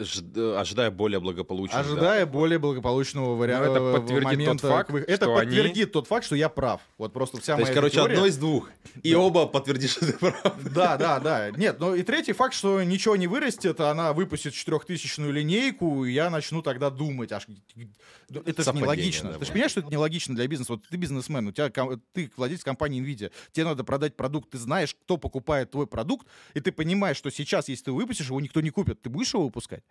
Жд- Ожидая более благополучного. да. Ожидая более благополучного варианта. это подтвердит тот факт, Это что они- подтвердит тот факт, что я прав. Вот просто вся То есть, короче, теория- одно из двух. И оба подтвердишь, что ты прав. Да, да, да. Нет, ну и третий факт, что ничего не вырастет, она выпустит четырехтысячную линейку, и я начну тогда думать, аж... ну, Это же нелогично. да, ты же да. понимаешь, что это нелогично для бизнеса? Вот ты бизнесмен, у тебя ты владелец компании NVIDIA, тебе надо продать продукт, ты знаешь, кто покупает твой продукт, и ты понимаешь, что сейчас, если ты выпустишь, его никто не купит, ты будешь его выпускать?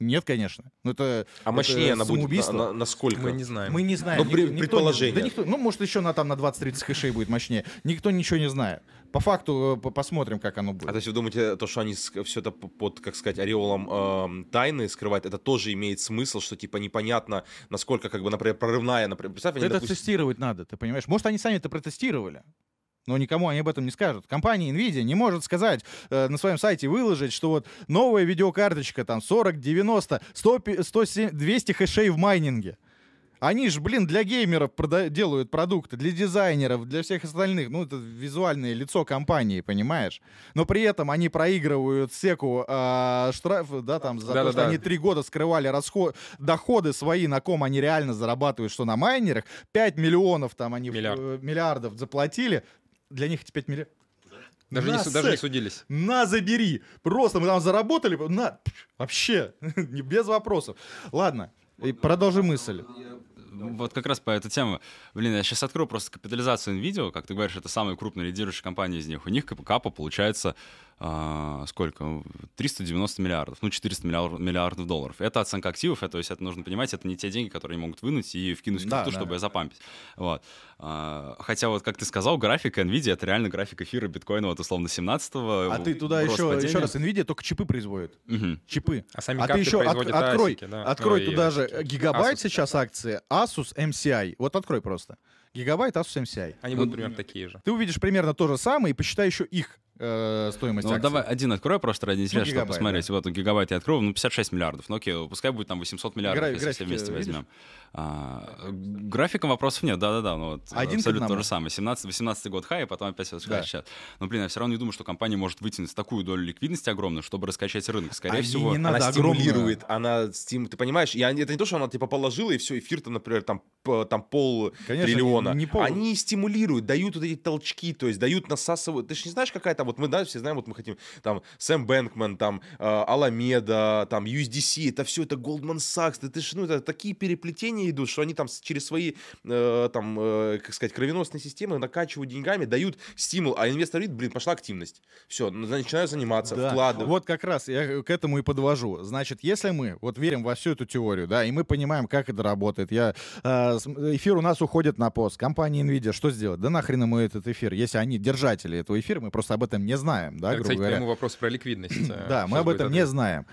Нет, конечно. Ну, это, А мощнее это она будет самоубийство. на, на- насколько? Мы не знаем. Мы не знаем. Ну, Ник- при- никто предположение. да никто, ну, может, еще на, там, на 20-30 хэшей будет мощнее. Никто ничего не знает. По факту э, по- посмотрим, как оно будет. А то есть вы думаете, то, что они все это под, как сказать, ореолом эм, тайны скрывают, это тоже имеет смысл, что типа непонятно, насколько, как бы, например, прорывная, например, представь, они, это допустим, тестировать надо, ты понимаешь? Может, они сами это протестировали. Но никому они об этом не скажут. Компания Nvidia не может сказать, э, на своем сайте выложить, что вот новая видеокарточка, там, 40, 90, 100, пи- 107, 200 хэшей в майнинге. Они же, блин, для геймеров прода- делают продукты, для дизайнеров, для всех остальных. Ну, это визуальное лицо компании, понимаешь? Но при этом они проигрывают секу а, штрафы, да, там, за то, что Да-да-да. они три года скрывали расход... доходы свои, на ком они реально зарабатывают, что на майнерах. 5 миллионов там они... Миллиард. э, миллиардов заплатили. Для них эти 5 миллиардов... Даже, не, На су- даже не судились. На, забери. Просто мы там заработали. На, вообще, не без вопросов. Ладно, и продолжи мысль. Вот как раз по этой теме. Блин, я сейчас открою просто капитализацию NVIDIA. Как ты говоришь, это самая крупная лидирующая компания из них. У них капа получается а, сколько? 390 миллиардов. Ну, 400 миллиар- миллиардов долларов. Это оценка активов. Это, то есть это нужно понимать, это не те деньги, которые они могут вынуть и вкинуть в Да, крипту, да. чтобы запампить. Вот. А, хотя вот, как ты сказал, графика NVIDIA — это реально график эфира биткоина вот условно 17-го. А ты туда еще, падения. еще раз, NVIDIA только чипы производит. Мгм. Чипы. А сами А ты еще от- производят открой, да. открой Ой, туда же гигабайт Asus, сейчас акции Asus MCI. Вот открой просто. Гигабайт Asus MCI. Они будут примерно такие же. Ты увидишь примерно то же самое и посчитай еще их э, стоимость Ну, акций. давай один открой просто ради интереса, чтобы гигабайт, посмотреть. Вот, гигабайт я открою, ну, 56 миллиардов. Ну, окей, пускай будет там 800 миллиардов, Гра- если все вместе видишь? возьмем. А, графиком вопросов нет, да-да-да. Ну, вот, Один абсолютно то же самое. 17-18 год хай, и потом опять вот Да. сейчас. Но, блин, я все равно не думаю, что компания может вытянуть такую долю ликвидности огромную, чтобы раскачать рынок. Скорее А всего... не надо она огромную. стимулирует, она стим, ты понимаешь, и они- это не то, что она типа положила и все, эфир там, например, там, там пол Конечно, триллиона. не пол. Они стимулируют, дают вот эти толчки, то есть дают насасывают. Ты же не знаешь, какая там, вот мы, да, все знаем, вот мы хотим, там, Сэм Бэнкман, там, э, Аламеда, там, USDC, это все, это Goldman Sachs, это, ж, ну, это такие переплетения идут, что они там через свои, э, там, э, как сказать, кровеносные системы накачивают деньгами, дают стимул, а инвестор видит, блин, пошла активность. Все, начинаю заниматься, Да. вкладывать. Вот как раз я к этому и подвожу. Значит, если мы вот верим во всю эту теорию, да, и мы понимаем, как это работает, я, э, эфир у нас уходит на пост. Компания Nvidia что сделать? Да нахрен ему этот эфир, если они держатели этого эфира, мы просто об этом не знаем, да, Это, грубо кстати, говоря. прямой вопрос про ликвидность. э, Да, мы об этом ответ. не знаем.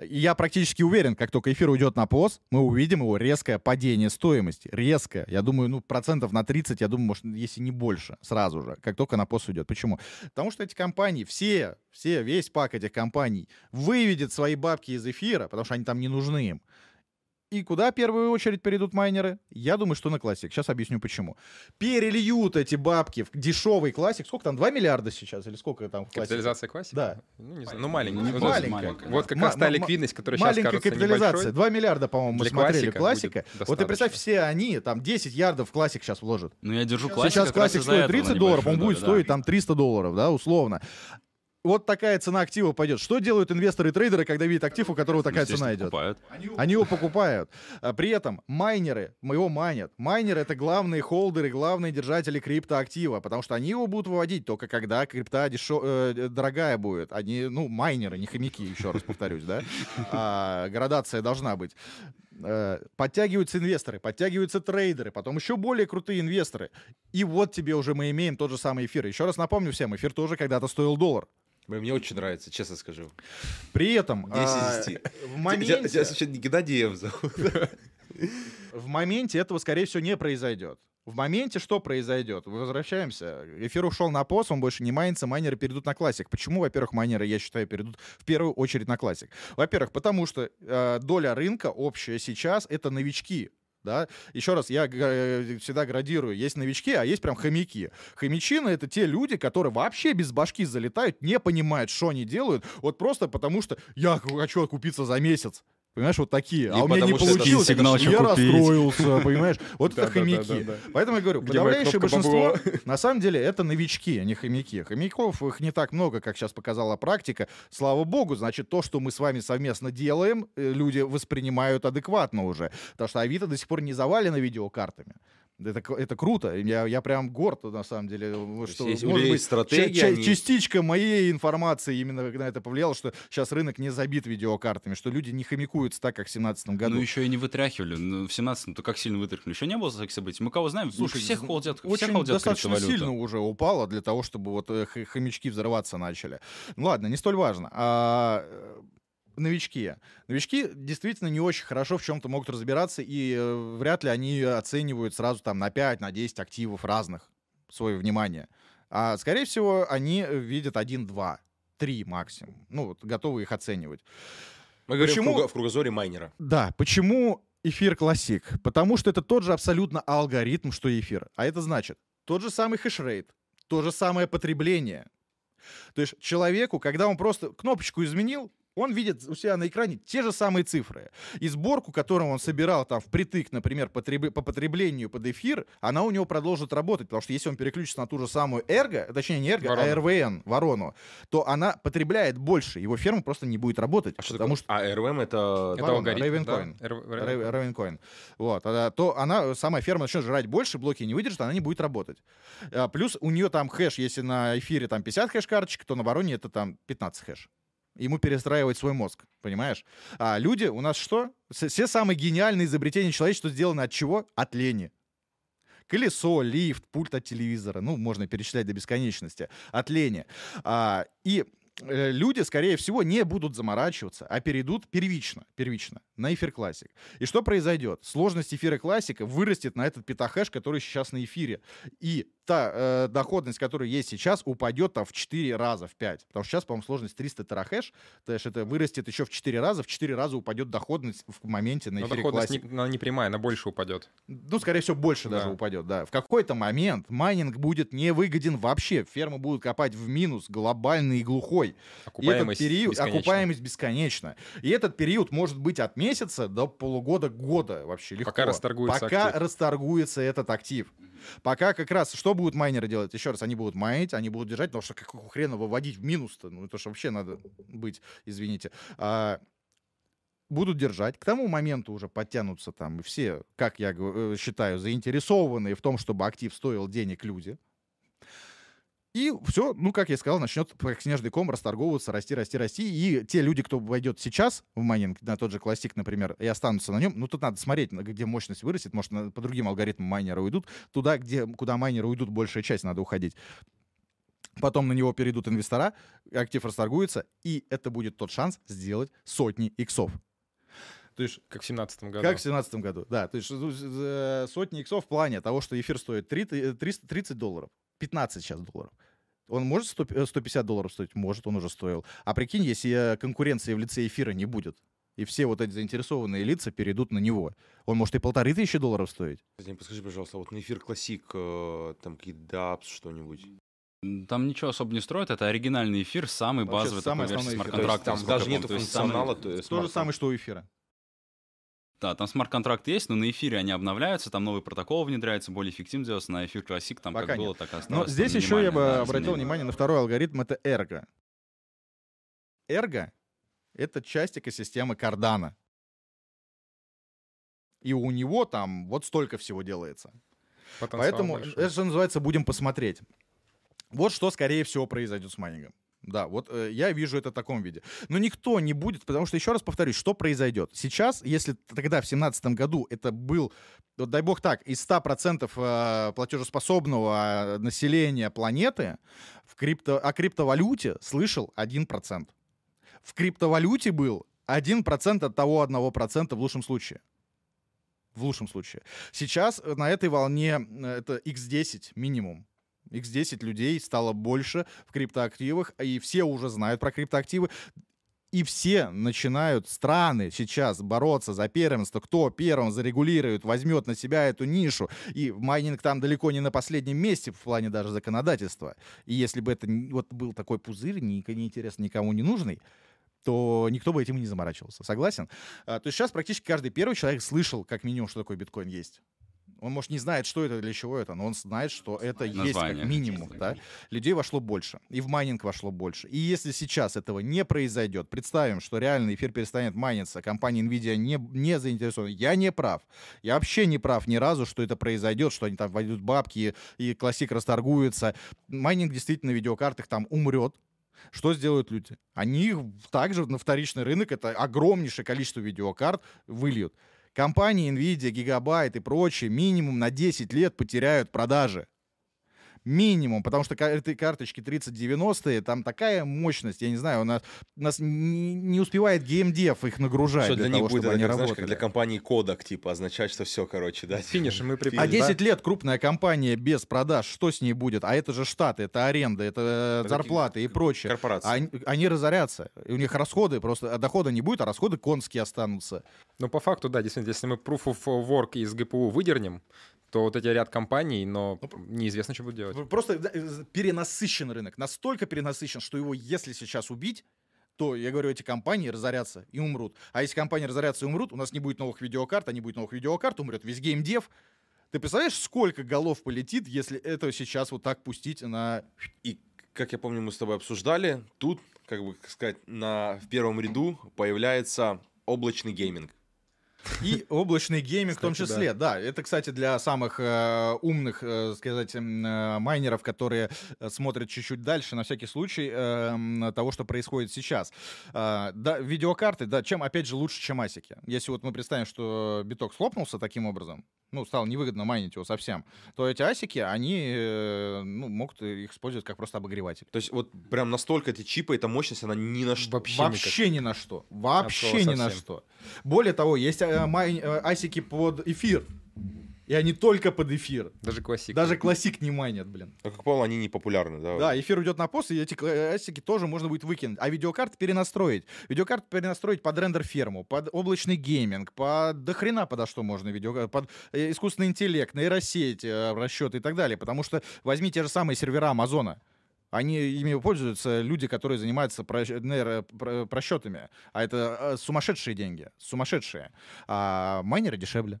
Я практически уверен, как только эфир уйдет на пост, мы увидим его резкое падение стоимости. Резкое. Я думаю, ну, процентов на 30, я думаю, может, если не больше, сразу же, как только на пост уйдет. Почему? Потому что эти компании, все, все, весь пак этих компаний выведет свои бабки из эфира, потому что они там не нужны им. И куда в первую очередь перейдут майнеры? Я думаю, что на классик. Сейчас объясню почему. Перельют эти бабки в дешевый классик. Сколько там? 2 миллиарда сейчас? Или сколько там в классике? Капитализация классика? Да. Ну, не знаю, ну маленькая. Не Ну, маленькая. маленькая. Вот как Ма- раз та ликвидность, которая сейчас Маленькая капитализация. небольшой. 2 миллиарда, по-моему, мы Для смотрели классика Вот ты представь, все они, там 10 ярдов классик сейчас вложат. Ну, я держу классик. Сейчас классик стоит этого 30 на долларов, он будет стоить там 300 долларов, да, условно. Вот такая цена актива пойдет. Что делают инвесторы и трейдеры, когда видят актив, у которого такая цена идет? покупают. Они его покупают. А При этом майнеры его майнят. Майнеры — это главные холдеры, главные держатели криптоактива, потому что они его будут выводить только когда крипта дешё- э, дорогая будет. Они, ну, майнеры, не хомяки, еще раз повторюсь, да? А, градация должна быть. Э, Подтягиваются инвесторы, подтягиваются трейдеры, потом еще более крутые инвесторы. И вот тебе уже мы имеем тот же самый эфир. Еще раз напомню всем, эфир тоже когда-то стоил доллар. Мне очень нравится, честно скажу. При этом 10 а, из 10. в Тебя, моменте... тебя сейчас не Геннадиев зовут. В моменте этого, скорее всего, не произойдет. В моменте что произойдет? Возвращаемся. Эфир ушел на пост, он больше не майнится, майнеры перейдут на классик. Почему, во-первых, майнеры, я считаю, перейдут в первую очередь на классик? Во-первых, потому что э, доля рынка общая сейчас — это новички. Да? Еще раз, я э, всегда градирую. Есть новички, а есть прям хомяки. Хомячины — это те люди, которые вообще без башки залетают, не понимают, что они делают, вот просто потому что я хочу окупиться за месяц. Понимаешь, вот такие. а И у меня не получилось. сигнал, я купить. расстроился, понимаешь? Вот это хомяки. Поэтому я говорю, подавляющее большинство, на самом деле, это новички, а не хомяки. Хомяков их не так много, как сейчас показала практика. Слава богу, значит, то, что мы с вами совместно делаем, э, люди воспринимают адекватно уже. Потому что Авито до сих пор не завалено видеокартами. Это, это круто. Я, я прям горд, на самом деле. есть Что, есть- может быть, стратегия, ча- ча- они- частичка моей информации именно на это повлияла, что сейчас рынок не забит видеокартами, что люди не хомякуются так, как в 2017 году. Ну, еще и не вытряхивали. Ну, в 17-м-то как сильно вытряхнули? Еще не было таких событий. Мы кого знаем? Слушай, все з- холдят, очень холдят достаточно сильно уже упало для того, чтобы вот э, хомячки взрываться начали. Ну ладно, не столь важно. А, э, новички. Новички действительно не очень хорошо в чем-то могут разбираться, и э, вряд ли они оценивают сразу там на 5, на 10 активов разных свое внимание. А, скорее всего, они видят 1, 2, 3 максимум. Ну, вот, готовы их оценивать. Мы говорим в Почему- круго- в кругозоре майнера. Да, почему эфир классик? Потому что это тот же абсолютно алгоритм, что и эфир. А это значит, тот же самый хешрейт, то же самое потребление. То есть человеку, когда он просто кнопочку изменил, он видит у себя на экране те же самые цифры. И сборку, которую он собирал там впритык, например, потреб- по потреблению под эфир, она у него продолжит работать. Потому что если он переключится на ту же самую эрго, точнее не эрго, а. РВН, ворону, то она потребляет больше. Его ферма просто не будет работать. А что потому такое? А РВМ это... Это алгоритм. Ravencoin. да. Ravencoin. Вот, а, то она, сама ферма начнет жрать больше, блоки не выдержит, она не будет работать. А, Плюс у нее там хэш, если на эфире там 50 хэш-карточек, то на вороне это там 15 хэш. Ему перестраивать свой мозг, понимаешь? А люди у нас что? Все самые гениальные изобретения человечества сделаны от чего? От лени. Колесо, лифт, пульт от телевизора. Ну, можно перечислять до бесконечности. От лени. А, и э, люди, скорее всего, не будут заморачиваться, а перейдут первично, первично на эфир классик. И что произойдет? Сложность эфира классика вырастет на этот петахэш, который сейчас на эфире. И та э, доходность, которая есть сейчас, упадет там в 4 раза, в 5. Потому что сейчас, по-моему, сложность 300 терахэш, то есть это вырастет еще в 4 раза, в 4 раза упадет доходность в моменте на Но эфире доходность классик. не, она не прямая, она больше упадет. Ну, скорее всего, больше Да. даже упадет, да. В какой-то момент майнинг будет невыгоден вообще. Фермы будут копать в минус, глобальный и глухой. И этот Окупаемость период, бесконечна. окупаемость бесконечна. И этот период может быть от месяца до полугода, года вообще легко. Пока расторгуется Пока актив. расторгуется этот актив. Пока как раз, что будут майнеры делать? Еще раз, они будут майнить, они будут держать, потому что какого хрена выводить в минус-то? Ну, это же вообще надо быть, извините. А, будут держать. К тому моменту уже подтянутся там все, как я э, считаю, заинтересованные в том, чтобы актив стоил денег люди. И все, ну, как я сказал, начнет как снежный ком расторговываться, расти, расти, расти. И те люди, кто войдет сейчас в майнинг, на тот же классик, например, и останутся на нем, ну, тут надо смотреть, где мощность вырастет. Может, по другим алгоритмам майнеры уйдут. Туда, где, куда майнеры уйдут, большая часть надо уходить. потом на него перейдут инвестора, актив расторгуется, и это будет тот шанс сделать сотни иксов. То есть Как в семнадцатом году. как в 2017 году, да. То есть э, сотни иксов в плане того, что эфир стоит 30, 300 30 долларов, 15 сейчас долларов. Он может 100 э, 150 долларов стоить? Может, он уже стоил. А прикинь, если э, конкуренции в лице эфира не будет, и все вот эти заинтересованные лица перейдут на него, он может и полторы тысячи долларов стоить. Подскажи, пожалуйста, вот на эфир классик, э, там какие-то дапс, что-нибудь. Там ничего особо не строят, это оригинальный эфир, самый Вообще базовый самый такой версии смарт-контракта. там даже нету функционала. то есть То же самое, что у эфира. Да, там смарт-контракт есть, но на эфире они обновляются, там новый протокол внедряется, более эффективно делается, на эфир классик там Пока как нет. было, так и Но осталось. здесь там еще я бы да, обратил внимание на второй алгоритм, это эрго. Эрго — это часть экосистемы Cardano. И у него там вот столько всего делается. Потенциал Поэтому большой. это называется «будем посмотреть». Вот что, скорее всего, произойдет с майнингом. Да, вот э, я вижу это в таком виде. Но никто не будет, потому что, еще раз повторюсь, что произойдет? Сейчас, если тогда, в 2017 году, это был, вот дай бог так, из 100% э, платежеспособного э, населения планеты в крипто, о криптовалюте слышал 1%. В криптовалюте был 1% от того 1% в лучшем случае. В лучшем случае. Сейчас э, на этой волне это x10 минимум. X10 людей стало больше в криптоактивах, и все уже знают про криптоактивы. И все начинают, страны сейчас бороться за первенство, кто первым зарегулирует, возьмет на себя эту нишу. И майнинг там далеко не на последнем месте в плане даже законодательства. И если бы это вот был такой пузырь, не, не интересно никому не нужный, то никто бы этим и не заморачивался. Согласен? А, то есть сейчас практически каждый первый человек слышал, как минимум, что такое биткоин есть. Он, может, не знает, что это, для чего это, но он знает, что это есть Название. как минимум. Да? Людей вошло больше, и в майнинг вошло больше. И если сейчас этого не произойдет, представим, что реально эфир перестанет майниться, компания NVIDIA не, не заинтересована, я не прав. Я вообще не прав ни разу, что это произойдет, что они там войдут бабки, и классик расторгуется. Майнинг действительно на видеокартах там умрет, что сделают люди? Они также на вторичный рынок, это огромнейшее количество видеокарт, выльют. Компании Nvidia, Gigabyte и прочие минимум на 10 лет потеряют продажи. Минимум, потому что этой карточки 3090, там такая мощность, я не знаю, у нас, у нас не, успевает геймдев их нагружать Что для, для них того, будет, чтобы это, они как, знаешь, как работали. для компании Kodak, типа, означать, что все, короче, да. Финиш, мы А приблизились. 10 лет крупная компания без продаж, что с ней будет? А это же штаты, это аренда, это э, Это зарплаты и прочее. Корпорация. Они, они разорятся. И у них расходы просто, а дохода не будет, а расходы конские останутся. Ну, по факту, да, действительно, если мы Proof of Work из ГПУ выдернем, то вот эти ряд компаний, но Ну, неизвестно, что будет делать. Просто э, перенасыщен рынок. Настолько перенасыщен, что его, если сейчас убить, то, я говорю, эти компании разорятся и умрут. А если компании разорятся и умрут, у нас не будет новых видеокарт, а не будет новых видеокарт, умрет весь геймдев. Ты представляешь, сколько голов полетит, если это сейчас вот так пустить на... И, как я помню, мы с тобой обсуждали, тут, как бы сказать, на, в первом ряду появляется облачный гейминг. И облачный гейминг в том Кстати, числе, да. Это, кстати, для самых э, умных, э, сказать, э, майнеров, которые э, смотрят чуть-чуть дальше, на всякий случай, э, того, что происходит сейчас. А, да, видеокарты, да, чем, опять же, лучше, чем асики. Если вот мы представим, что биток слопнулся таким образом, ну, стало невыгодно майнить его совсем, то эти асики, они, э, ну, могут их использовать как просто обогреватель. То есть вот прям настолько эти чипы, эта мощность, она ни на что. Вообще никак. Вообще ни на что. Вообще ни на что. Более того, есть э, май- э, асики под эфир. И они только под эфир. Даже классик. Даже классик не майнят, блин. Ну, как понял, они не популярны, да? Да, эфир уйдет на PoS, и эти кла- асики тоже можно будет выкинуть. А видеокарты перенастроить. Видеокарты перенастроить под рендер-ферму, под облачный гейминг, под до хрена подо что можно видео, под э, искусственный интеллект, нейросеть, э, расчеты и так далее. Потому что возьми те же самые сервера Амазона. Они ими пользуются люди, которые занимаются нейро- про- просчетами. А это э, сумасшедшие деньги. Сумасшедшие. А майнеры дешевле.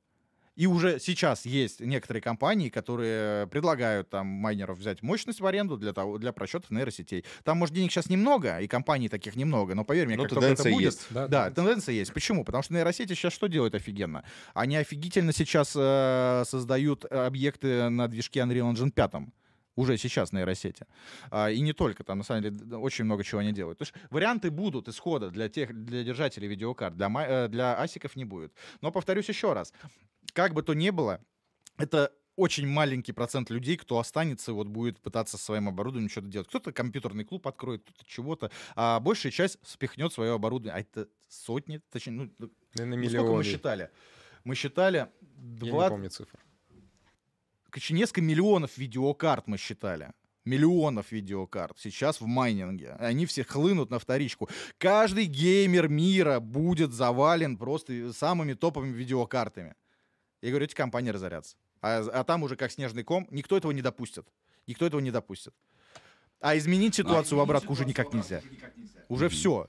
И уже сейчас есть некоторые компании, которые предлагают там майнеров взять мощность в аренду для, того, для просчетов нейросетей. Там, может, денег сейчас немного, и компаний таких немного, но поверь мне, Ну, как только это тенденция будет... есть. Да, Да, тенденция есть. Почему? Потому что нейросети сейчас что делают офигенно? Они офигительно сейчас э, создают объекты на движке Unreal Engine 5 уже сейчас нейросети. А, и не только, там на самом деле очень много чего они делают. То есть варианты будут исхода для тех, для держателей видеокарт, для, э, для асиков не будет. Но повторюсь еще раз, как бы то ни было, это очень маленький процент людей, кто останется, вот будет пытаться со своим оборудованием что-то делать. Кто-то компьютерный клуб откроет, кто-то чего-то, а большая часть спихнет свое оборудование. А это сотни, точнее, ну, Наверное, ну, сколько мы считали? Мы считали Я не 20, помню цифр. Несколько миллионов видеокарт мы считали. Миллионов видеокарт сейчас в майнинге. Они все хлынут на вторичку. Каждый геймер мира будет завален просто самыми топовыми видеокартами. Я говорю, эти компании разорятся. А, а там уже как снежный ком, никто этого не допустит. Никто этого не допустит. А изменить ситуацию в обратку уже никак нельзя. Уже все.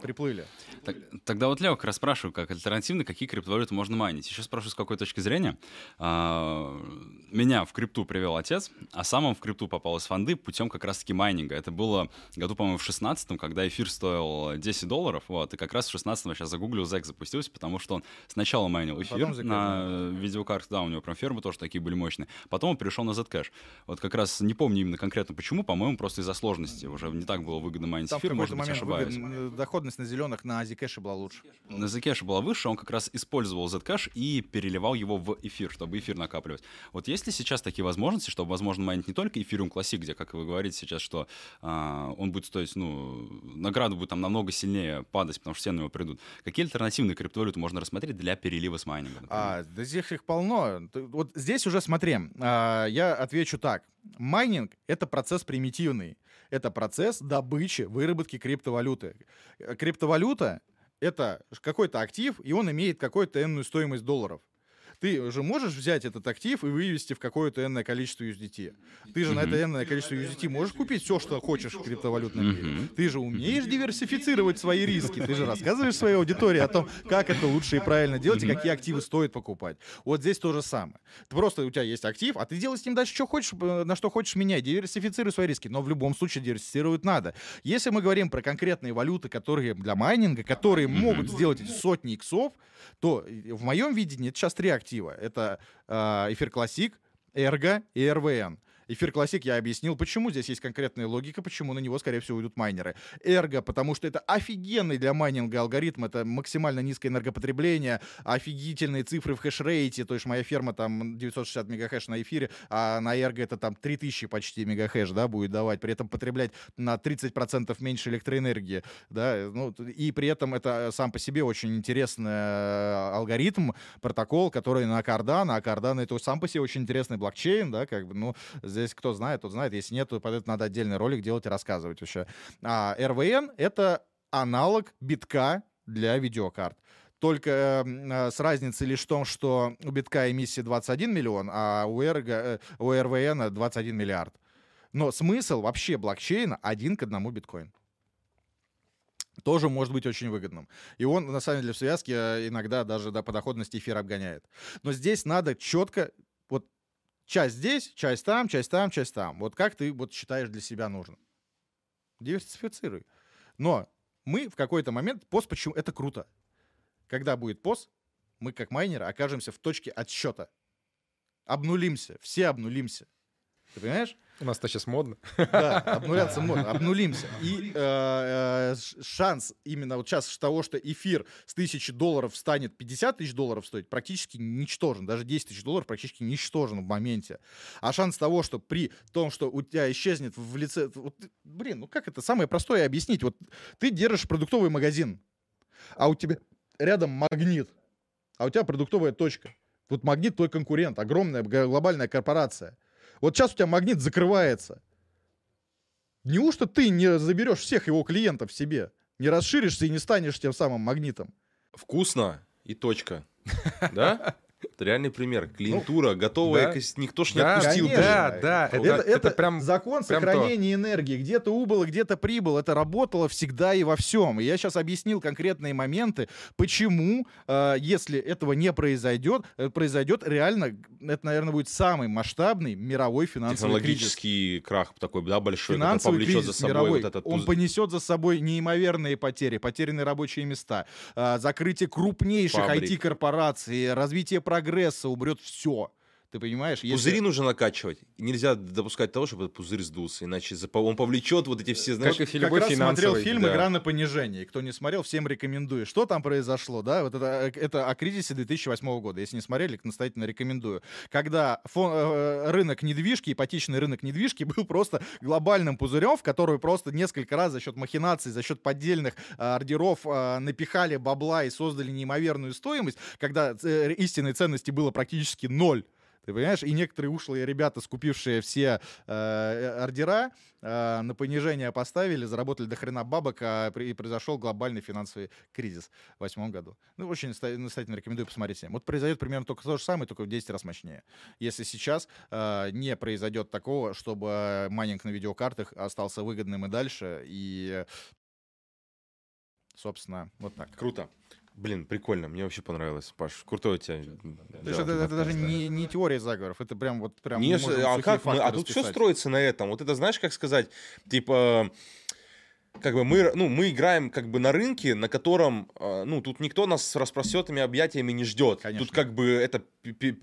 Приплыли. Так- тогда вот Лео как раз спрашиваю, как альтернативно, какие криптовалюты можно майнить. Еще спрашиваю, с какой точки зрения. А, меня в крипту привел отец, а сам он в крипту попал из фонды путем как раз-таки майнинга. Это было году, по-моему, в 16 когда эфир стоил 10 долларов, вот, и как раз в 16 сейчас загуглил, Зек запустился, потому что он сначала майнил эфир Потом на видеокартах, да, у него прям фермы тоже такие были мощные. Потом он перешел на Zcash. Вот как раз не помню именно конкретно почему, по-моему, просто из-за сложности. Уже не так было выгодно майнить Там эфир, может быть, ошибаюсь. выгодно- доходность на зеленых на Азикэше была лучше. на Zcash была выше, он как раз использовал Zcash и переливал его в эфир, чтобы эфир накапливать. Вот есть ли сейчас такие возможности, чтобы, возможно, майнить не только эфириум Classic, где, как вы говорите сейчас, что а, он будет стоить, ну, награда будет там намного сильнее падать, потому что все на него придут. Какие альтернативные криптовалюты можно рассмотреть для перелива с майнинга? например? А, да здесь их полно. Вот здесь уже смотри, а, я отвечу так. Майнинг — это процесс примитивный. Это процесс добычи, выработки криптовалюты. Криптовалюта — это какой-то актив, и он имеет какую-то энную стоимость долларов. Ты же можешь взять этот актив и вывести в какое-то энное количество USDT. Ты же на это энное количество USDT можешь купить все, что хочешь в криптовалютном мире. Мгм. Ты же умеешь диверсифицировать свои риски. Ты же рассказываешь своей аудитории о том, как это лучше и правильно делать, и какие активы стоит покупать. Вот здесь то же самое. Ты просто у тебя есть актив, а ты делай с ним дальше, что хочешь, э, на что хочешь менять. Диверсифицируй свои риски. Но в любом случае диверсифицировать надо. Если мы говорим про конкретные валюты, которые для майнинга, которые могут сделать эти сотни иксов, то э, в моем видении это сейчас три актива. Это э, эфир классик, Эрго и РВН. Эфир классик я объяснил, почему здесь есть конкретная логика, почему на него, скорее всего, уйдут майнеры. Эрго, потому что это офигенный для майнинга алгоритм, это максимально низкое энергопотребление, офигительные цифры в хешрейте, то есть моя ферма там 960 мегахэш на эфире, а на Эрго это там 3000 почти мегахэш, да, будет давать, при этом потреблять на 30% меньше электроэнергии, да, ну, и при этом это сам по себе очень интересный э, алгоритм, протокол, который на Cardano, а Cardano это сам по себе очень интересный блокчейн, да, как бы, ну, здесь кто знает, тот знает, если нет, то под это надо отдельный ролик делать и рассказывать вообще. А РВН — это аналог битка для видеокарт. Только м, э, с разницей лишь в том, что у битка эмиссия 21 миллион, а у, Эрго, э, у РВН 21 миллиард. Но смысл вообще блокчейна один к одному биткоин. Тоже может быть очень выгодным. И он, на самом деле, в связке э, иногда даже до доходности эфира обгоняет. Но здесь надо четко, вот часть здесь, часть там, часть там, часть там. Вот как ты вот считаешь для себя нужно. Диверсифицируй. Но мы в какой-то момент, пост почему, это круто. Когда будет пост, мы как майнеры окажемся в точке отсчета. Обнулимся, все обнулимся. Ты понимаешь? У нас это сейчас модно. Да, обнуляться можно, обнулимся. И э, э, шанс именно вот сейчас того, что эфир с тысячи долларов станет 50 тысяч долларов стоить, практически ничтожен. Даже 10 тысяч долларов практически ничтожен в моменте. А шанс того, что при том, что у тебя исчезнет в лице... вот блин, ну как это самое простое объяснить? Вот ты держишь продуктовый магазин, а у тебя рядом магнит, а у тебя продуктовая точка. Вот магнит твой конкурент, огромная глобальная корпорация. Вот сейчас у тебя магнит закрывается. Неужто ты не заберешь всех его клиентов себе? Не расширишься и не станешь тем самым магнитом? Вкусно и точка. Да? Это реальный пример. Клиентура, готовая, да. экос- никто ж не Да, отпустил. конечно. да, да. Это, Это, это прям... закон прям сохранения энергии. Где-то убыло, где-то прибыл. Это работало всегда и во всем. И я сейчас объяснил конкретные моменты, почему, э, если этого не произойдет, э, произойдет реально, это, наверное, будет самый масштабный мировой финансовый кризис. Технологический крах такой, да, большой, финансовый повлечет кризис за собой мировой, вот этот он понесет за собой неимоверные потери, потерянные рабочие места, а, закрытие крупнейших. IT-корпораций, развитие прогресса, уберет все. Ты понимаешь? Если- Пузыри нужно накачивать. Нельзя допускать того, чтобы этот пузырь сдулся, иначе он повлечет вот эти все, знаешь... Как и как раз смотрел фильм да. «Игра на понижение». Кто не смотрел, всем рекомендую. Что там произошло, да? Вот это, э, это о кризисе 2008 года. Если не смотрели, настоятельно рекомендую. Когда фон- э, рынок недвижки, ипотечный рынок недвижки был просто глобальным пузырем, в который просто несколько раз за счет махинаций, за счет поддельных э, ордеров э, напихали бабла и создали неимоверную стоимость, когда э, истинной ценности было практически ноль. Ты понимаешь? И некоторые ушлые ребята, скупившие все э, ордера, э, на понижение поставили, заработали до хрена бабок, а при- и произошел глобальный финансовый кризис в восьмом году. Ну, очень настоятельно рекомендую посмотреть всем. Вот произойдет примерно только то же самое, только в 10 раз мощнее. Если сейчас э, не произойдет такого, чтобы майнинг на видеокартах остался выгодным и дальше, и, собственно, вот так. Круто. Блин, прикольно, мне вообще понравилось, Паш. Крутой у тебя. То есть это, это даже не, не теория заговоров, это прям вот прям Не, а как мы, а тут все строится на этом. Вот это знаешь, как сказать, типа, как бы мы, ну, мы играем как бы на рынке, на котором, э, ну, тут никто нас с распростертыми объятиями не ждет. Конечно. Тут как бы это,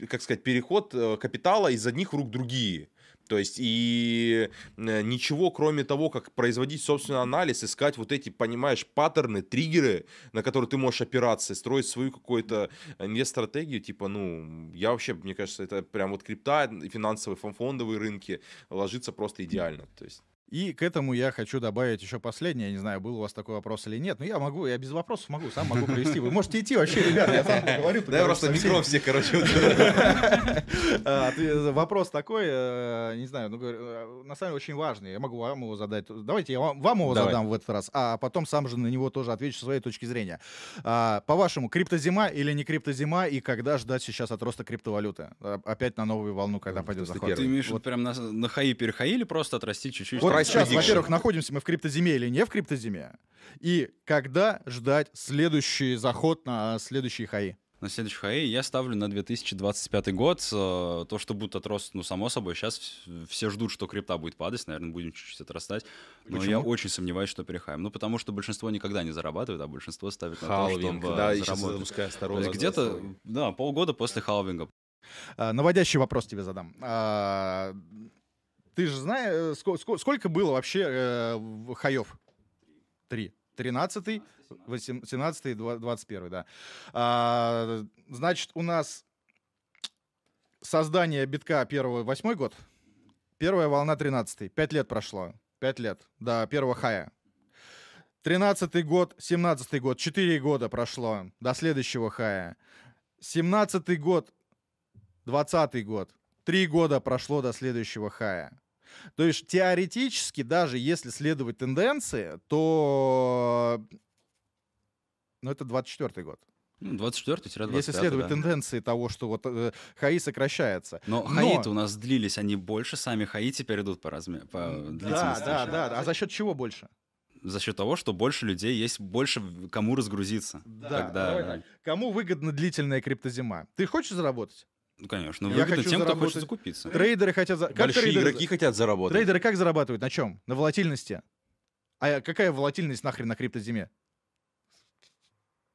как сказать, переход э, капитала из одних рук в другие. То есть и э, ничего, кроме того, как производить собственный анализ, искать вот эти, понимаешь, паттерны, триггеры, на которые ты можешь опираться, строить свою какую-то инвест-стратегию, типа, ну, я вообще, мне кажется, это прям вот крипта, финансовые, фон- фондовые рынки ложится просто идеально. То есть И к этому я хочу добавить еще последнее. Я не знаю, был у вас такой вопрос или нет, но я могу, я без вопросов могу, сам могу провести. Вы можете идти вообще, ребята, я сам поговорю. Да, я просто микро все, короче. А, Вопрос такой, э, не знаю, ну, говорю, э, на самом деле очень важный. Я могу вам его задать. Давайте я вам вам его задам в этот раз, а потом сам же на него тоже отвечу со своей точки зрения. А, По-вашему, криптозима или не криптозима, и когда ждать сейчас от роста криптовалюты? Опять на новую волну, когда пойдет захват? Ты виду прям на, хаи перехаи или просто отрастить чуть-чуть? Сейчас, во-первых, находимся мы в криптозиме или не в криптозиме, и когда ждать следующий заход на следующие хаи? На следующий хаи я ставлю на 2025 год. Э, То, что будет отрост, ну, само собой, сейчас все ждут, что крипта будет падать, наверное, будем чуть-чуть отрастать. Но Почему? я очень сомневаюсь, что перехаем. Ну, потому что большинство никогда не зарабатывает, а большинство ставит на то, Халвинг, чтобы да, заработать. То есть где-то, да, полгода после халвинга. А, Наводящий вопрос тебе задам. Ты же знаешь, ско- ско- сколько было вообще э, хаев? Три. 13 17 21 да. А, Значит, у нас создание битка первого, восьмой год, первая волна 13 Пять лет прошло. Пять лет до первого хая. 13 год, 17 год, 4 года прошло до следующего хая. 17 год, 20 год, 3 года прошло до следующего хая. То есть теоретически, даже если следовать тенденции, то... Ну, это 24 год. Ну, 24-25, Если следовать да. тенденции того, что вот э, хаи сокращается. Но, Но- хаи-то у нас длились, они больше, сами хаи теперь идут по, разме... по длительности. да, да, да. А за счет чего больше? За счет того, что больше людей есть, больше кому разгрузиться. Да, Тогда, давай да. так. Кому выгодна длительная криптозима? Ты хочешь заработать? Ну, конечно. Я Выгодно хочу тем, кто заработать. хочет закупиться. Трейдеры хотят... за- как Большие трейдеры- игроки хотят заработать. Трейдеры как зарабатывают? На чем? На волатильности. А какая волатильность нахрен на криптозиме?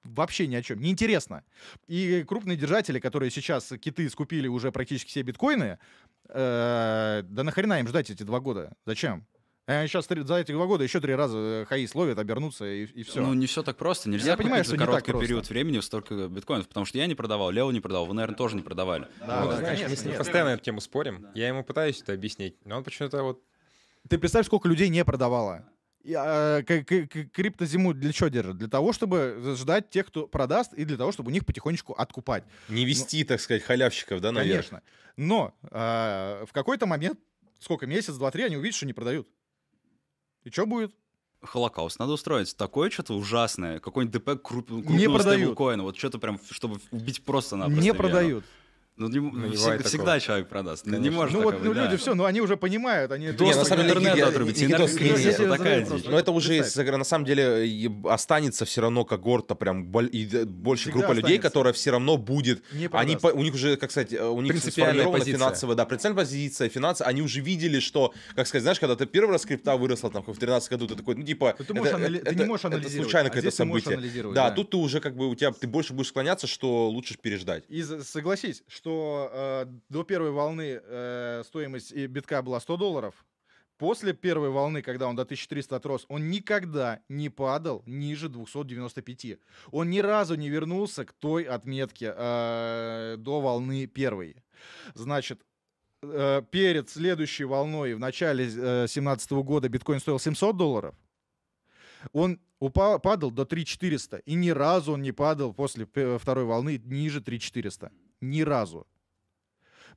Вообще ни о чем. Неинтересно. И крупные держатели, которые сейчас киты скупили уже практически все биткоины, э, да нахрена им ждать эти два года? Зачем? Сейчас за эти два года еще три раза э, хаи словят, обернутся и, все. Ну, не все так просто. Нельзя Я понимаю, купить что за короткий просто. период времени столько биткоинов, потому что я не продавал, Лео не продавал, вы, наверное, тоже не продавали. Да, Вот, да, знаешь, конечно, мы с ним нет. постоянно эту тему спорим. Я ему пытаюсь это объяснить, но он почему-то вот... Ты представь, сколько людей не продавало. И, а, к- к- к- криптозиму для чего держат? Для того, чтобы ждать тех, кто продаст, и для того, чтобы у них потихонечку откупать. Не вести, так сказать, халявщиков, да, наверх. Конечно. Но а, в какой-то момент, сколько, месяц, два, три, они увидят, что не продают. И что будет? Холокауст надо устроить. Такое что-то ужасное. Какой-нибудь ДП круп, Не крупного продают. стейблкоина. Вот что-то прям, чтобы убить просто-напросто. не продают. Ну, не- Ну, не всег- всегда такого. человек продаст. Ну, не Конечно. может ну вот, ну быть, люди да. все, ну они уже понимают, они... Доступ Не, на самом деле, интернету отрубить. Энерго- не, это не, не, такая дичь. Но это уже, на самом деле, останется все равно когорта, прям боль- и больше Всегда группа людей, которая все равно будет. Не Они, у них уже, как сказать, э, у них сформирована позиция. финансовая, да, принципиальная позиция, финансы. Они уже видели, что, как сказать, знаешь, когда ты первый раз крипта выросла там в 13 году, ты такой, ну типа, Ты можешь это, анали- ты это- не можешь это анализировать, случайно а какое-то можешь событие. Да, да. тут ты уже как бы у тебя ты больше будешь склоняться, что лучше переждать. И за- согласись, что что э, до первой волны э, стоимость битка была 100 долларов. После первой волны, когда он до 1300 отрос, он никогда не падал ниже 295. Он ни разу не вернулся к той отметке э, до волны первой. Значит, э, перед следующей волной в начале 2017 года биткоин стоил 700 долларов. Он упал, падал до 3400, и ни разу он не падал после второй волны ниже 3400. Ни разу.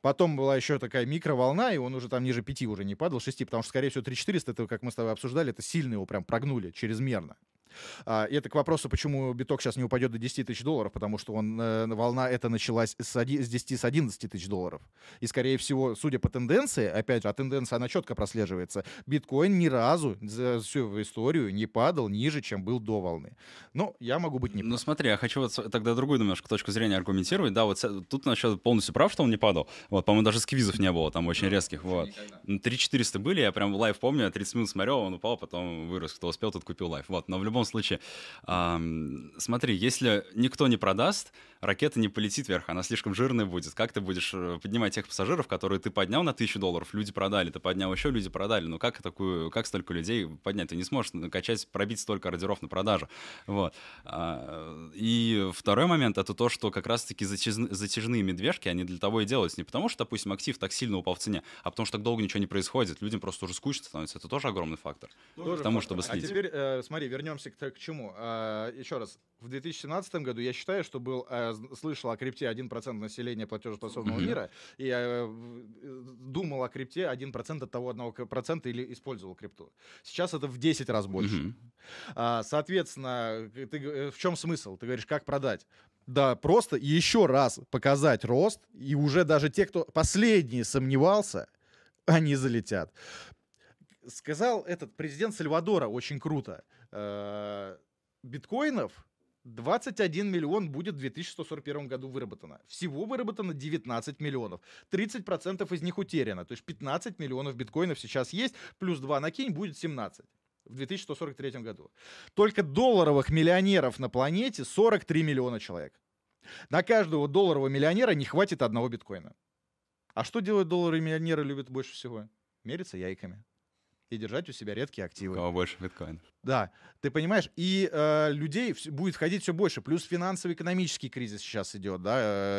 Потом была еще такая микроволна, и он уже там ниже 5 уже не падал, 6, потому что, скорее всего, 3400, это, как мы с тобой обсуждали, это сильно его прям прогнули, чрезмерно. А, и это к вопросу, почему биток сейчас не упадет до 10 тысяч долларов, потому что он, э, волна эта началась с, оди- с 10, с 11 тысяч долларов. И, скорее всего, судя по тенденции, опять же, а тенденция, она четко прослеживается, биткоин ни разу за всю историю не падал ниже, чем был до волны. Но я могу быть не Ну смотри, я хочу вот тогда другую немножко точку зрения аргументировать. Да, вот тут насчет полностью прав, что он не падал. Вот, по-моему, даже сквизов не было там очень резких. Вот. Ну, 3400 были, я прям live помню, я 30 минут смотрел, он упал, потом вырос. Кто успел, тот купил live. Вот, но в любом случае, ам, смотри, если никто не продаст, ракета не полетит вверх, она слишком жирная будет. Как ты будешь э, поднимать тех пассажиров, которые ты поднял на 1000 долларов, люди продали, ты поднял еще, люди продали. Ну как такую, как столько людей поднять? Ты не сможешь накачать, пробить столько ордеров на продажу. Вот. А, И второй момент это то, что как раз-таки затяжны- затяжные медвежки, они для того и делаются. Не потому, что, допустим, актив так сильно упал в цене, а потому что так долго ничего не происходит. Людям просто уже скучно становится. Это тоже огромный фактор. Тоже к тому, фактор. чтобы слить. А теперь, э, смотри, вернемся к, к чему. А, еще раз. В 2017 году я считаю, что был, э, з- слышал о крипте 1% населения платежеспособного мира, и э, в- э, думал о крипте 1% от того одного к- процента или использовал крипту. Сейчас это в 10 раз больше. А, соответственно, ты, э, в чем смысл? Ты говоришь, как продать? Да, просто еще раз показать рост, и уже даже те, кто последний сомневался, они залетят. Сказал этот президент Сальвадора очень круто. Э, Биткоинов 21 миллион будет в 2141 году выработано. Всего выработано 19 миллионов. 30% из них утеряно. То есть 15 миллионов биткоинов сейчас есть, плюс 2 накинь, будет 17 в 2143 году. Только долларовых миллионеров на планете 43 миллиона человек. На каждого долларового миллионера не хватит одного биткоина. А что делают долларовые миллионеры любят больше всего? Мериться яйками. И держать у себя редкие У активы. кого больше биткоинов. Да, ты понимаешь, и э, людей будет входить все больше, плюс финансово-экономический кризис сейчас идет, да,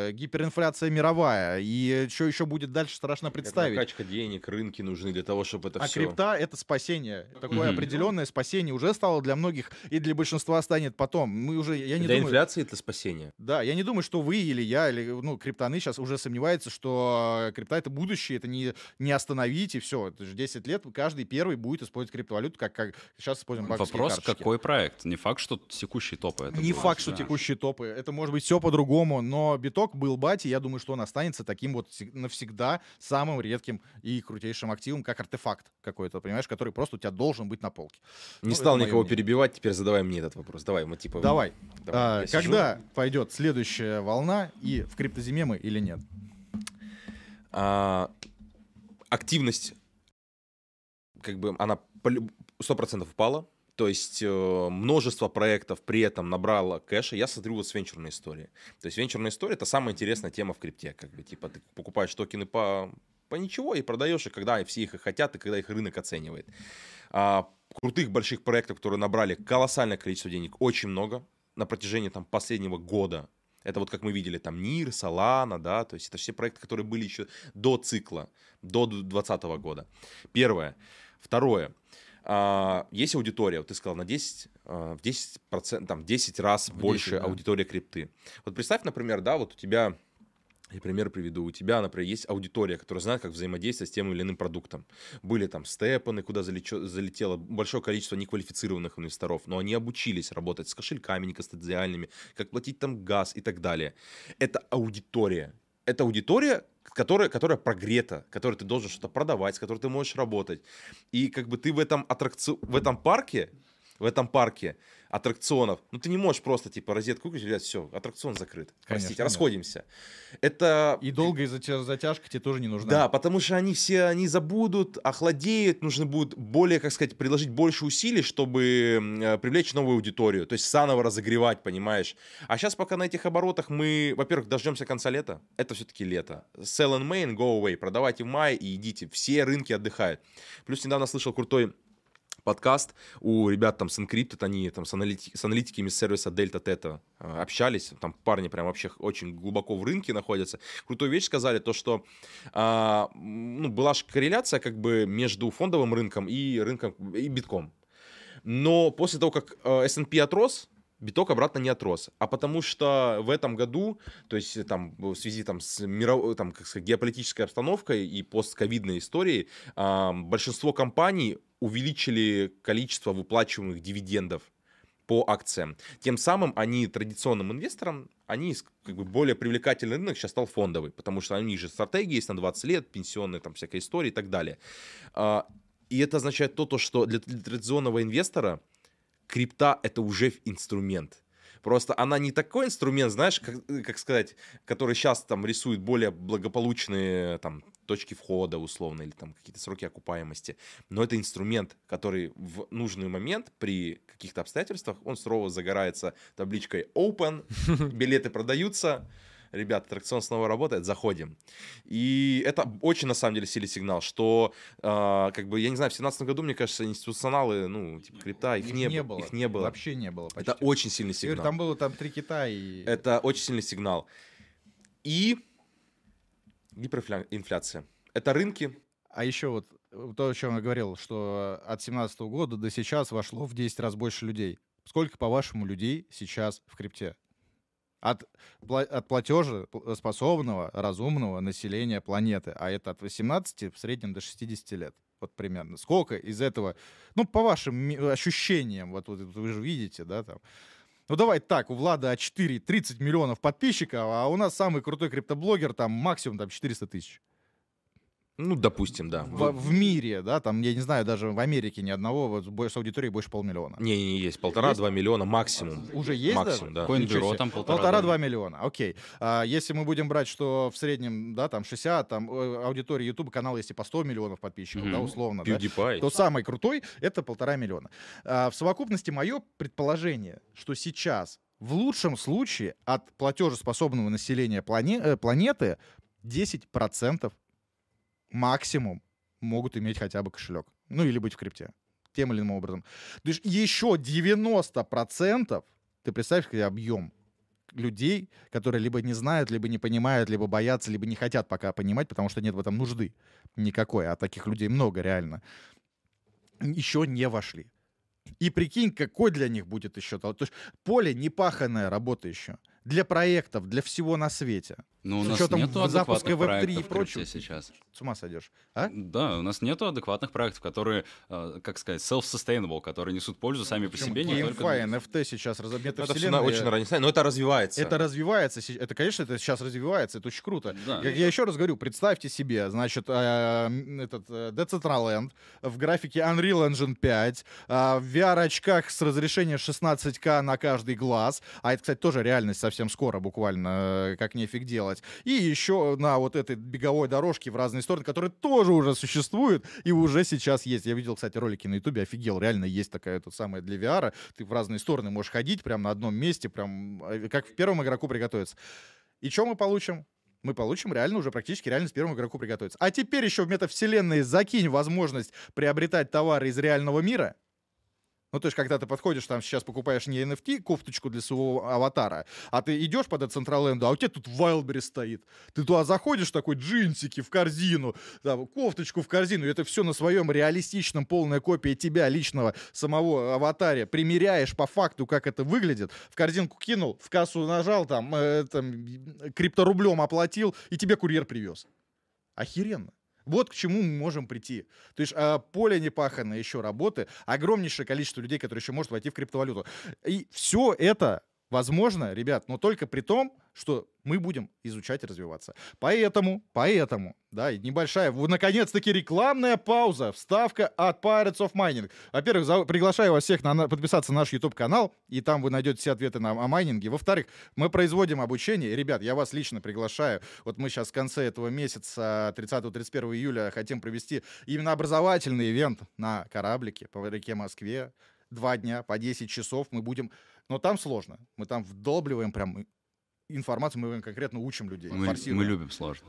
э, гиперинфляция мировая, и что еще будет дальше, страшно Это представить. накачка денег, рынки нужны для того, чтобы это А все... крипта это спасение. Такое Мгм. определенное спасение уже стало для многих и для большинства станет потом. Мы уже, я не Для думаю, инфляции это спасение. да, я не думаю, что вы или я, или ну, криптоны сейчас уже сомневаются, что э, крипта это будущее, это не, не остановить и все. Это же 10 лет каждый первый будет использовать криптовалюту, как, как сейчас используем банковские Вопрос, карточки. какой проект? Не факт, что текущие топы. это Не будут, факт, что да. текущие топы. Это может быть все по-другому, но биток был бати, я думаю, что он останется таким вот всег- навсегда самым редким и крутейшим активом, как артефакт какой-то, понимаешь, который просто у тебя должен быть на полке. Не Ну, стал никого мнение. перебивать, теперь задавай мне этот вопрос. Давай, мы типа... Давай. давай, А, я сижу. когда пойдет следующая волна и в криптозиме мы или нет? А, активность, как бы, она полю- 100% упала. То есть э, множество проектов при этом набрало кэша. Я смотрю вот с венчурной истории. То есть венчурная история это самая интересная тема в крипте. Как бы, типа, ты покупаешь токены по, по ничего и продаешь их, когда все их и хотят, и когда их рынок оценивает. А, крутых больших проектов, которые набрали колоссальное количество денег, очень много на протяжении там, последнего года. Это вот как мы видели, там Нир, Solana, да, то есть это все проекты, которые были еще до цикла, до 2020 года. Первое. Второе. А, есть аудитория, вот ты сказал, на 10, а, в 10%, там, 10 раз В больше 10, да. аудитория крипты. Вот представь, например, да, вот у тебя, я пример приведу, у тебя, например, есть аудитория, которая знает, как взаимодействовать с тем или иным продуктом. Были там степаны, куда залечё- залетело большое количество неквалифицированных инвесторов, но они обучились работать с кошельками некастодиальными, как платить там газ и так далее. Это аудитория. Это аудитория, которая, которая прогрета, которой ты должен что-то продавать, с которой ты можешь работать. И как бы ты в этом аттракци... в этом парке в этом парке аттракционов, ну ты не можешь просто типа розетку выключить, ребят, все, аттракцион закрыт. Простите, Конечно, нет. расходимся. Это И долгая затя- затяжка тебе тоже не нужна. да, потому что они все, они забудут, охладеют, нужно будет более, как сказать, приложить больше усилий, чтобы э, привлечь новую аудиторию, то есть заново разогревать, понимаешь? А сейчас пока на этих оборотах мы, во-первых, дождемся конца лета, это все-таки лето. Sell in May and go away, продавайте в мае и идите, все рынки отдыхают. Плюс недавно слышал крутой подкаст у ребят там с Encrypted, они там с, аналити- с аналитиками сервиса Delta Theta э, общались, там парни прям вообще очень глубоко в рынке находятся. Крутую вещь сказали, то что а, ну, была же корреляция как бы между фондовым рынком и рынком, и битком. Но после того, как э, S&P отрос, биток обратно не отрос. А потому что в этом году, то есть э, там в связи там, с миров... там, как сказать, геополитической обстановкой и постковидной историей, большинство компаний увеличили количество выплачиваемых дивидендов по акциям. Тем самым они традиционным инвесторам, они как бы более привлекательный рынок сейчас стал фондовый, потому что у них же стратегии есть на 20 лет, пенсионные там всякая история и так далее. А, И это означает то, то что для традиционного инвестора крипта это уже инструмент. Просто она не такой инструмент, знаешь, как, э, как сказать, который сейчас там рисует более благополучные там точки входа условно или там какие-то сроки окупаемости. Но это инструмент, который в нужный момент при каких-то обстоятельствах он сурово загорается табличкой open, билеты продаются, ребята, аттракцион снова работает, заходим. И это очень, на самом деле, сильный сигнал, что, а, как бы, я не знаю, в 2017 году, мне кажется, институционалы, ну, типа, крипта, их, не, было. Их не было. Вообще не было почти. Это очень сильный сигнал. там было там три кита и... Это очень сильный сигнал. И гиперинфляция. Это рынки, А еще вот э, то, о чем я говорил, что от 17 года до сейчас вошло в 10 раз больше людей. Сколько, по-вашему, людей сейчас в крипте? От, от платежа способного, разумного населения планеты. А это от 18 в среднем до 60 лет. Вот примерно. Сколько из этого, ну, по вашим ощущениям, вот, вот вы же видите, да, там, ну давай так, у Влада А4 30 миллионов подписчиков, а у нас самый крутой криптоблогер там максимум там 400 тысяч ну, допустим, да. в, в мире, да, там, я не знаю, даже в Америке ни одного, вот с аудиторией больше полмиллиона. Не-не-не, есть полтора-два миллиона максимум. Уже есть Максимум, даже? да. Coinbiro там полтора, Полтора-два да. миллиона, окей. А если мы будем брать, что в среднем, да, там 60, там э, аудитория YouTube канала есть и по 100 миллионов подписчиков, да, Мгм. условно, да, PewDiePie. то самый крутой — это полтора миллиона. А, в совокупности мое предположение, что сейчас в лучшем случае от платежеспособного населения плане- э, планеты 10% максимум могут иметь хотя бы кошелек. Ну или быть в крипте. Тем или иным образом. То есть еще 90% ты представь, какой объем людей, которые либо не знают, либо не понимают, либо боятся, либо не хотят пока понимать, потому что нет в этом нужды никакой, а таких людей много реально, еще не вошли. И прикинь, какой для них будет еще... То есть поле непаханная работа еще. Для проектов, для всего на свете. Ну, у С нас учетом нету запуска адекватных Web3 и прочего. сейчас. С ума сойдешь. А? Да, у нас нету адекватных проектов, которые, э, как сказать, self-sustainable, которые несут пользу сами по себе. не только NFT сейчас раз... Ну, Это все очень рано, но это развивается. Это развивается. Это, конечно, это сейчас развивается. Это очень круто. Да. Как я еще раз говорю, представьте себе, значит, э, этот э, Decentraland в графике Unreal Engine 5, э, в VR-очках с разрешением 16К на каждый глаз, а это, кстати, тоже реальность совсем скоро, буквально, как нефиг делать, и еще на вот этой беговой дорожке в разные стороны, которые тоже уже существуют и уже сейчас есть. Я видел, кстати, ролики на Ютубе, офигел, реально есть такая тут самая для VR, ты в разные стороны можешь ходить прям на одном месте, прям э, как в первом игроку приготовиться. И что мы получим? Мы получим реально уже практически реально с первому игроку приготовиться. А теперь еще в метавселенной закинь возможность приобретать товары из реального мира. Ну, то есть, когда ты подходишь, там сейчас покупаешь не NFT, кофточку для своего аватара, а ты идешь по Децентраленду, а у тебя тут Wildberry стоит. Ты туда заходишь, такой джинсики в корзину, там, кофточку в корзину, и это все на своем реалистичном, полная копия тебя, личного самого аватаря, примеряешь по факту, как это выглядит, в корзинку кинул, в кассу нажал, там, э, там крипторублем оплатил, и тебе курьер привез. Охеренно. Вот к чему мы можем прийти. То есть а, поле непаханное еще работы, огромнейшее количество людей, которые еще может войти в криптовалюту. И все это возможно, ребят, но только при том, что мы будем изучать и развиваться. Поэтому, поэтому, да, небольшая, наконец-таки рекламная пауза, вставка от Pirates of Mining. Во-первых, за, приглашаю вас всех на, подписаться на наш YouTube-канал, и там вы найдете все ответы на, о майнинге. Во-вторых, мы производим обучение. Ребят, я вас лично приглашаю. Вот мы сейчас в конце этого месяца, 30-31 июля, хотим провести именно образовательный ивент на кораблике по реке Москве. Два дня по 10 часов мы будем... Но там сложно. Мы там вдолбливаем прям информацию, мы конкретно учим людей. Мы, мы любим сложно.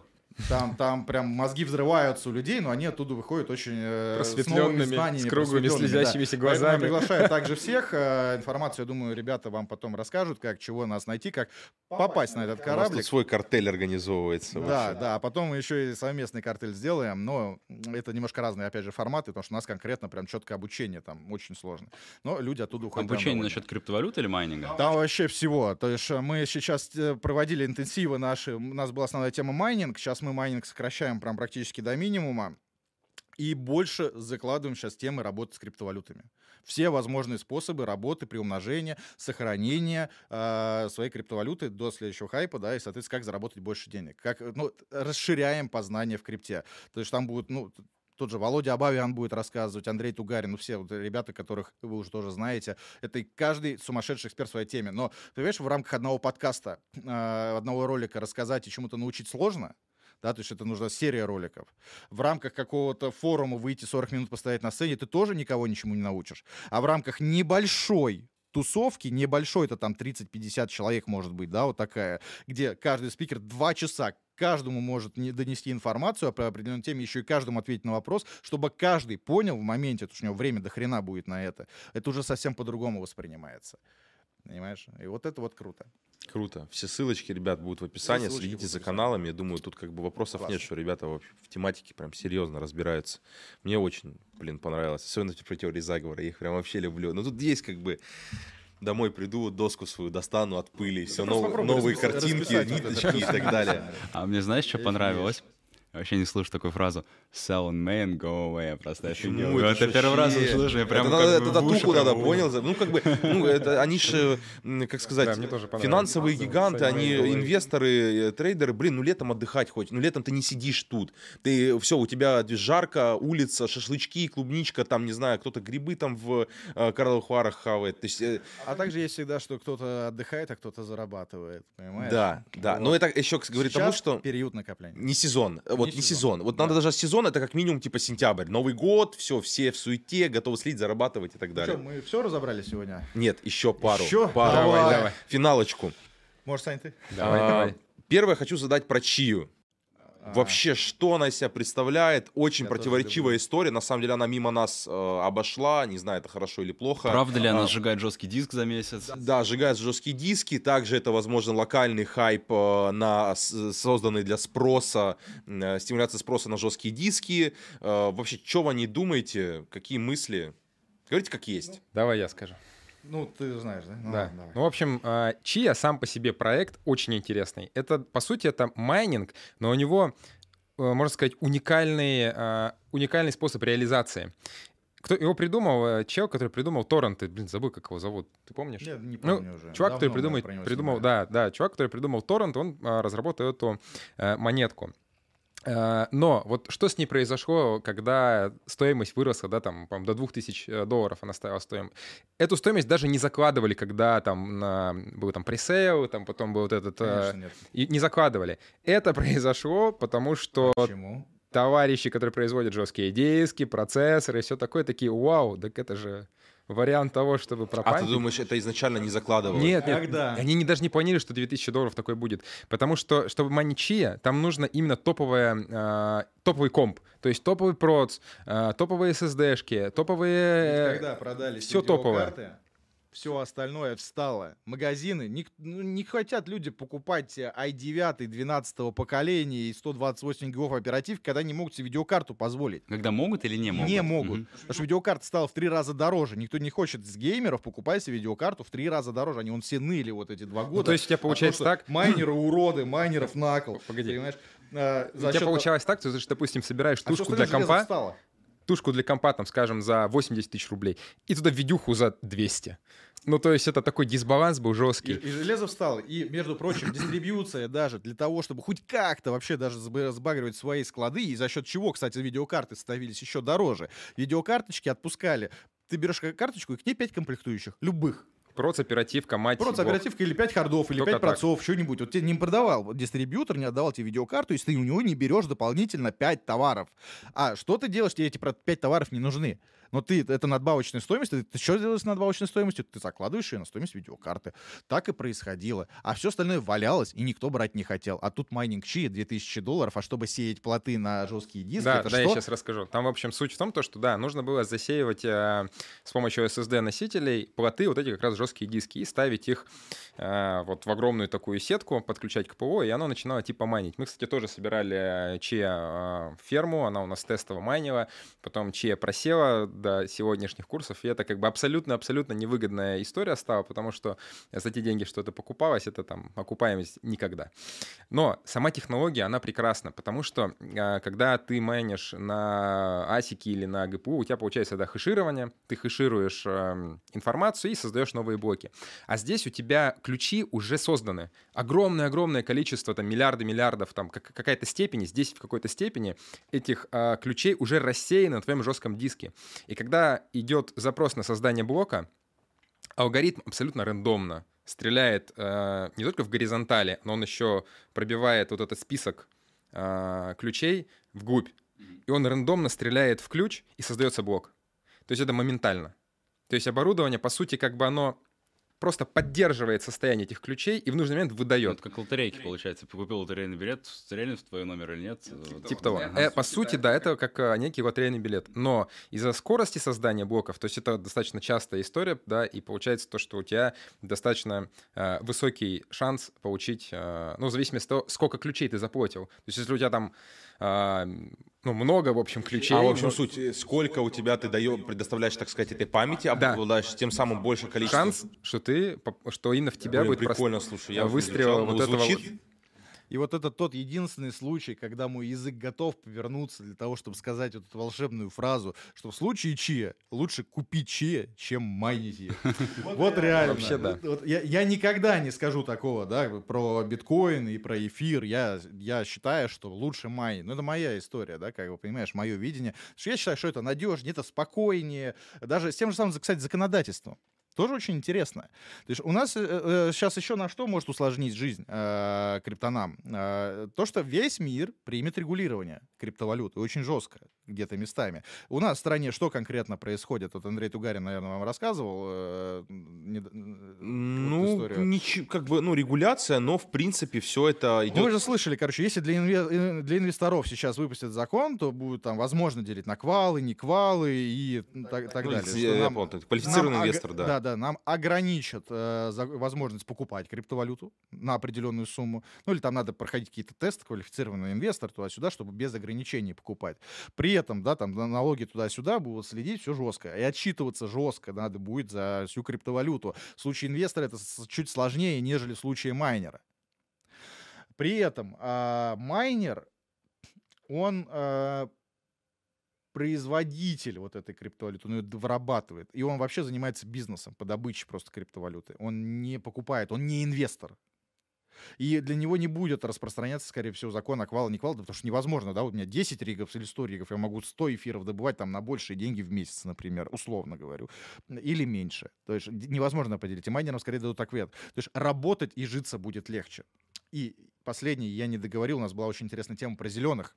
Там, там прям мозги взрываются у людей, но они оттуда выходят очень э, просветленными, с, знаниями, с круглыми, слезящимися да. глазами. Поэтому я приглашаю также всех. Э, информацию, я думаю, ребята вам потом расскажут, как, чего нас найти, как попасть на этот корабль. У нас свой картель организовывается. Да, вообще. да, а потом мы еще и совместный картель сделаем, но это немножко разные, опять же, форматы, потому что у нас конкретно прям четкое обучение там очень сложно. Но люди оттуда уходят. Обучение насчет криптовалюты или майнинга? Там вообще всего. То есть э, мы сейчас проводили интенсивы наши, у нас была основная тема майнинг, сейчас мы майнинг сокращаем прям практически до минимума. И больше закладываем сейчас темы работы с криптовалютами. Все возможные способы работы, приумножения, сохранения э, своей криптовалюты до следующего хайпа, да, и, соответственно, как заработать больше денег. Как, ну, расширяем познание в крипте. То есть там будут, ну, тот же Володя Абавиан будет рассказывать, Андрей Тугарин, ну все вот ребята, которых вы уже тоже знаете. Это каждый сумасшедший эксперт в своей теме. Но, ты понимаешь, в рамках одного подкаста, э, одного ролика рассказать и чему-то научить сложно, да, то есть это нужна серия роликов. В рамках какого-то форума выйти 40 минут постоять на сцене, ты тоже никого ничему не научишь. А в рамках небольшой тусовки, небольшой, это там 30-50 человек может быть, да, вот такая, где каждый спикер два часа каждому может не донести информацию по определенной теме, еще и каждому ответить на вопрос, чтобы каждый понял в моменте, потому что у него время до хрена будет на это. Это уже совсем по-другому воспринимается. Понимаешь? И вот это вот круто. Круто. Все ссылочки, ребят, будут в описании. Следите за каналами. Я думаю, тут как бы вопросов Класс. нет, что ребята в, в тематике прям серьезно разбираются. Мне очень, блин, понравилось. Особенно про теории заговора. Я их прям вообще люблю. Но тут есть как бы домой приду, доску свою достану от пыли, все нов, новые картинки, ниточки и так далее. А мне знаешь, что понравилось? Я вообще не слышу такую фразу «sell in May and go away». Я просто офигел. Это, это первый раз слышу, я прям Это, надо, это татуху надо, понял? Ну, как бы, ну, это, они же, как сказать, да, финансовые гиганты, они инвесторы, э, трейдеры. Блин, ну, летом отдыхать хоть. Ну, летом ты не сидишь тут. Ты, все, у тебя жарко, улица, шашлычки, клубничка, там, не знаю, кто-то грибы там в э, Карловых Варах хавает. То есть, э... А также есть всегда, что кто-то отдыхает, а кто-то зарабатывает, понимаешь? Да, да. Вот. Но это еще говорит Сейчас тому, что... период накопления. Не сезон вот не сезон. сезон. Вот да. надо даже сезон, это как минимум типа сентябрь. Новый год, все, все в суете, готовы слить, зарабатывать и так далее. Ну что, мы все разобрали сегодня? Нет, еще пару. Еще? Пару. Давай, давай. Финалочку. Может, Сань, ты? Давай, а, давай. Первое хочу задать про Чию. А. Вообще, что она из себя представляет? Очень Я противоречивая история. На самом деле, она мимо нас э, обошла. Не знаю, это хорошо или плохо. Правда ли а, она сжигает жесткий диск за месяц? Да, сжигает жесткие диски. Также это, возможно, локальный хайп, э, на, созданный для спроса, э, стимуляции спроса на жесткие диски. Э, вообще, что вы о ней думаете? Какие мысли? Говорите, как есть. Давай я скажу. Ну, ты знаешь, да? Ну, да. Ну, в общем, а, Чия сам по себе проект очень интересный. Это, по сути, это майнинг, но у него, э, можно сказать, уникальный, а, уникальный способ реализации. Кто его придумал? Э, чел, который придумал торренты. Блин, забыл, как его зовут. Ты помнишь? Нет, не помню ну, уже. Чувак, Давно который придумал, придумал да, да, чувак, который придумал торрент, он а, разработал эту а, монетку. Э, но вот что с ней произошло, когда стоимость выросла, да, там, по до 2000 э, долларов она стала стоимость. Эту стоимость даже не закладывали, когда там на, был там пресейл, там потом был вот этот... Э, Конечно, нет. И не закладывали. Это произошло, потому что... Почему? Товарищи, которые производят жесткие диски, процессоры и все такое, такие, вау, так это же вариант того, чтобы пропасть. А ты думаешь, это изначально не закладывалось? Нет, нет. Когда? Они не, даже не планировали, что 2000 долларов такой будет. Потому что, чтобы маничия, там нужно именно топовая, э, топовый комп. То есть топовый проц, э, топовые SSD-шки, топовые... Ведь когда продали все топовое все остальное встало. Магазины, не, ну, не хотят люди покупать i9 12 поколения и 128 гигов оператив, когда не могут себе видеокарту позволить. Когда могут или не могут? Не могут. Угу. Потому что видеокарта стала в три раза дороже. Никто не хочет с геймеров покупать себе видеокарту в три раза дороже. Они он все ныли вот эти два ну, года. Ну, то есть у тебя получается а так... Майнеры уроды, майнеров накол. Погоди. Понимаешь? А, у тебя получалось так, ты, допустим, собираешь а тушку для компа, тушку для компа, там, скажем, за 80 тысяч рублей, и туда видюху за 200. Ну, то есть это такой дисбаланс был И, жесткий. и железо встало. И, между прочим, дистрибьюция даже для того, чтобы хоть как-то вообще даже сб- сбагривать свои склады, и за счет чего, кстати, видеокарты становились еще дороже. Видеокарточки отпускали. Ты берешь ка- карточку, и к ней 5 комплектующих. Любых. Проц, оперативка, мать. Просто бог. оперативка или 5 хардов, или Только 5 так. процов, что-нибудь. Вот тебе не продавал дистрибьютор, не отдавал тебе видеокарту, если ты у него не берешь дополнительно 5 товаров. А что ты делаешь, тебе эти 5 товаров не нужны? Но ты, это надбавочная стоимость, ты, ты что делаешь с надбавочной стоимостью? Ты закладываешь ее на стоимость видеокарты. Так и происходило. А все остальное валялось, и никто брать не хотел. А тут майнинг Chia 2000 долларов, а чтобы сеять плоты на жесткие диски, Да, это да, что? я сейчас расскажу. Там, в общем, суть в том, то, что, да, нужно было засеивать э, с помощью SSD-носителей плоты, вот эти как раз жесткие диски, и ставить их э, вот в огромную такую сетку, подключать к ПО, и оно начинало типа майнить. Мы, кстати, тоже собирали Чия э, ферму, она у нас тестово майнила, потом Чия просела до сегодняшних курсов, и это как бы абсолютно-абсолютно невыгодная история стала, потому что за те деньги, что это покупалось, это там окупаемость никогда. Но сама технология, она прекрасна, потому что а, когда ты майнишь на асике или на ГПУ, у тебя получается да, хэширование, ты хэшируешь эм, информацию и создаешь новые блоки. А здесь у тебя ключи уже созданы. Огромное-огромное количество, там миллиарды миллиардов, там как- какая-то степень, здесь в какой-то степени этих а, ключей уже рассеяны на твоем жестком диске. И когда идет запрос на создание блока, алгоритм абсолютно рандомно стреляет э, не только в горизонтали, но он еще пробивает вот этот список э, ключей вглубь. И он рандомно стреляет в ключ, и создается блок. То есть это моментально. То есть оборудование, по сути, как бы оно просто поддерживает состояние этих ключей и в нужный момент выдает. Это как лотерейки, получается. Ты купил лотерейный билет, стрельнет в твой номер или нет? Вот. Типа того. Ага. Э, по сути, да, это как э, некий лотерейный билет. Но из-за скорости создания блоков, то есть это достаточно частая история, да, и получается то, что у тебя достаточно э, высокий шанс получить, э, ну, в зависимости от того, сколько ключей ты заплатил. То есть если у тебя там, э, ну, много, в общем, ключей. А в общем ну, суть, э, сколько у тебя ты даешь, предоставляешь, так сказать, этой памяти, обладаешь тем самым больше количество. шанс, что ты, что именно в тебя Блин, будет прикольно, слушай, я выстрел вот не этого звучит И вот это тот единственный случай, когда мой язык готов повернуться для того, чтобы сказать вот эту волшебную фразу, что в случае чия лучше купить чия, чем майнить ее. Вот реально. Вообще, да. Я никогда не скажу такого, да, про биткоин и про эфир. Я я считаю, что лучше майнить. Ну, это моя история, да, как бы, понимаешь, мое видение. Я считаю, что это надежнее, это спокойнее. Даже с тем же самым, кстати, законодательством. Тоже очень интересно. То есть у нас сейчас еще на что может усложнить жизнь э, криптонам? Э, то, что весь мир примет регулирование криптовалюты очень жестко, где-то местами. У нас в стране что конкретно происходит? Вот Андрей Тугарин, наверное, вам рассказывал. э, э, вот Ну, историю. ничего, как бы, ну, регуляция, но, в принципе, все это идет... Ну, вы же слышали, короче, если для, инве- э, для инвесторов сейчас выпустят закон, то будет там возможно делить на квалы, не квалы и так, так Ну, далее. я- нам- понял, квалифицированный нам ог- инвестор, да. Да, да, нам ограничат э, возможность покупать криптовалюту на определенную сумму. Ну, или там надо проходить какие-то тесты, квалифицированный инвестор туда-сюда, чтобы без ограничений покупать. При этом, да, там на- налоги туда-сюда будут следить все жестко. И отчитываться жестко надо будет за всю криптовалюту. В случае инвестора это чуть сложнее, нежели в случае майнера. При этом а, майнер, он а, производитель вот этой криптовалюты, он ее вырабатывает. И он вообще занимается бизнесом по добыче просто криптовалюты. Он не покупает, он не инвестор. И для него не будет распространяться, скорее всего, закон о квал, не квал, потому что невозможно, да, у меня 10 ригов или 100 ригов, я могу 100 эфиров добывать там на большие деньги в месяц, например, условно говорю, или меньше. То есть невозможно определить. И майнерам скорее дадут ответ. То есть работать и житься будет легче. И последний, я не договорил, у нас была очень интересная тема про зеленых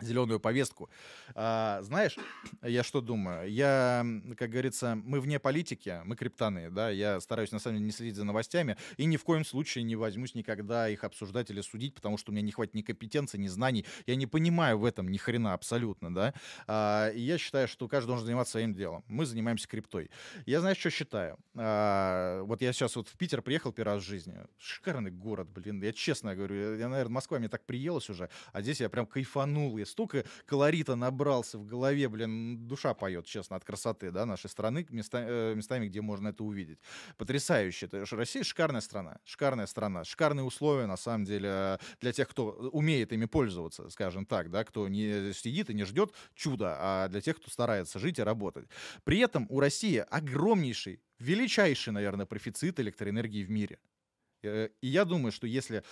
зеленую повестку. А, знаешь, я что думаю? Я, как говорится, мы вне политики, мы криптаны, да, я стараюсь, на самом деле, не следить за новостями, и ни в коем случае не возьмусь никогда их обсуждать или судить, потому что у меня не хватит ни компетенции, ни знаний, я не понимаю в этом ни хрена абсолютно, да, А, и я считаю, что каждый должен заниматься своим делом. Мы занимаемся криптой. Я, знаешь, что считаю? А, вот я сейчас вот в Питер приехал первый раз в жизни. Шикарный город, блин. Я честно говорю, я, наверное, Москва мне так приелась уже, а здесь я прям кайфанул. Я столько колорита набрался в голове, блин, душа поет, честно, от красоты, да, нашей страны, места, э, местами, где можно это увидеть. Потрясающе. Россия шикарная страна, шикарная страна, шикарные условия, на самом деле, для тех, кто умеет ими пользоваться, скажем так, да, кто не сидит и не ждет чуда, а для тех, кто старается жить и работать. При этом у России огромнейший, величайший, наверное, профицит электроэнергии в мире. Э, И я думаю, что если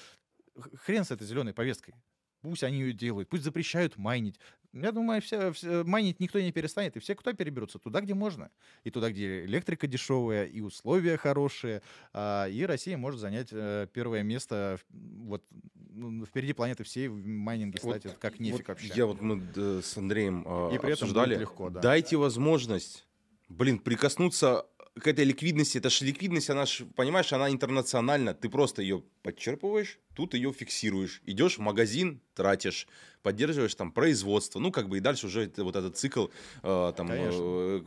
хрен с этой зеленой повесткой, пусть они ее делают, пусть запрещают майнить. Я думаю, все, все- майнить никто не перестанет, и все кто переберутся туда, где можно. И туда, где электрика дешевая, и условия хорошие, а, и Россия может занять э, первое место вот ну, впереди планеты всей в майнинге Вот- стать, это как нефиг Вот вообще. Я вот мы с Андреем э, И при этом обсуждали. будет легко, да. Дайте возможность, блин, прикоснуться к этой ликвидности. Это же ликвидность, она ж, понимаешь, она интернациональна. Ты просто ее подчерпываешь, тут ее фиксируешь. Идешь в магазин, тратишь, поддерживаешь там производство. Ну, как бы и дальше уже вот этот цикл, э, там, э,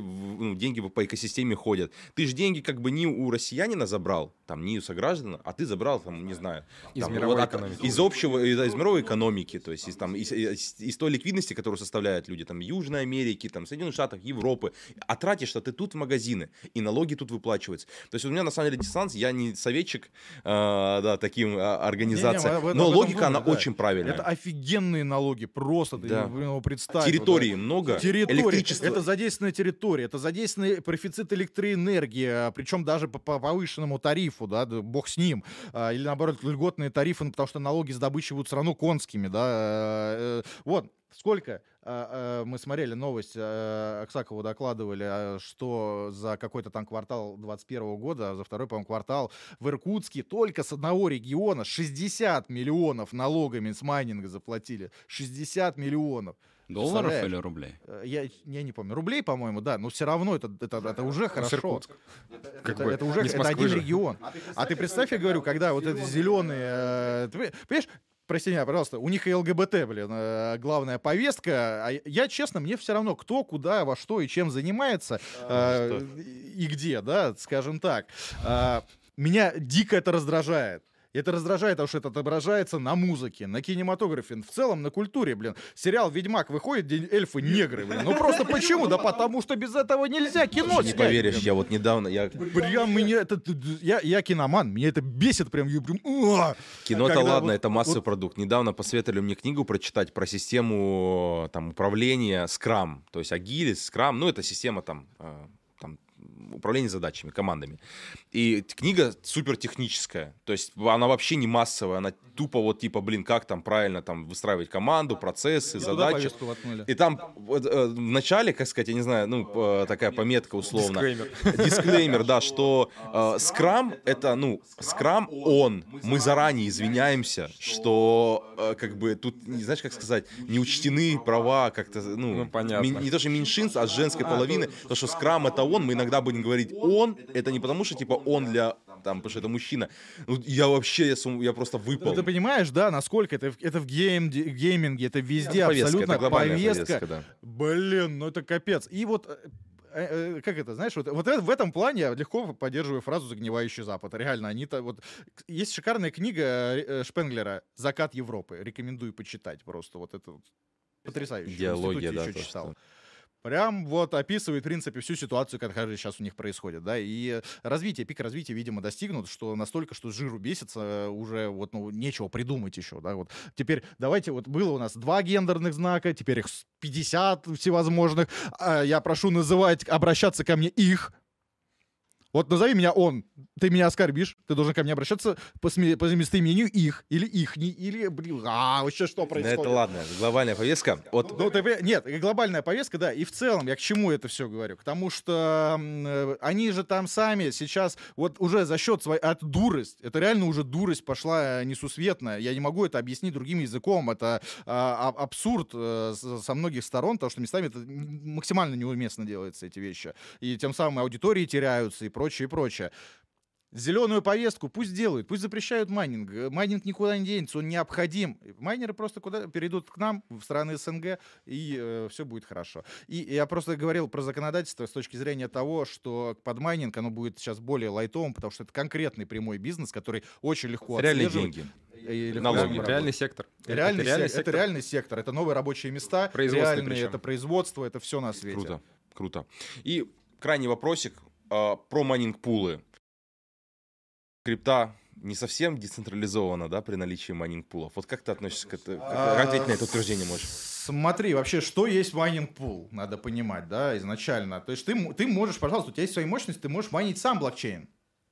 в- ну, деньги по экосистеме ходят. Ты же деньги как бы не у россиянина забрал, там, не у сограждан, а ты забрал, там, не знаю, Из там, мировой от- экономики. Из общего, из, из мировой экономики, то есть из, там, из, из- из той ликвидности, которую составляют люди там, Южной Америки, там, Соединенных Штатов, Европы. А тратишь-то ты тут в магазины, и налоги тут выплачиваются. То есть у меня на самом деле диссонанс, я не советчик э, да, таким а, мы об этом- но логика, она думали, да. очень правильная. Это офигенные налоги, просто ты Да. ну, представь. Территории вот, много, Территория. электричество. Это задействованная территория, это задействованный профицит электроэнергии, причем даже по, по повышенному тарифу, да, да, бог с ним. А, Или наоборот, льготные тарифы, потому что налоги с добычи будут все равно конскими, да. э, э, Вот, сколько а, а, мы смотрели новость, а, Аксакову докладывали, что за какой-то там квартал 21 года, за второй, по-моему, квартал в Иркутске только с одного региона 60 миллионов налогами с майнинга заплатили. 60 миллионов. Долларов или рублей? Э, Я, я не помню, рублей, по-моему, да, но все равно это, это, это уже хорошо. Это, бы это уже это один же. регион. А ты представь, я говорю, когда вот эти зеленые... э, ты Понимаешь, прости меня, пожалуйста, у них и ЛГБТ, блин, э, главная повестка. А я, честно, мне все равно, кто, куда, во что и чем занимается, э, и где, да, скажем так. А, Меня дико это раздражает. И Это раздражает, потому что это отображается на музыке, на кинематографе, в целом на культуре, блин. Сериал «Ведьмак» выходит, где эльфы негры, блин. Ну просто почему? Да потому что без этого нельзя кино Не снять, поверишь, блин. я вот недавно, я Прям меня это... Я, я киноман, меня это бесит прям. я! Кино-то Когда ладно, вот- это массовый вот- продукт. Недавно посоветовали мне книгу прочитать про систему там, управления Scrum. То есть Agile, Scrum, ну это система там, э, там управления задачами, командами. И книга супер техническая. То есть она вообще не массовая, она тупо вот типа, блин, как там правильно там выстраивать команду, процессы, Туда задачи. И там э, в начале, как сказать, я не знаю, ну, э, такая пометка условно. Дисклеймер. Дисклеймер, да, что э, скрам это, ну, скрам он. Мы заранее извиняемся, что э, как бы тут, не знаешь, как сказать, не учтены права как-то, ну, Ну, понятно. не то, что меньшинств, а с женской половины. То, что скрам это он, мы иногда будем говорить он, это не потому, что типа он для, там, потому что это мужчина. Ну, я вообще, я, сум- я просто выпал. Ты понимаешь, да, насколько это, в- это в гейм, гейминге, это везде повестка, абсолютно это глобальная повестка. повестка, да. Блин, ну это капец. И вот э, э, как это, знаешь, вот, вот это- в этом плане я легко поддерживаю фразу «загнивающий Запад». Реально, они то вот... Есть шикарная книга э, Шпенглера «Закат Европы». Рекомендую почитать просто. Вот это вот потрясающе. Дилогия, да, еще читал. что- Прям вот описывает, в принципе, всю ситуацию, которая сейчас у них происходит, да, и развитие, пик развития, видимо, достигнут, что настолько, что с жиру бесится, э, уже вот, ну, нечего придумать еще, да, вот. Теперь давайте, вот было у нас два гендерных знака, теперь их с 50 всевозможных, А я прошу называть, обращаться ко мне их, вот назови меня он, ты меня оскорбишь, ты должен ко мне обращаться по, сме- по местоимению их, или ихний, или, блин, а, вообще что происходит? это ладно, глобальная повестка. Вот Ну, ты понимаешь, нет, глобальная повестка, да, и в целом я к чему это все говорю? К тому, что э, они же там сами сейчас вот уже за счет своей от дурость, это реально уже дурость пошла э, несусветная. Я не могу это объяснить другим языком, это а- абсурд э, со многих сторон, потому что местами это максимально неуместно делается эти вещи, и тем самым аудитории теряются и прочее, и прочее. Зеленую повестку пусть делают, пусть запрещают майнинг. Э, Майнинг никуда не денется, он необходим. Майнеры просто куда перейдут к нам, в страны СНГ, и все будет хорошо. И я просто говорил про законодательство с точки зрения того, что под майнинг оно будет сейчас более лайтовым, потому что это конкретный прямой бизнес, который очень легко реальные отслеживать. деньги. или Налоги. Реальный, сектор. Реальный, это реальный сек- это реальный сектор, это новые рабочие места, реальные, причем. это производство, это все на свете. Круто, круто. И крайний вопросик а, про майнинг-пулы. Крипта не совсем децентрализована, да, при наличии майнинг-пулов. Вот как ты относишься к этому? Как ответить на это утверждение можешь? Смотри, вообще, что есть майнинг-пул, надо понимать, да, изначально. То есть ты, ты можешь, пожалуйста, у тебя есть свои мощности, ты можешь майнить сам блокчейн.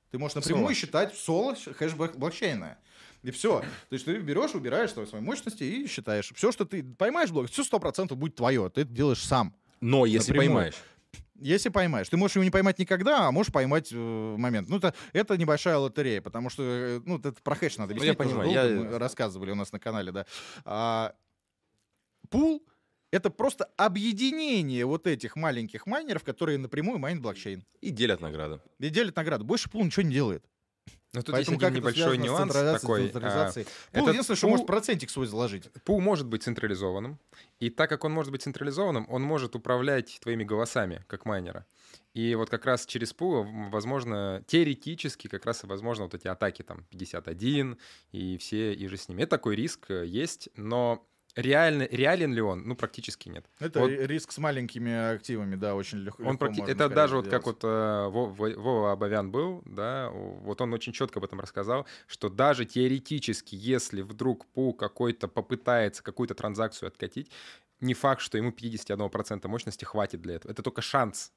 Ты можешь напрямую Соло. считать соло хэш блок- блокчейна. И все. То есть ты берешь, убираешь свои, мощности и считаешь. Все, что ты поймаешь блок, все сто процентов будет твое. Ты это делаешь сам. Но если Напрямую. поймаешь. Если поймаешь. Ты можешь его не поймать никогда, а можешь поймать э, момент. Ну, это, это небольшая лотерея, потому что, э, ну, это про хэш надо Ну, объяснить. я тоже понимаю, я- Мы рассказывали у нас на канале, да. А, пул — это просто объединение вот этих маленьких майнеров, которые напрямую майнят блокчейн. И делят награды. И делят награды. Больше пул ничего не делает. Но тут Поэтому есть один небольшой нюанс такой. а? Пул единственное, что может процентик свой заложить. Пул может быть централизованным, и так как он может быть централизованным, он может управлять твоими голосами, как майнера. И вот как раз через пул, возможно, теоретически как раз и возможно вот эти атаки там 51 и все и же с ними. Это такой риск э, есть, но реально, реален ли он? Ну, практически нет. Это Вот. ри- риск с маленькими активами, да, очень легко. Он легко практи- можно Это даже вот сделать. как вот э, Во- Во- Вова Абовян был, да, вот он очень четко об этом рассказал, что даже теоретически, если вдруг пул какой-то попытается какую-то транзакцию откатить, не факт, что ему 51% мощности хватит для этого. Это только шанс.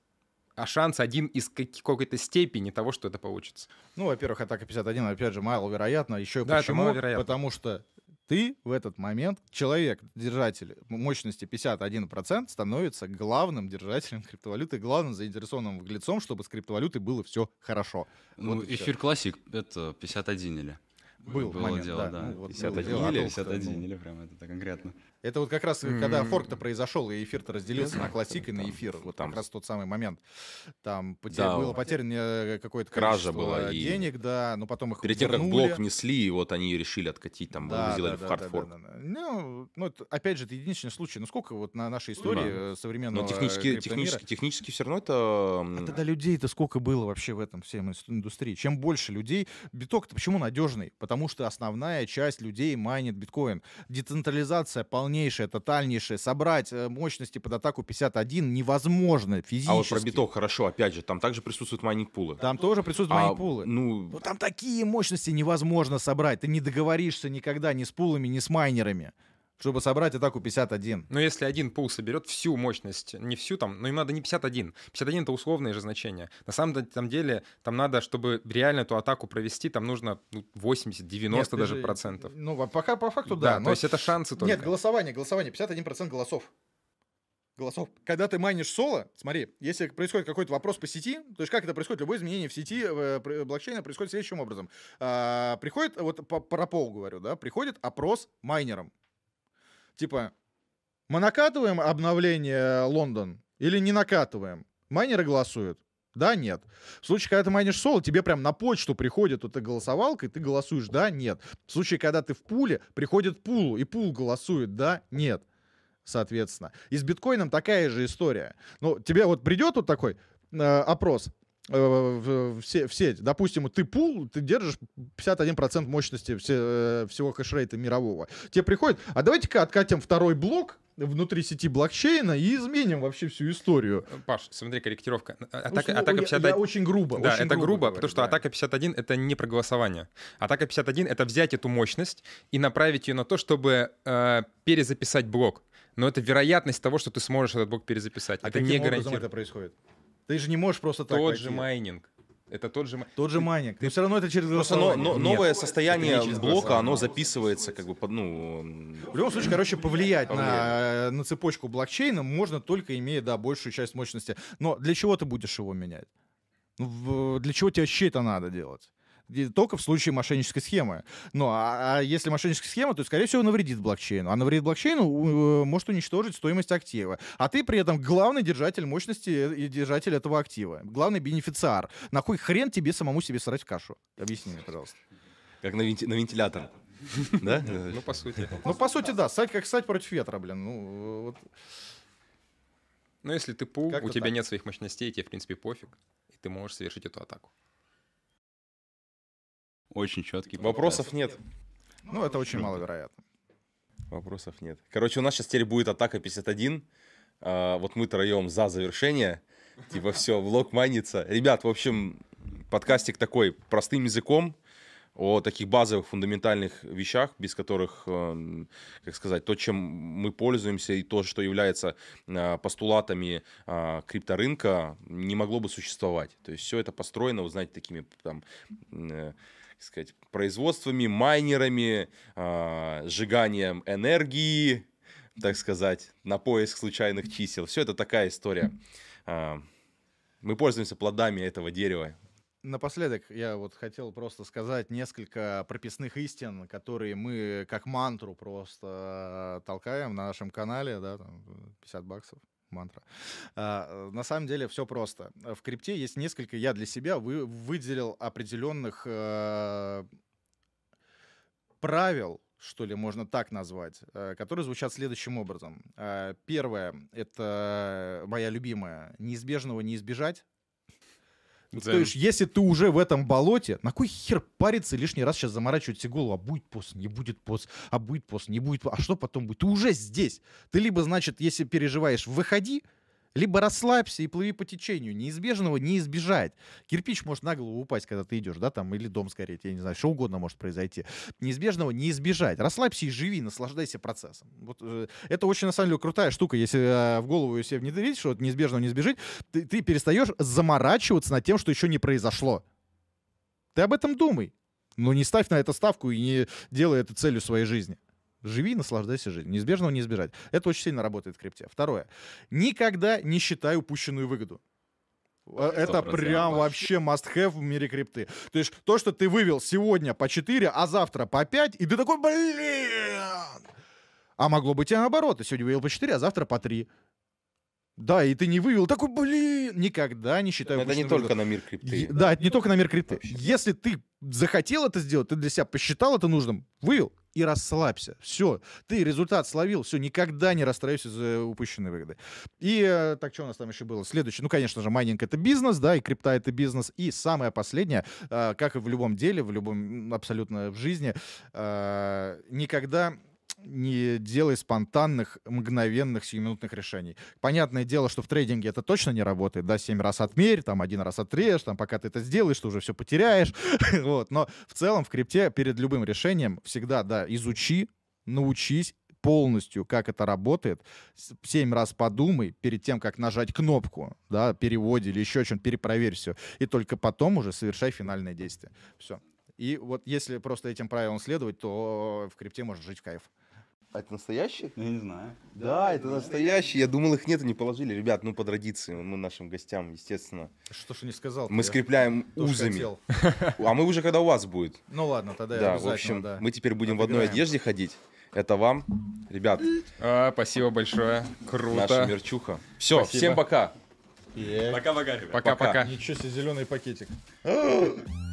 А шанс один из какой-то степени того, что это получится. Ну, во-первых, атака 51, опять же, маловероятно. Еще Да, это почему? маловероятно. Потому что ты в этот момент, человек, держатель мощности 51%, становится главным держателем криптовалюты, главным заинтересованным лицом, чтобы с криптовалютой было все хорошо. Ну, Вот эфир классик это 51 или? Был Было момент, дело, да. да. Ну, вот 51 было дело, а или толку-то, 51 ну, или прям это конкретно. Это вот как раз, когда М. форк-то произошел, и эфир-то разделился на классик и на эфир. Вот там- как раз тот самый момент. Там поте- Да. было потеряно э, какое-то Кража была, и- денег, да, но потом их Перед тем, как блок внесли, и вот они решили откатить, там, сделали в хардфорк. да, да. Ну, ну, это, опять же, это единичный случай. Ну, сколько вот на нашей истории э, современного Но технически, технически, технически все равно это... А тогда людей-то сколько было вообще в этом всем индустрии? Чем больше людей... Биток-то почему надежный? Потому что основная часть людей майнит биткоин. Децентрализация полнейшая, тотальнейшая. Собрать э, мощности под атаку 51 невозможно физически. А вот про биток хорошо, опять же, там также присутствуют майнинг-пулы. Там тоже присутствуют А, майнинг-пулы. Ну, Ну там такие мощности невозможно собрать. Ты не договоришься никогда ни с пулами, ни с майнерами, чтобы собрать атаку 51. Но если один пул соберет всю мощность, не всю там, но им надо не 51. 51 это условное же значение. На самом там деле, там надо, чтобы реально эту атаку провести, там нужно ну, 80, 90 Нет, ты даже же- процентов. Ну, пока по факту да. Да, но- то есть это шансы только. Нет, голосование, голосование, 51% голосов. Голосов. Когда ты майнишь соло, смотри, если происходит какой-то вопрос по сети, то есть как это происходит, любое изменение в сети э, пр- блокчейна происходит следующим образом. А, приходит, вот по, про пол говорю, да, приходит опрос майнерам. Типа, мы накатываем обновление Лондон или не накатываем? Майнеры голосуют. Да, нет. В случае, когда ты майнишь соло, тебе прям на почту приходит вот эта голосовалка, и ты голосуешь да, нет. В случае, когда ты в пуле, приходит пул, и пул голосует да, нет. Соответственно. И с биткоином такая же история. Ну, тебе вот придет вот такой э, опрос э, в, в се- в сеть. Допустим, ты пул, ты держишь 51% мощности э, всего хешрейта мирового. Тебе приходит, а давайте-ка откатим второй блок внутри сети блокчейна и изменим вообще всю историю. Паш, смотри, корректировка. Ну, Атака, ну, атака я- 51... я очень грубо. Да, очень это грубо, говорю, потому что да. атака 51 это не про голосование. Атака 51 это взять эту мощность и направить ее на то, чтобы э, перезаписать блок. Но это вероятность того, что ты сможешь этот блок перезаписать. А это каким не гарантирует. это происходит? Ты же не можешь просто так Тот же майнинг. Это тот же майнинг. Тот же майнинг. Но все равно это через Просто но- но- Нет, новое это состояние через блока, оно записывается как бы под, ну... В любом случае, короче, повлиять на, на цепочку блокчейна можно только имея, да, большую часть мощности. Но для чего ты будешь его менять? Ну, Для чего тебе вообще это надо делать? Только в случае мошеннической схемы. Ну, а, а если мошенническая схема, то, скорее всего, навредит блокчейну. А навредит блокчейну э, может уничтожить стоимость актива. А ты при этом главный держатель мощности и держатель этого актива. Главный бенефициар. На кой хрен тебе самому себе срать в кашу? Объясни мне, пожалуйста. Как на, венти- на вентилятор. Да? Ну, по сути. Ну, по сути, да. Стать как стать против ветра, блин. Ну, вот. Но если ты пул, Как-то у тебя так. нет своих мощностей, тебе, в принципе, пофиг. И ты можешь совершить эту атаку. Очень четкий. Вопросов нет. Ну, это очень маловероятно. Вопросов нет. Короче, у нас сейчас теперь будет атака 51. А, вот мы троем за завершение. Типа все, влог майнится. Ребят, в общем, подкастик такой простым языком о таких базовых фундаментальных вещах, без которых, э, как сказать, то, чем мы пользуемся и то, что является э, постулатами э, крипторынка, не могло бы существовать. То есть все это построено, вы знаете, такими там как сказать, производствами, майнерами, сжиганием энергии, так сказать, на поиск случайных чисел. Все это такая история. Мы пользуемся плодами этого дерева. Напоследок я вот хотел просто сказать несколько прописных истин, которые мы как мантру просто толкаем на нашем канале, да, там 50 баксов мантра. А, на самом деле все просто. В крипте есть несколько, я для себя вы, выделил определенных э, правил, что ли, можно так назвать, э, которые звучат следующим образом. Э, первое — это моя любимая. Неизбежного не избежать. Дзен. То есть, если ты уже в этом болоте, на кой хер париться лишний раз сейчас заморачивать себе голову, а будет пост, не будет пост, а будет пост, не будет пост, а что потом будет? Ты уже здесь. Ты либо, значит, если переживаешь, выходи, либо расслабься и плыви по течению. Неизбежного не избежать. Кирпич может на голову упасть, когда ты идешь, да, там, или дом сгореть, я не знаю, что угодно может произойти. Неизбежного не избежать. Расслабься и живи, наслаждайся процессом. Вот, э, это очень, на самом деле, крутая штука. Если э, в голову себе внедрить, что от неизбежного не избежать, ты, ты перестаешь заморачиваться над тем, что еще не произошло. Ты об этом думай. Но не ставь на это ставку и не делай это целью своей жизни. Живи, наслаждайся жизнью. Неизбежного не избежать. Это очень сильно работает в крипте. Второе. Никогда не считай упущенную выгоду. Э, это прям вообще must-have в мире крипты. То есть то, что ты вывел сегодня по 4, а завтра по 5, и ты такой, блин! А могло быть и наоборот. Ты сегодня вывел по 4, а завтра по 3. Да, и ты не вывел, такой, блин, никогда не считаю. Это не только на мир крипты. Да, это не только на мир крипты. Вообще. Если ты захотел это сделать, ты для себя посчитал это нужным, вывел и расслабься. Все, ты результат словил, все, никогда не расстраивайся за упущенные выгоды. И э, так, что у нас там еще было? Следующее, ну, конечно же, майнинг — это бизнес, да, и крипта — это бизнес. И самое последнее, э, как и в любом деле, в любом, абсолютно в жизни, э, никогда не делай спонтанных, мгновенных, сиюминутных решений. Понятное дело, что в трейдинге это точно не работает, да, семь раз отмерь, там, один раз отрежь, там, пока ты это сделаешь, ты уже все потеряешь, вот, но в целом в крипте перед любым решением всегда, да, изучи, научись, полностью, как это работает, семь раз подумай перед тем, как нажать кнопку, да, переводе или еще что-нибудь, перепроверь все, и только потом уже совершай финальное действие. Все. И вот если просто этим правилам следовать, то в крипте можно жить в кайф. А это настоящие? Я не знаю. Да, это настоящие. Я думал, их нет, не положили. Ребят, ну по традиции, мы нашим гостям, естественно. Что ж не сказал? Мы скрепляем узами. А мы уже когда у вас будет. Ну ладно, тогда да, в общем, да. мы теперь будем в одной одежде ходить. Это вам, ребят. А, спасибо большое. Круто. Наша мерчуха. Все, всем пока. Пока-пока, ребят. Пока-пока. Ничего себе, зеленый пакетик.